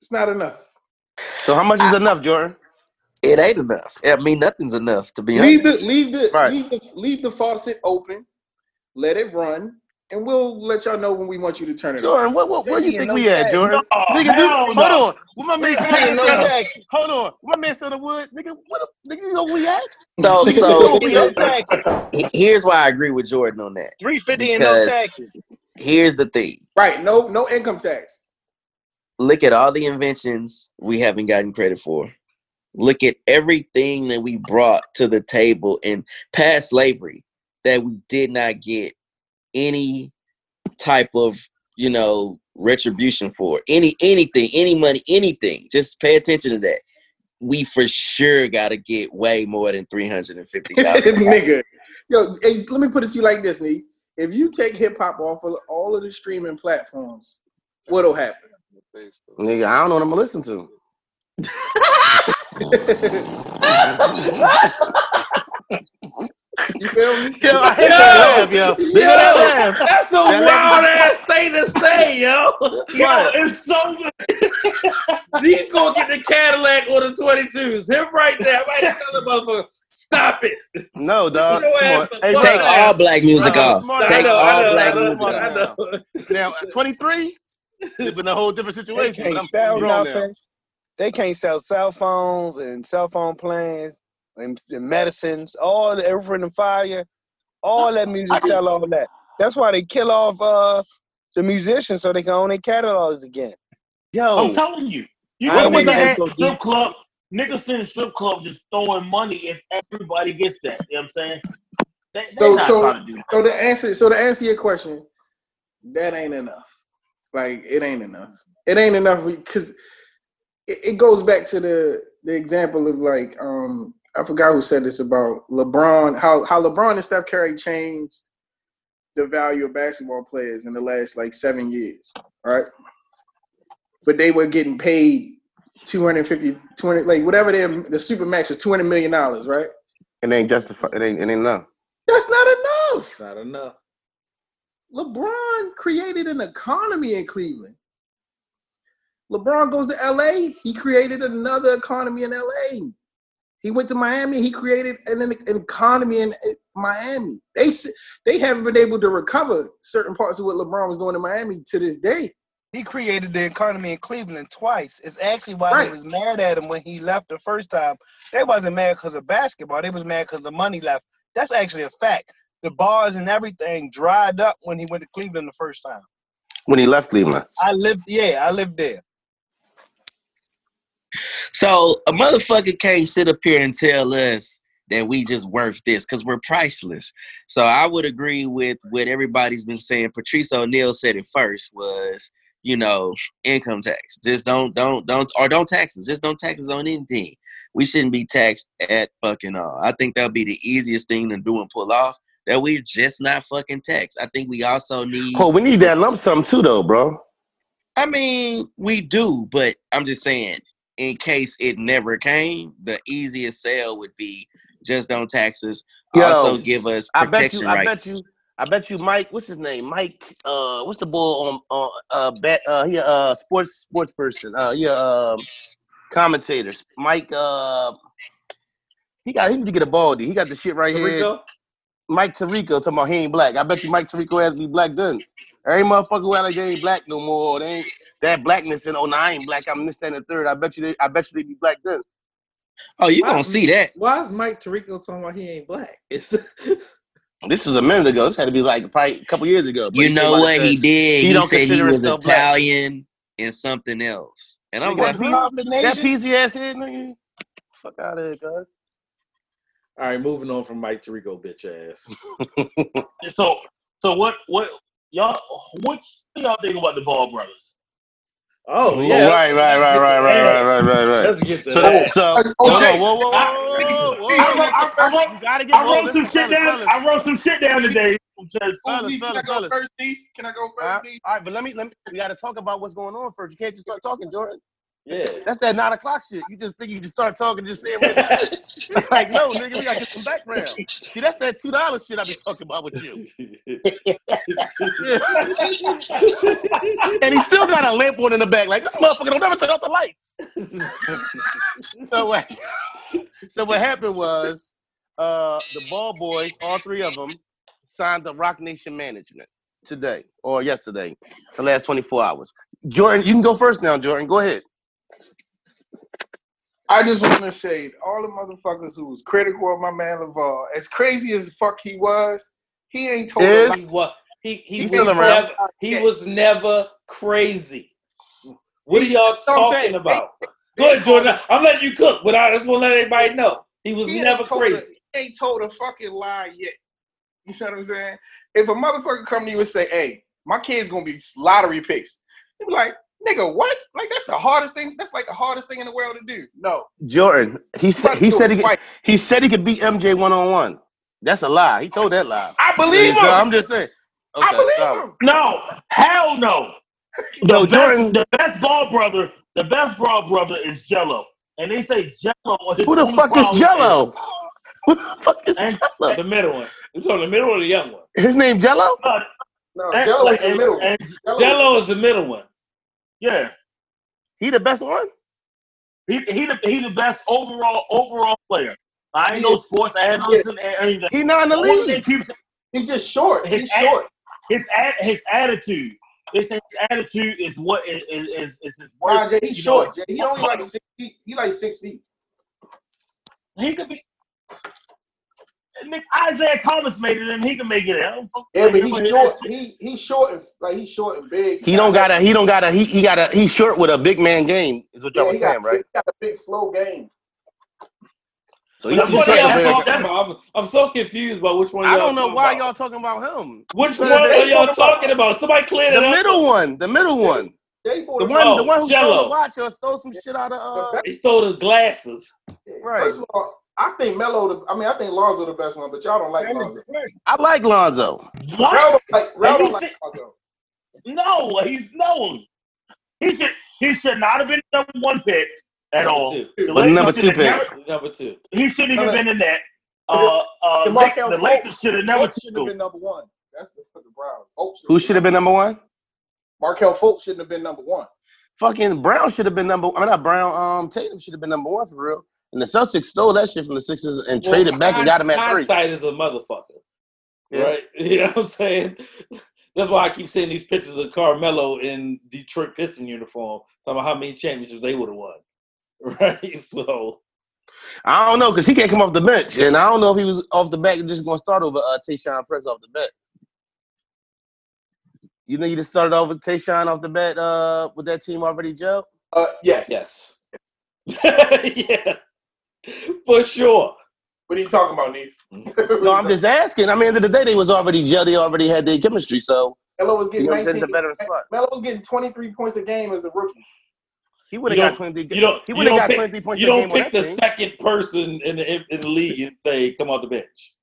It's not enough. So how much is enough, Jordan? It ain't enough. I mean, nothing's enough to be Leave honest. the leave the Right. leave the leave the faucet open, let it run, and we'll let y'all know when we want you to turn it off. Jordan, what, what, where you think ain't we no at, tax. Jordan? No, Nigga, dude, hell hold no. on. What my man said? no taxes. Hold on. What my man said the wood? Nigga, what the, nigga, you know where we at? So, Nigga, so we No at? taxes. he- here's why I agree with Jordan on that. Three fifty and no taxes. Here's the thing. Right? No, no income tax. Look at all the inventions we haven't gotten credit for. Look at everything that we brought to the table in past slavery that we did not get any type of, you know, retribution for. Any anything, any money, anything. Just pay attention to that. We for sure gotta get way more than three hundred and fifty thousand. Nigga, yo, hey, let me put it to you like this, Nee. If you take hip hop off of all of the streaming platforms, what'll happen? Nigga, I don't know what I'm gonna listen to. You feel me? Yo, I hate that laugh, yo. Nigga, that laugh. That's a That wild ass thing to say, yo. Yo, it's so good. He's gonna get the Cadillac or the 22s. Him right there. I might tell the motherfucker, stop it. No, dog. Your Come ass on. the Hey, Take out. all black music No, off. smart Take know, all know, black know, music off. Now, 23, it's been a whole different situation. But can't I'm, sell I'm nothing. They can't sell cell phones and cell phone plans and, and medicines. All the everything in fire. All that music sell all that. That's why they kill off uh, the musicians so they can own their catalogs again. Yo, I'm telling you. You I gonna ain't see gonna that strip deep. club, niggas in the strip club just throwing money if everybody gets that. You know what I'm saying? They, they So- not so- to do that. So to answer, so to answer your question, that ain't enough. Like it ain't enough. It ain't enough because it, it goes back to the the example of like um I forgot who said this about LeBron how how LeBron and Steph Curry changed the value of basketball players in the last like seven years, right? But they were getting paid 250, 200, like whatever their the super max was 200 million dollars, right? it ain't justified. It ain't, it ain't enough. That's not enough. Not enough. LeBron created an economy in Cleveland. LeBron goes to LA, he created another economy in LA. He went to Miami, he created an, an economy in in Miami. They they haven't been able to recover certain parts of what LeBron was doing in Miami to this day. He created the economy in Cleveland twice. It's actually why Right. they was mad at him when he left the first time. They wasn't mad because of basketball. They was mad because the money left. That's actually a fact. The bars and everything dried up when he went to Cleveland the first time. When he left Cleveland. I lived, yeah, I lived there. So a motherfucker can't sit up here and tell us that we just worth this because we're priceless. So I would agree with what everybody's been saying. Patrice O'Neal said it first was, you know, income tax. Just don't, don't, don't, or don't taxes. Just don't taxes on anything. We shouldn't be taxed at fucking all. I think that'll be the easiest thing to do and pull off. That we're just not fucking taxed. I think we also need. Oh, we need that lump sum too, though, bro. I mean, we do, but I'm just saying, in case it never came, the easiest sale would be just don't taxes. Yo, also give us protection I bet protection you. I bet you. I bet you, Mike. What's his name? Mike. Uh, what's the bull on on uh bet? Uh, he uh sports sports person. Uh, yeah. Um, commentators. Mike. Uh, he got. He need to get a baldy. He got the shit right here. Mike Tirico talking about he ain't black. I bet you Mike Tirico has to be black then. Every motherfucker who act like they ain't black no more. They ain't that blackness and oh no, I ain't black. I'm this and the third. I bet you they I bet you they be black then. Oh, you Why- gonna see that? Why is Mike Tirico talking about he ain't black? It's This is a minute ago. This had to be like probably a couple years ago. But You know what and he did? he He, don't said he consider was himself black. Italian and something else. And I'm like, that huh? That peasy ass head nigga. Fuck out of here, guys. all right. Moving on from Mike Tirico, bitch ass. So, so what? What y'all? What y'all think about the Ball brothers? Oh Yeah, yeah, right, right, right, right, right, right, right, right, right. Let's get to So, that. so That's hold OJ. on, whoa, whoa, whoa, whoa, whoa, whoa. I wrote, I, I You gotta get I wrote some shit down. I wrote some shit down today. Just Ooh, Fellas, can I go fellas. first, Steve? Can I go Huh? first, uh, Steve? All right, but let me let me. We got to talk about what's going on first. You can't just start talking, Jordan. Yeah. That's that nine o'clock shit. You just think you just start talking, just saying what like, no, nigga, we gotta get some background. See, that's that two dollars shit I be talking about with you. and he still got a lamp on in the back. Like this motherfucker don't ever turn off the lights. so what? So what happened was, uh, the ball boys, all three of them, signed the Roc Nation management today or yesterday, the last twenty four hours. Jordan, you can go first now. Jordan, go ahead. I just want to say, all the motherfuckers who was critical of my man LaVar, as crazy as the fuck he was, he ain't told Is- a he was he he He's was still around. never he was never crazy. What are y'all You know what I'm talking saying? about? Good, Jordan. I'm letting you cook, but I just want to let everybody know he was He never told a- crazy. he ain't told a fucking lie yet. You know what I'm saying? If a motherfucker come to you and say, "Hey, my kid's gonna be lottery picks," you be like, "Nigga, what? Like that's the hardest thing. That's like the hardest thing in the world to do." No, Jordan, he said he said he could, he said he could beat MJ one on one. That's a lie. He told that lie. I believe So him. I'm just saying. I Okay, believe solid. him. no, hell no. The Yo, best, Jordan- the best ball brother, the best ball brother is Gelo, and they say Gelo. his Who the fuck is Gelo? Who the fuck is And- Gelo? The middle one. You talking the middle or the young one? His name Gelo? uh, No, and- Gelo is the and- middle. and- Gelo- Gelo is the middle one. Yeah, He the best one? he he the he the best overall overall player. I ain't Yeah. no sports analyst and everything. He not in the The only league. keeps He's just short. His He's ad- short. his ad, his attitude. It's his attitude is what is is, is, is his Nah, worst. Jay, he's you short. Jay, he only like six feet. He like six feet. He could be. Nick Isaiah Thomas made it, and he can make it. I Yeah, but he's short. He he's short and like he's short and big. He don't got a he don't got a he he got a he's short with a big man game, is what y'all Yeah, was he got, saying, right? he got a big slow game. So he That's too Which what one short are to y'all be- talking about? I'm, I'm so confused about which one. I y'all don't know why about. y'all talking about him. Which one are y'all talking about- talking about? Somebody clear The that up. middle one, the middle one. They pulled The him one Oh, the one who stole Gelo. the watch or stole some shit out of uh He stole his glasses. Right. First of all, I think Melo. I mean, I think Lonzo the best one, but y'all don't like Lonzo. I like Lonzo. Rel What? don't like, Rel don't he like Lonzo. No, he's no. He should he should not have been number one pick at Number all. two. The Lakers number two pick. never- Number two. he shouldn't even No, no. been in that. Uh, uh, And Lak- the Fultz- Lakers should have never shouldn't have been number one. That's the fucking Browns. Fultz Who should have been number one? Markelle Fultz shouldn't have been number one. Fucking Brown should have been number. I mean, not Brown. Um, Tatum should have been number one for real. And the Celtics stole that shit from the Sixers and Well, traded back and got him at three. Hindsight is a motherfucker. Yeah. Right? You know what I'm saying? That's why I keep seeing these pictures of Carmelo in Detroit Piston uniform, talking about how many championships they would have won. Right? So I don't know because he can't come off the bench, and I don't know if he was off the back and just going to start over uh, Tayshaun Press off the bat. You think he just started off with Tayshaun off the bat uh, with that team already, Joe? Uh, yes. yes. yeah. For sure. What are you talking about, Neef? No, I'm just asking. I mean, at the end of the day, they was already gel. They already had their chemistry. So Melo was you getting know what I'm saying? 19. It's a better spot. Melo was getting 23 points a game as a rookie. He would have got don't- 23. You don't. He You would have don't got pick, 23 points you a don't game on pick that the team. second person in the in the league and say come off the bench.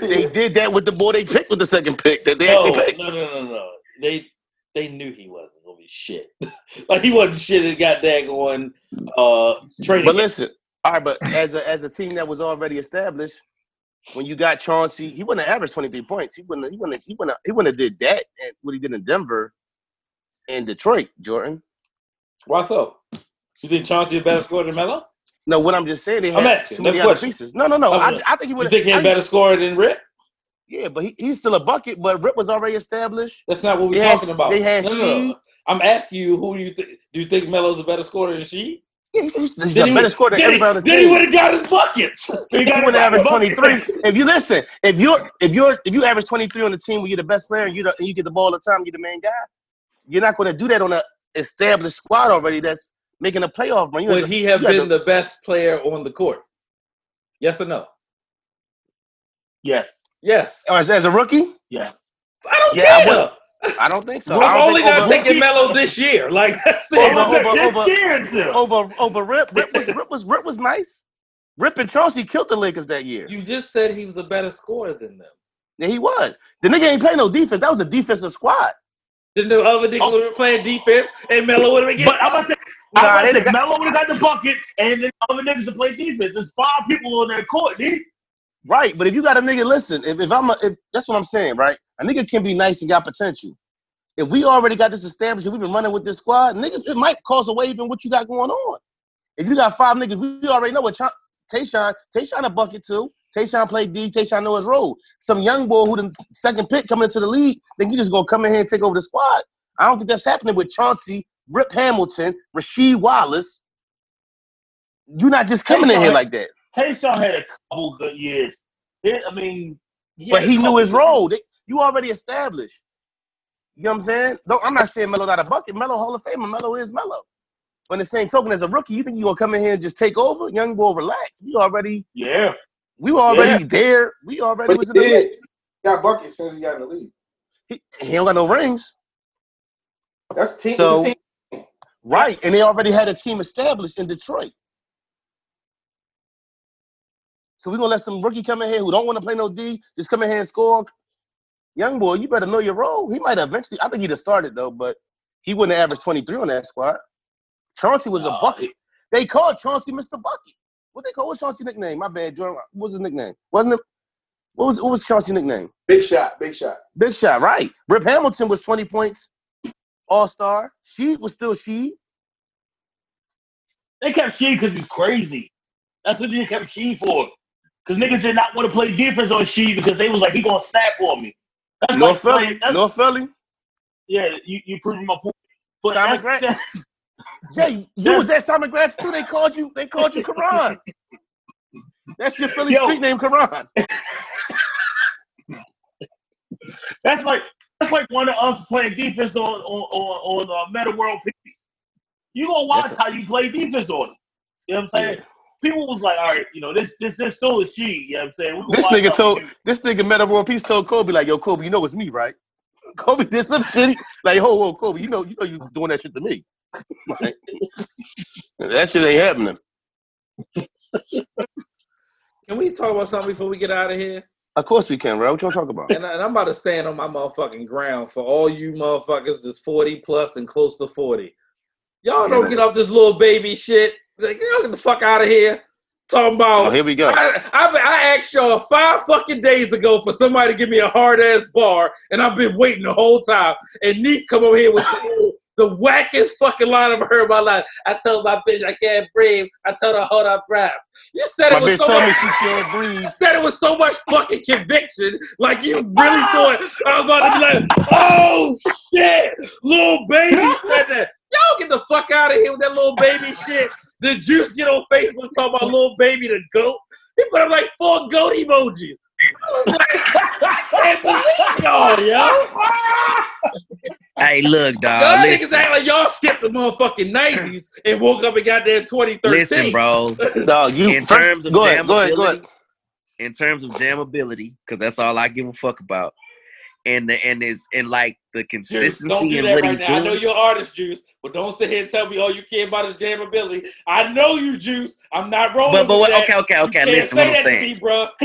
They did that with the boy they picked with the second pick that they No, actually picked. no, no, no, no. They they knew he wasn't gonna be shit. like he wasn't shit and got that going uh training. But listen, all right, but as a as a team that was already established, when you got Chauncey, he wouldn't have averaged 23 points. He wouldn't. He wouldn't. He wouldn't. He wouldn't have did that and what he did in Denver and Detroit, Jordan. Why so? You think Chauncey a better scorer than Melo? No, what I'm just saying, they I'm had asking, too many next other question. pieces. No, no, no. I, I'm- think he would. You think he a better scorer than Rip? Yeah, but he, he's still a bucket. But Rip was already established. That's not what we're They had- talking about. they had no, no, no. I'm asking you, who do you think? Do you think Melo's a better scorer than she? Yeah, he's, he's Then he better would- scorer than then he- everybody on the team. Then he would have got his buckets. He got would it average by twenty the three. bucket. If you listen, if you're if you're if you average twenty three on the team where you're the best player and you the, and you get the ball all the time, you're the main guy. You're not going to do that on a established squad already that's making a playoff run. You Would he have you have been the best player on the court? Yes or no? Yes. Yes. as, as a rookie? Yeah. I don't Yeah, I care. I don't think so. I'm only think not over, taking Melo this year. Like that's Over- it. over- Next over- year, over over Rip. Rip was Rip was Rip was nice. Rip and Chauncey killed the Lakers that year. You just said he was a better scorer than them. Yeah, he was. The nigga ain't playing no defense. That was a defensive squad. Then the other niggas oh. would have been playing defense, and Melo would have been But. I'm about to say, Nah, I'm they about to say got- Melo would have got the buckets, and then other niggas to play defense. There's five people on that court, dude. Right, but if you got a nigga, listen. If, if I'm, a, if that's what I'm saying, right? A nigga can be nice and got potential. If we already got this established and we've been running with this squad, niggas, it might cause a wave in what you got going on. If you got five niggas, we already know what Cha- Tayshaun, Tayshaun a bucket too. Tayshaun played D. Tayshaun know his role. Some young boy who the second pick coming into the league, then you just gonna come in here and take over the squad. I don't think that's happening with Chauncey, Rip Hamilton, Rasheed Wallace. You're not just coming in here like that. Tayshaun had a couple good years. It- I mean, but he knew his role. They, you already established. You know what I'm saying? No, I'm not saying Melo not a bucket. Melo Hall of Famer. Melo is Melo. But in the same token, as a rookie, you think you gonna come in here and just take over? Young boy, relax. We already, Yeah. we were already Yeah. there. We already But was he in the did. mix. He got buckets since he got in the league. He, he don't got no rings, That's team. So- team. right? And they already had a team established in Detroit. So we're gonna let some rookie come in here who don't want to play no D, just come in here and score. Young boy, you better know your role. He might have eventually. I think he'd have started though, but he wouldn't have averaged 23 on that squad. Chauncey was a bucket. They called Chauncey Mr. Bucket. What they call what's Chauncey's nickname? My bad, Jordan. What was his nickname? Wasn't it? What was what was Chauncey's nickname? Big shot. Big shot. Big shot, right? Rip Hamilton was 20 points, All Star. She was still she. They kept she because he's crazy. That's what they kept she for. Because niggas did not want to play defense on Sheed because they was like, he gonna snap on me. That's like North Philly. playing, that's, North Philly. yeah, you, you proving my point. But Simon that's, that's Jay, you That's- was at Simon Gratz too. They called you. They called you Karan. That's your Philly Yo. street name, Karan. that's like that's like one of us playing defense on on on, on uh, Meta World Peace. You gonna watch Yes, how you play defense on it. You know what I'm saying? People was like, all right, you know, this this this still is she. You know what I'm saying? We This nigga told this nigga Meta World Peace told Kobe like, "Yo, Kobe, you know it's me, right?" Kobe did some shit. Like, "Ho, whoa, Kobe, you know, you know, you doing that shit to me." Like, that shit ain't happening. Can we talk about something before we get out of here? Of course we can, bro. What you want to talk about? And, I, and I'm about to stand on my motherfucking ground for all you motherfuckers that's 40 plus and close to 40. Y'all don't get off this little baby shit. Like, y'all get the fuck out of here. Talking about. Oh, here we go. I, I, I asked y'all five fucking days ago for somebody to give me a hard ass bar, and I've been waiting the whole time. And Neek come over here with the, the wackest fucking line I've heard in my life. I told my bitch I can't breathe. I told her hold up breath. You said My it was bitch so told me much- she can't breathe. you said it with so much fucking conviction, like you really ah! thought I was about to be like, oh shit, little baby said that. Y'all get the fuck out of here with that little baby shit. The juice get on Facebook talking about little baby the goat. He put up like four goat emojis. I was like, I can't believe y'all, yo. Hey, look, dog. Y'all dog. niggas Listen, act like y'all skipped the motherfucking 90s and woke up and got there in 2013. listen, bro. Dog, you In terms of go ahead, go ahead, go ahead. in terms of jammability, because that's all I give a fuck about. And the and is and like the Juice, consistency don't do that what right he's now. I know you're an artist, Juice, but don't sit here and tell me all you care about is jam ability. I know you, Juice. I'm not rolling But but with what? that. Okay okay You okay. can't Listen say what I'm that saying. to me, bro.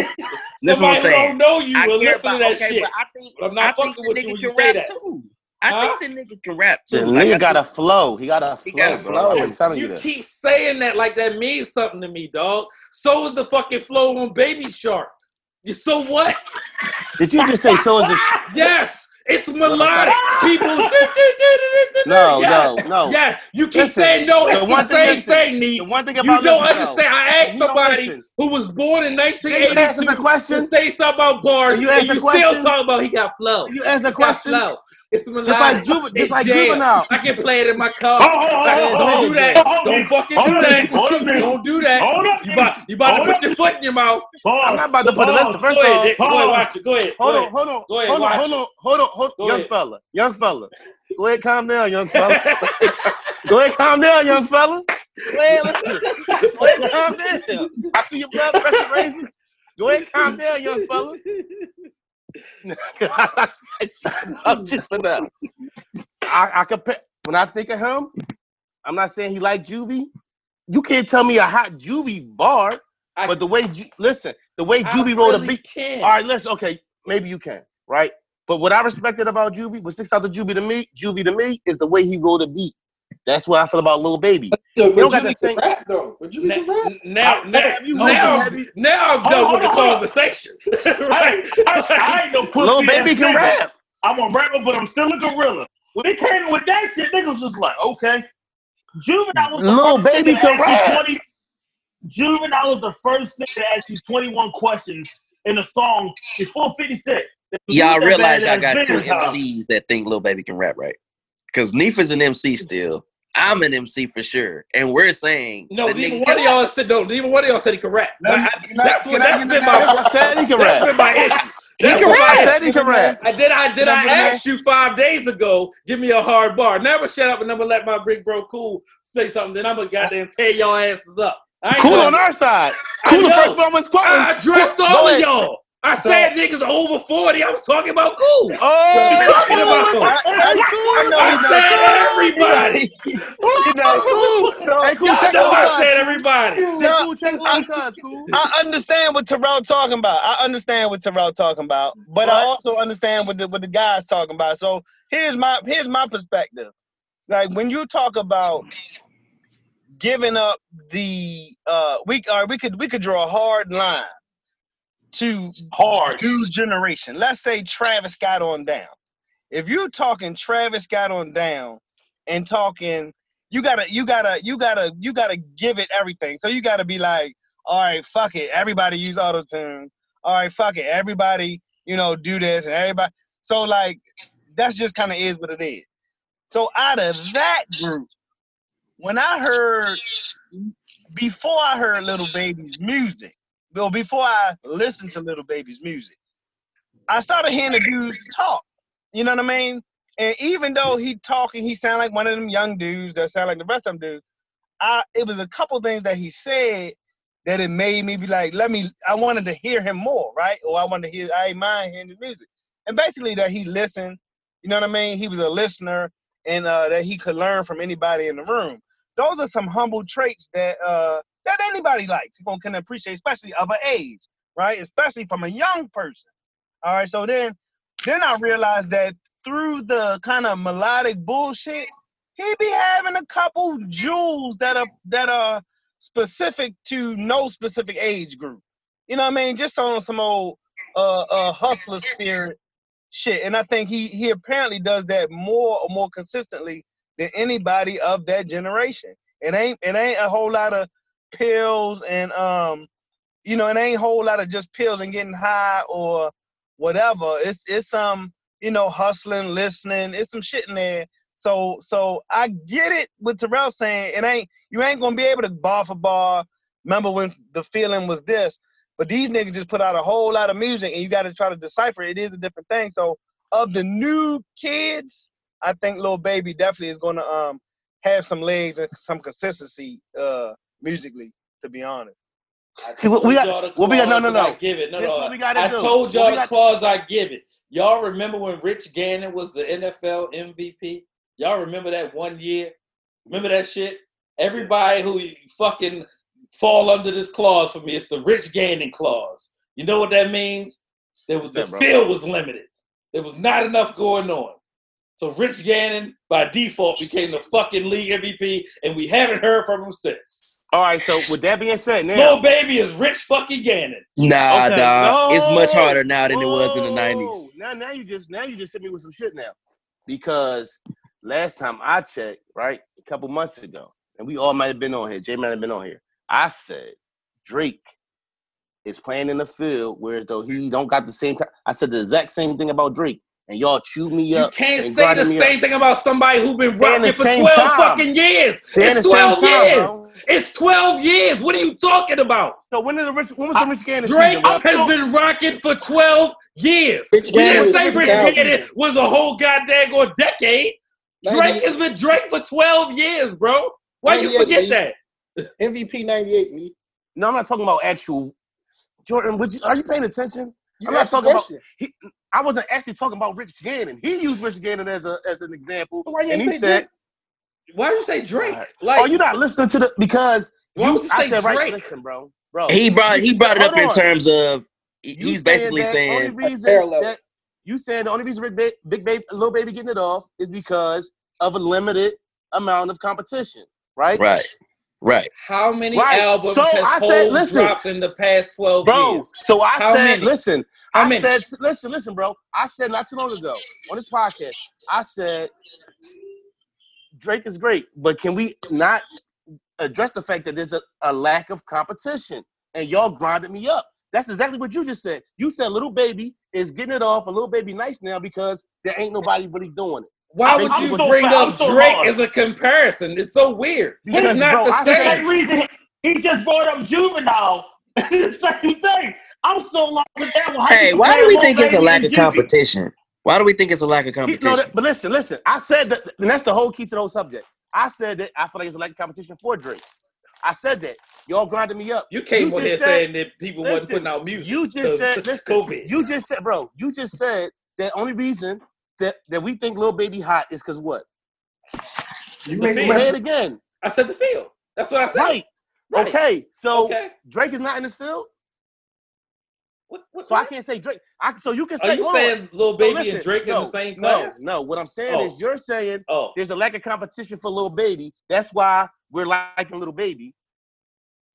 Listen what Somebody I'm who saying. don't know you I will care listen about to that okay, shit. but I think But I'm not think fucking the with you when you say rap that. too. I Huh? think the nigga can rap The too. Like I nigga got a think flow. He got a he got a flow. I'm telling you You keep saying that like that means something to me, dog. So is the fucking flow on Baby Shark. So what? Did you just say so is the? Yes, it's melodic. People. do, do, do, do, do, do. No, yes. no, no. Yes, you keep Listen, saying no. It's the, one thing- same listen, thing, Nee. The one thing about You don't listen, understand. I asked somebody who was born in Can you answer the 1982 to question? say something about bars, you and answer you the still question? talk about he got flow. Can you answer the He got question? flow. It's Just like melodic. Juve, It's just like jam. juvenile. I can play it in my car. Oh, oh, oh, I oh, don't do that. Jay. Don't fucking hold do on, that. hold on, Don't do that. Hold up, You about you about to put up. your foot in your mouth. I'm not about to put the listen. First Go ahead, off, Go ahead, watch it. Go ahead. hold Go on, ahead. hold on, Go ahead, hold on, watch hold on, hold on, hold Go young ahead. fella, young fella. Go ahead, calm down, young fella. Go ahead, calm down, young fella. Go ahead, listen. Go ahead, calm down. I see your blood pressure raising. Go ahead, calm down, young fella. I'm just for now. I, I compare when I think of him. I'm not saying he like Juvie. You can't tell me a hot Juvie bar, I- but the way Ju- listen, the way I Juvie wrote a beat. can. All right, listen. Okay, maybe you can, right? But what I respected about Juvie, what sticks out to Juvie to me, Juvie to me, is the way he wrote a beat. That's what I feel about Lil Baby. Yo, don't got you the can same- rap though. But you Now, can rap. now, I- now, have you now, listened- have you- now I'm done with the hold on, hold on. conversation. I, right? I, I ain't no pussy. Lil ass Baby can nigga. rap. I'm a rapper, but I'm still a gorilla. When they came with that shit, niggas was like, okay. Juvenile was the Lil first Baby nigga to can ask you rap. 20. Juvenile was the first nigga to ask you 21 questions in a song before 50 Cent. Y'all realize y'all got two Benz house. MCs that think Lil Baby can rap, right? Because Neef is an MC still. I'm an MC for sure, and we're saying No, the neither one of y'all said no. Neither one of y'all said he could rap. Let me- I- that's what can I that's get been my said he can that's rap. been my issue. He That's can rap. I said he can rap. I did. I did. Can I I, get in there? asked you five days ago. Give me a hard bar. Never shut up and never let my big bro cool say something. Then I'm gonna goddamn tear y'all asses up. I ain't Cool on our side. I Cool the know. first one was quoting. I addressed all of y'all. I said niggas over forty. I was talking about cool. Oh, you talking about? I, I, I I he's not said everybody. You know, Cool. so Hey, cool. Y'all Check know I Lil said Cuz. everybody. Hey, cool. Check Lil Cuz, cool. I understand what Terrell talking about. I understand what Terrell talking about, but I also understand what the what the guys talking about. So here's my here's my perspective. Like when you talk about giving up the uh we or we could we could draw a hard line to Hard. new generation. Let's say Travis Scott on down. If you're talking Travis Scott on down and talking, you gotta, you gotta, you gotta, you gotta give it everything. So you gotta be like, all right, fuck it. Everybody use auto tune. All right, fuck it. Everybody, you know, do this and everybody. So like, that's just kind of is what it is. So out of that group, when I heard, before I heard Little Baby's music, well, before I listened to Little Baby's music, I started hearing the dudes talk. You know what I mean? And even though he talking, he sound like one of them young dudes that sound like the rest of them dudes. I it was a couple things that he said that it made me be like, let me. I wanted to hear him more, right? Or I wanted to hear. I ain't mind hearing his music, and basically that he listened. You know what I mean? He was a listener, and uh, that he could learn from anybody in the room. Those are some humble traits that uh, that anybody likes, can can appreciate, especially of an age, right? Especially from a young person. All right. So then, then I realized that through the kind of melodic bullshit, he be having a couple jewels that are that are specific to no specific age group. You know what I mean? Just on some old uh uh hustler spirit shit. And I think he he apparently does that more or more consistently than anybody of that generation. It ain't it ain't a whole lot of pills and um you know, it ain't whole lot of just pills and getting high or whatever. It's it's some, you know, hustling, listening, it's some shit in there. So so I get it with Terrell saying it ain't you ain't gonna be able to bar for bar. Remember when the feeling was this, but these niggas just put out a whole lot of music and you gotta try to decipher it. It is a different thing. So of the new kids, I think little Baby definitely is gonna um have some legs and some consistency uh musically, to be honest. I See, what told we got- y'all what we got- no, no, clause no. I give it. No, This no. what we gotta I do. told y'all the got- clause I give it. Y'all remember when Rich Gannon was the NFL MVP? Y'all remember that one year? Remember that shit? Everybody who fucking fall under this clause for me, it's the Rich Gannon clause. You know what that means? There was the that, field was limited. There was not enough going on. So Rich Gannon by default became the fucking league MVP, and we haven't heard from him since. All right. So with that being said, now Lil Baby is Rich fucking Gannon. Nah, Okay, dog. It's much harder now than it was in the nineties. Now, now you just now you just hit me with some shit now, because last time I checked, right, a couple months ago, and we all might have been on here. Jay might have been on here. I said Drake is playing in the field, whereas though he don't got the same. I said the exact same thing about Drake, and y'all chewed me up. You can't say the grinded me up. same thing about somebody who's been They're rocking for 12 time. fucking years. They're It's 12 time, years. bro. It's 12 years. What are you talking about? So when did the rich? When was the Rich Gannon Drake season? has been rocking for 12 years. Rich We Gannon didn't was say Rich Gannon was a whole goddamn or decade. Drake 98. has been Drake for 12 years, bro. Why you forget baby. that? MVP 98, me. No, I'm not talking about actual. Jordan, would you, are you paying attention? You I'm not asked the talking about- He, I wasn't actually talking about Rich Gannon. He used Rich Gannon as a as an example, Why you and ain't he say said, Drake? Why you say Drake? Like, "Oh, you're not listening to the because Why you, would I say said right. Drake? Listen, bro, bro. He brought he You brought it said- up in on. terms of he's saying basically that saying only reason parallel. that you saying the only reason Rick ba- Big Baby, Little Baby getting it off is because of a limited amount of competition, right? right, right. how many Right. albums So has I said, listen. dropped in the past 12 Bro, years? so I How said, many? listen, How I many? said, listen, listen, bro. I said not too long ago on this podcast, I said Drake is great, but can we not address the fact that there's a, a lack of competition? And y'all grinded me up. That's exactly what you just said. You said little baby is getting it off, a little baby nice now because there ain't nobody really doing it. Why would you so bring fat- up so Drake hard. as a comparison? It's so weird. Because, it's not bro, the I The same. same reason he, he just brought up juvenile. same thing. I'm still lost in that one. Hey, why do we think it's a lack of competition? Why do we think it's a lack of He- no, competition? that- but listen, listen. I said that, and that's the whole key to the whole subject. I said that I feel like it's a lack of competition for Drake. I said that. Y'all grinding me up. You came You on here saying that people wasn't putting out music. You just 'cause said, listen, COVID. you just said, bro, you just said that only reason that, that we think little Baby hot is because what? You The make me Say it again. I said the field. That's what I said. Right. Right. Okay. So Okay. Drake is not in the field. What, what, So I can't say Drake. I, so you can Are say, you hold saying Lil So Baby listen, and Drake no, in the same no, class? No, no. What I'm saying Oh. is you're saying Oh, there's a lack of competition for Lil Baby. That's why we're liking Little Baby.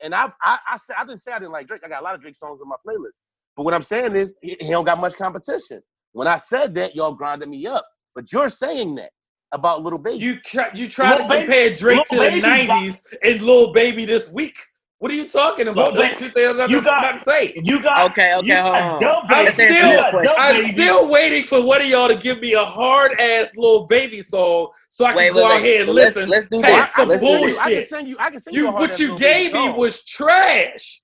And I, I, I said I didn't say I didn't like Drake. I got a lot of Drake songs on my playlist. But what I'm saying is he, he don't got much competition. When I said that, y'all grinded me up. But you're saying that about Little Baby. you try, you try to Baby- compare Drake to Lil the Baby got- '90s and Lil Baby this week. What are you talking about? Lil Those two things I'm you got- about to say. You got Okay, okay, you hold on. Dub I'm still- you got Dub I'm still waiting for one of y'all to give me a hard ass little Baby song so I can Wait, go wait, out here and But let's- listen. let's do Well, this. I, I, the can Let's send you. I can send you. I can send you. You a what you Lil Baby gave me song. was trash.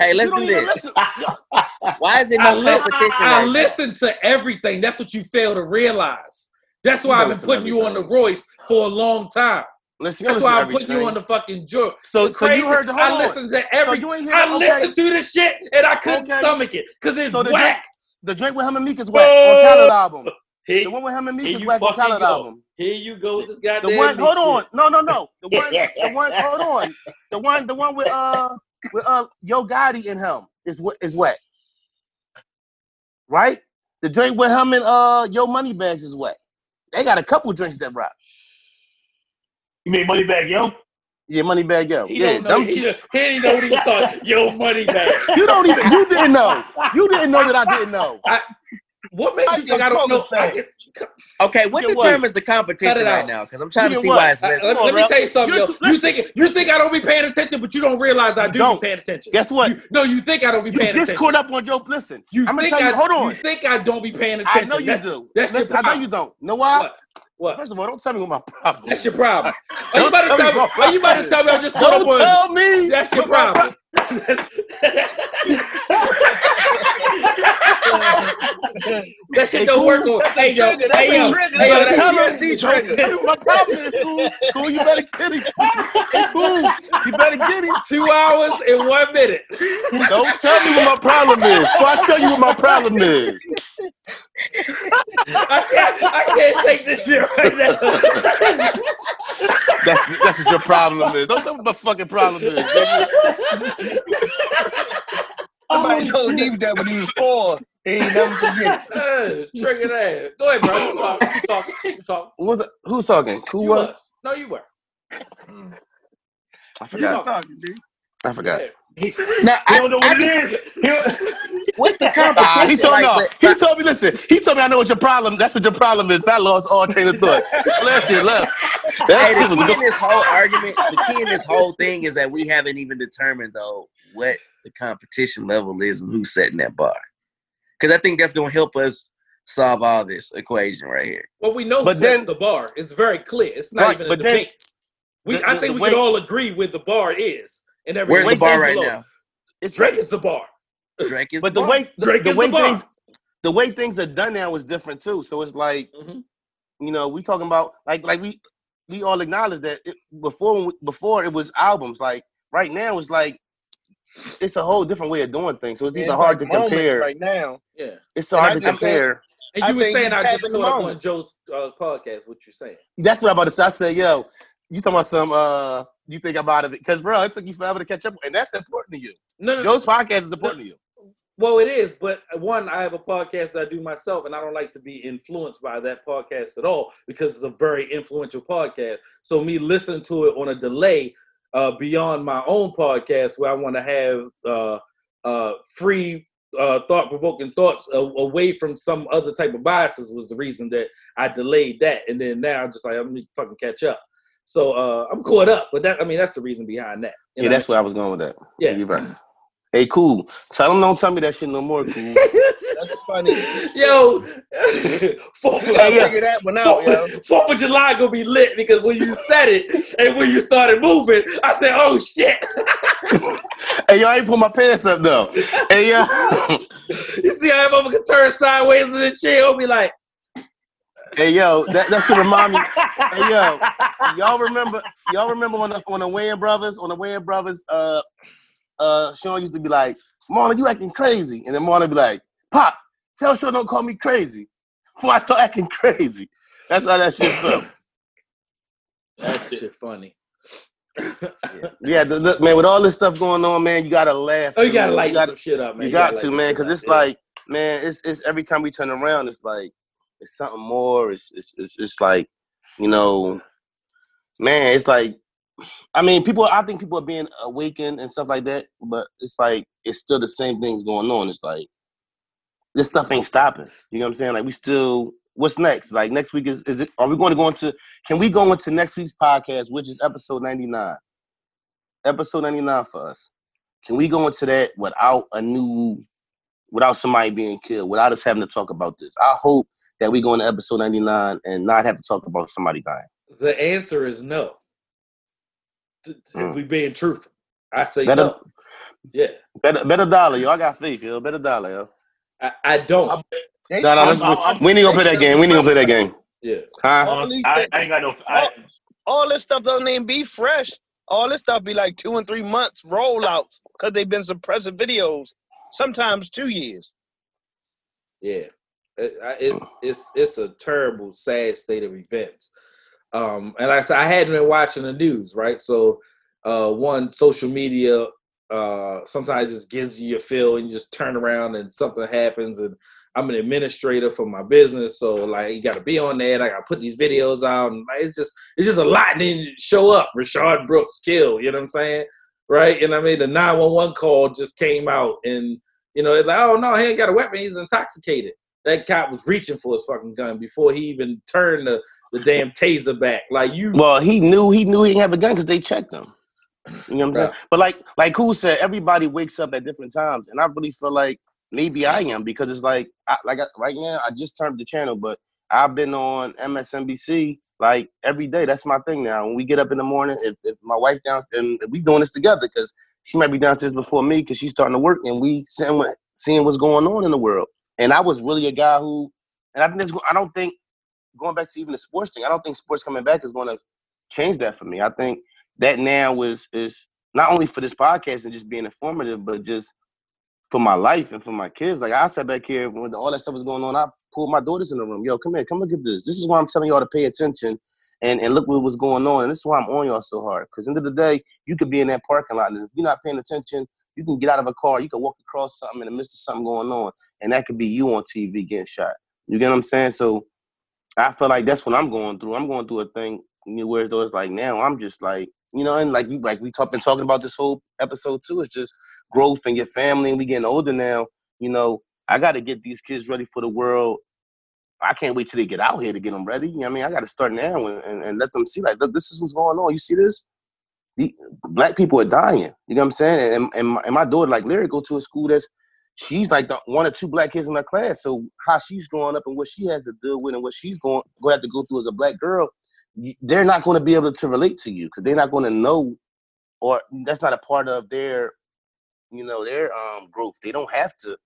Hey, let's you do don't even this. listen. Why is it I no listen, competition I right now? listen to everything. That's what you fail to realize. That's why I've been putting you on the. Royce for a long time. Listen, That's listen why to I'm putting you on the fucking joke. So, so you heard the whole. I whole. listen to every. you hear I the- okay. listened to this shit and I couldn't Okay. stomach it because it's So the whack. The drink with him and Meek is whack on Khaled album. Here, The one with him and Meek here is you whack on Khaled go. album. Here you go with this goddamn. The one, Meek hold shit. on, no, no, no. The one, the one, hold on. The one, the one with uh, with uh, Yo Gotti and him is what is wet, right? The drink with him and uh, Yo Moneybags is wet. They got a couple drinks that rock. You mean money back, yo? Yeah, Moneybagg Yo. He yeah, don't know. He, don't- he didn't know what he was talking. Yo, money back. you don't even. You didn't know. You didn't know that I didn't know. What makes you think I don't know? I can, Okay, what Get what? determines the competition right out. now? Because I'm trying to see what? why it's less. let, on, let me bro. tell you something, You're yo. You think you think I don't be paying attention, but you don't realize I do don't. be paying attention. Guess what? You, no, you think I don't be You paying just attention. caught up on Joe. Listen, You I'm gonna think tell you. Hold on. You think I don't be paying attention? I know you that's, do. That's Listen, your I know problem. you don't. Know why? What? What? First of all, don't tell me what my problem. That's your problem. Are you about to tell me tell me? what my Are you about to tell me I'm just caught up Don't tell me. That's your problem. that shit Hey, don't cool. work on. That's a Hey yo, trigger. Hey yo, hey yo, That's Tell a that's him. PTSD Don't trigger. tell me what my problem is, cool. Cool, you better get it. Hey, cool. You better get him. Two hours and one minute. Don't tell me what my problem is. So I tell you what my problem is. I can't. I can't take this shit right now. That's that's what your problem is. Don't tell me what my fucking problem is. nigga. Somebody told Neve that when he was four, he ain't never forget. Uh, Trigger that. Go ahead, bro. You talk. You talk. You talk. Was it? Who's talking? Who You was? was. No, you were. I You forgot. talk. I forgot. Now, He I, don't know what it is. He- what's the competition? he told like, no. He told me. Listen. He told me I know what your problem. That's what your problem is. I lost all train of thought. Left shit left. Hey, the key in this whole argument, the key in this whole thing is that we haven't even determined though what the competition level is and who's setting that bar. Because I think that's gonna help us solve all this equation right here. Well, we know who But sets then- the bar. It's very clear. It's not Right, even a but then- debate. we, the- I think the we can way- all agree with the bar is. And every Where's the bar right below. now? It's Drake is the bar. Drake is But the bar. way the, Drake the is way bar. things the way things are done now is different too. So it's like Mhm. you know we talking about like like we we all acknowledge that it, before before it was albums. Like right now it's like it's a whole different way of doing things. So it's Yeah, even it's hard like to compare. right now. Yeah. It's And I hard to just think- compare. And I you were saying I just in the caught up on. Joe's uh, podcast. What you're saying? That's what I'm about to say. I said, yo, you talking about some uh you think I'm out of it. Cause bro, it took you forever to catch up. And that's important to you. No, no, Those podcasts is important to you. Well, it is, but one, I have a podcast that I do myself, and I don't like to be influenced by that podcast at all because it's a very influential podcast. So me listening to it on a delay uh, beyond my own podcast, where I want to have uh, uh, free, uh, thought-provoking thoughts a- away from some other type of biases, was the reason that I delayed that, and then now I'm just like I'm to fucking catch up. So uh, I'm caught up, but that I mean that's the reason behind that. Yeah, know? that's where I was going with that. Yeah. You're right. Hey, cool. Tell them don't tell me that shit no more, cool. That's funny. Yo, Fourth of, Hey, yeah. Figure that one out, yo. Fourth, Fourth of July gonna be lit because when you said it and when you started moving, I said, "Oh shit!" hey, yo, I ain't put my pants up though. Hey, yo. you see how I'm gonna turn sideways in the chair? I'll be like, hey, yo, that, that should remind me. Hey, yo, y'all remember? Y'all remember on the on the Wayans Brothers on the Wayans Brothers? Uh, uh, Sean used to be like, "Marlon, you acting crazy," and then Marlon be like, "Pop, tell Sean don't call me crazy." Before I start acting crazy, that's how that shit felt. "That shit funny." Yeah, the, look, man, with all this stuff going on, man, you gotta laugh. oh, you gotta man. lighten gotta- some shit up, man. You got gotta to, man, because it's yeah. like, man, it's it's every time we turn around, it's like it's something more. It's it's it's, it's like, you know, man, it's like, I mean, people. I think people are being awakened and stuff like that, but it's like it's still the same things going on. It's like this stuff ain't stopping. You know what I'm saying? Like we still. What's next? Like next week is, is are we going to go into? Can we go into next week's podcast, which is episode 99? Episode 99 for us. Can we go into that without a new, without somebody being killed, without us having to talk about this? I hope that we go into episode 99 and not have to talk about somebody dying. the answer is no. T- t- If Mm. we being truthful, I say Better- no. Yeah, Better, better dollar, yo. I got faith, yo. Better dollar, yo. I, I don't. They No, no, I'm- let's, I'm- I'm- we ain't gonna play that game. We ain't gonna play that game. Yeah, Huh? All I, I ain't got no. I, all this stuff doesn't even be fresh. All this stuff be like two and three months rollouts because they've been suppressing videos, sometimes two years. Yeah, It- I- it's it's it's a terrible, sad state of events. Um, and like I said, I hadn't been watching the news, right? So, uh, one social media uh sometimes just gives you a feel, and you just turn around and something happens. And I'm an administrator for my business, so like you got to be on that. I got to put these videos out, and like, it's just it's just a lot. And then you show up, Rayshard Brooks killed. You know what I'm saying? Right? And I mean, the 911 call just came out, and you know, it's like, oh no, he ain't got a weapon. He's intoxicated. That cop was reaching for his fucking gun before he even turned the, the damn taser back. Like you, Well, he knew he knew he didn't have a gun because they checked him. You know what I'm saying? But like like who said, everybody wakes up at different times, and I really feel like maybe I am because it's like I, like I, right now I just turned the channel, but I've been on MSNBC like every day. That's my thing now. When we get up in the morning, if, if my wife downstairs, and we doing this together because she might be downstairs before me because she's starting to work, and we seeing what seeing what's going on in the world. And I was really a guy who, and I think this, I don't think going back to even the sports thing, I don't think sports coming back is going to change that for me. I think that now is is not only for this podcast and just being informative, but just for my life and for my kids. Like I sat back here when all that stuff was going on, I pulled my daughters in the room. Yo, come here, come look at this. This is why I'm telling y'all to pay attention and, and look what was going on. And this is why I'm on y'all so hard. Because end of the day, you could be in that parking lot, and if you're not paying attention, you can get out of a car, you can walk across something in the midst of something going on, and that could be you on TV getting shot. You get what I'm saying? So I feel like that's what I'm going through. I'm going through a thing whereas though it's like now I'm just like you know, and like you like we talk been talking about this whole episode too. It's just growth and your family, and we getting older now. You know, I got to get these kids ready for the world. I can't wait till they get out here to get them ready. You know what I mean, I got to start now and, and, and let them see like, look, this is what's going on. You see this? The black people are dying. You know what I'm saying? And and my, and my daughter, like Larry, go to a school that's she's like the one or two black kids in her class. So how she's growing up and what she has to deal with and what she's going going to have to go through as a black girl, they're not going to be able to relate to you because they're not going to know, or that's not a part of their, you know, their um growth. They don't have to.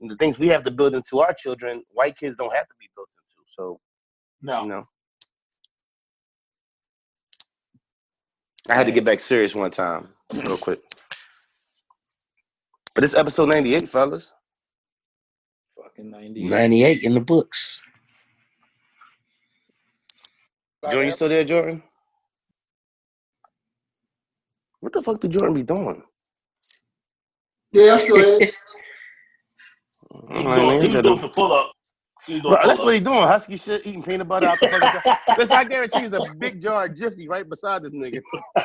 The things we have to build into our children, white kids don't have to be built into. So No. you know. I had to get back serious one time, real quick. But it's episode 98, fellas. Fucking 90. 98 in the books. Jordan, you still there, Jordan? What the fuck did Jordan be doing? Yeah, I'm still here. He was doing, man, he was gotta- doing some pull ups. He was Bro, that's pull what he doing. Husky shit, eating peanut butter out the fucking jar. Listen, I guarantee there's a big jar of Jiffy right beside this nigga.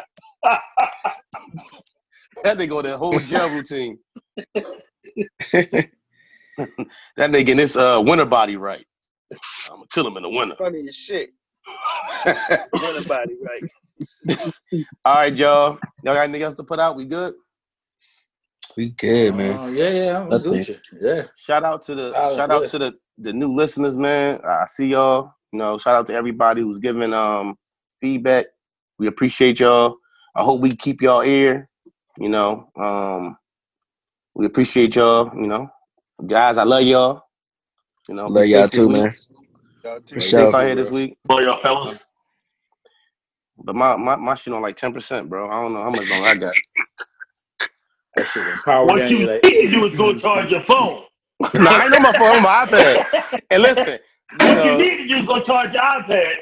that nigga on that whole gel routine. that nigga in this uh, winter body right. I'm gonna kill him in the winter. Funny as shit. Anybody, right? All right, y'all. Y'all got anything else to put out? We good? We good, man. Oh, yeah, yeah, I'm Nothing. Gucci. Yeah. Shout out to the Solid, shout out yeah. to the the new listeners, man. I see y'all. You know, shout out to everybody who's giving um feedback. We appreciate y'all. I hope we keep y'all ear. You know, um, we appreciate y'all. You know, guys, I love y'all. You know, Love y'all too, man. Y'all too. Stay sure. out here this week. For y'all fellas. But my my my shit on like ten percent, bro. I don't know how much longer I got. That shit power What you you like, need to do is go charge your phone. no, I ain't know my phone on my iPad. And listen, you What you know, need to do is go charge your iPad.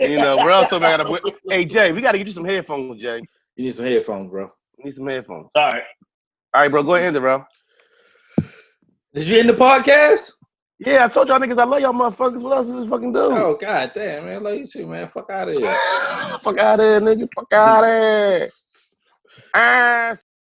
you know, where else am I gotta? Hey Jay, we gotta get you some headphones, Jay. You need some headphones, bro. We need some headphones. All right. All right, bro. Go ahead, end it, bro. Did you end the podcast? Yeah, I told y'all niggas I love y'all motherfuckers. What else is this fucking do? Oh god damn, man. Love you too, man. Fuck out of here. Fuck out of here, nigga. Fuck out of here. Ah,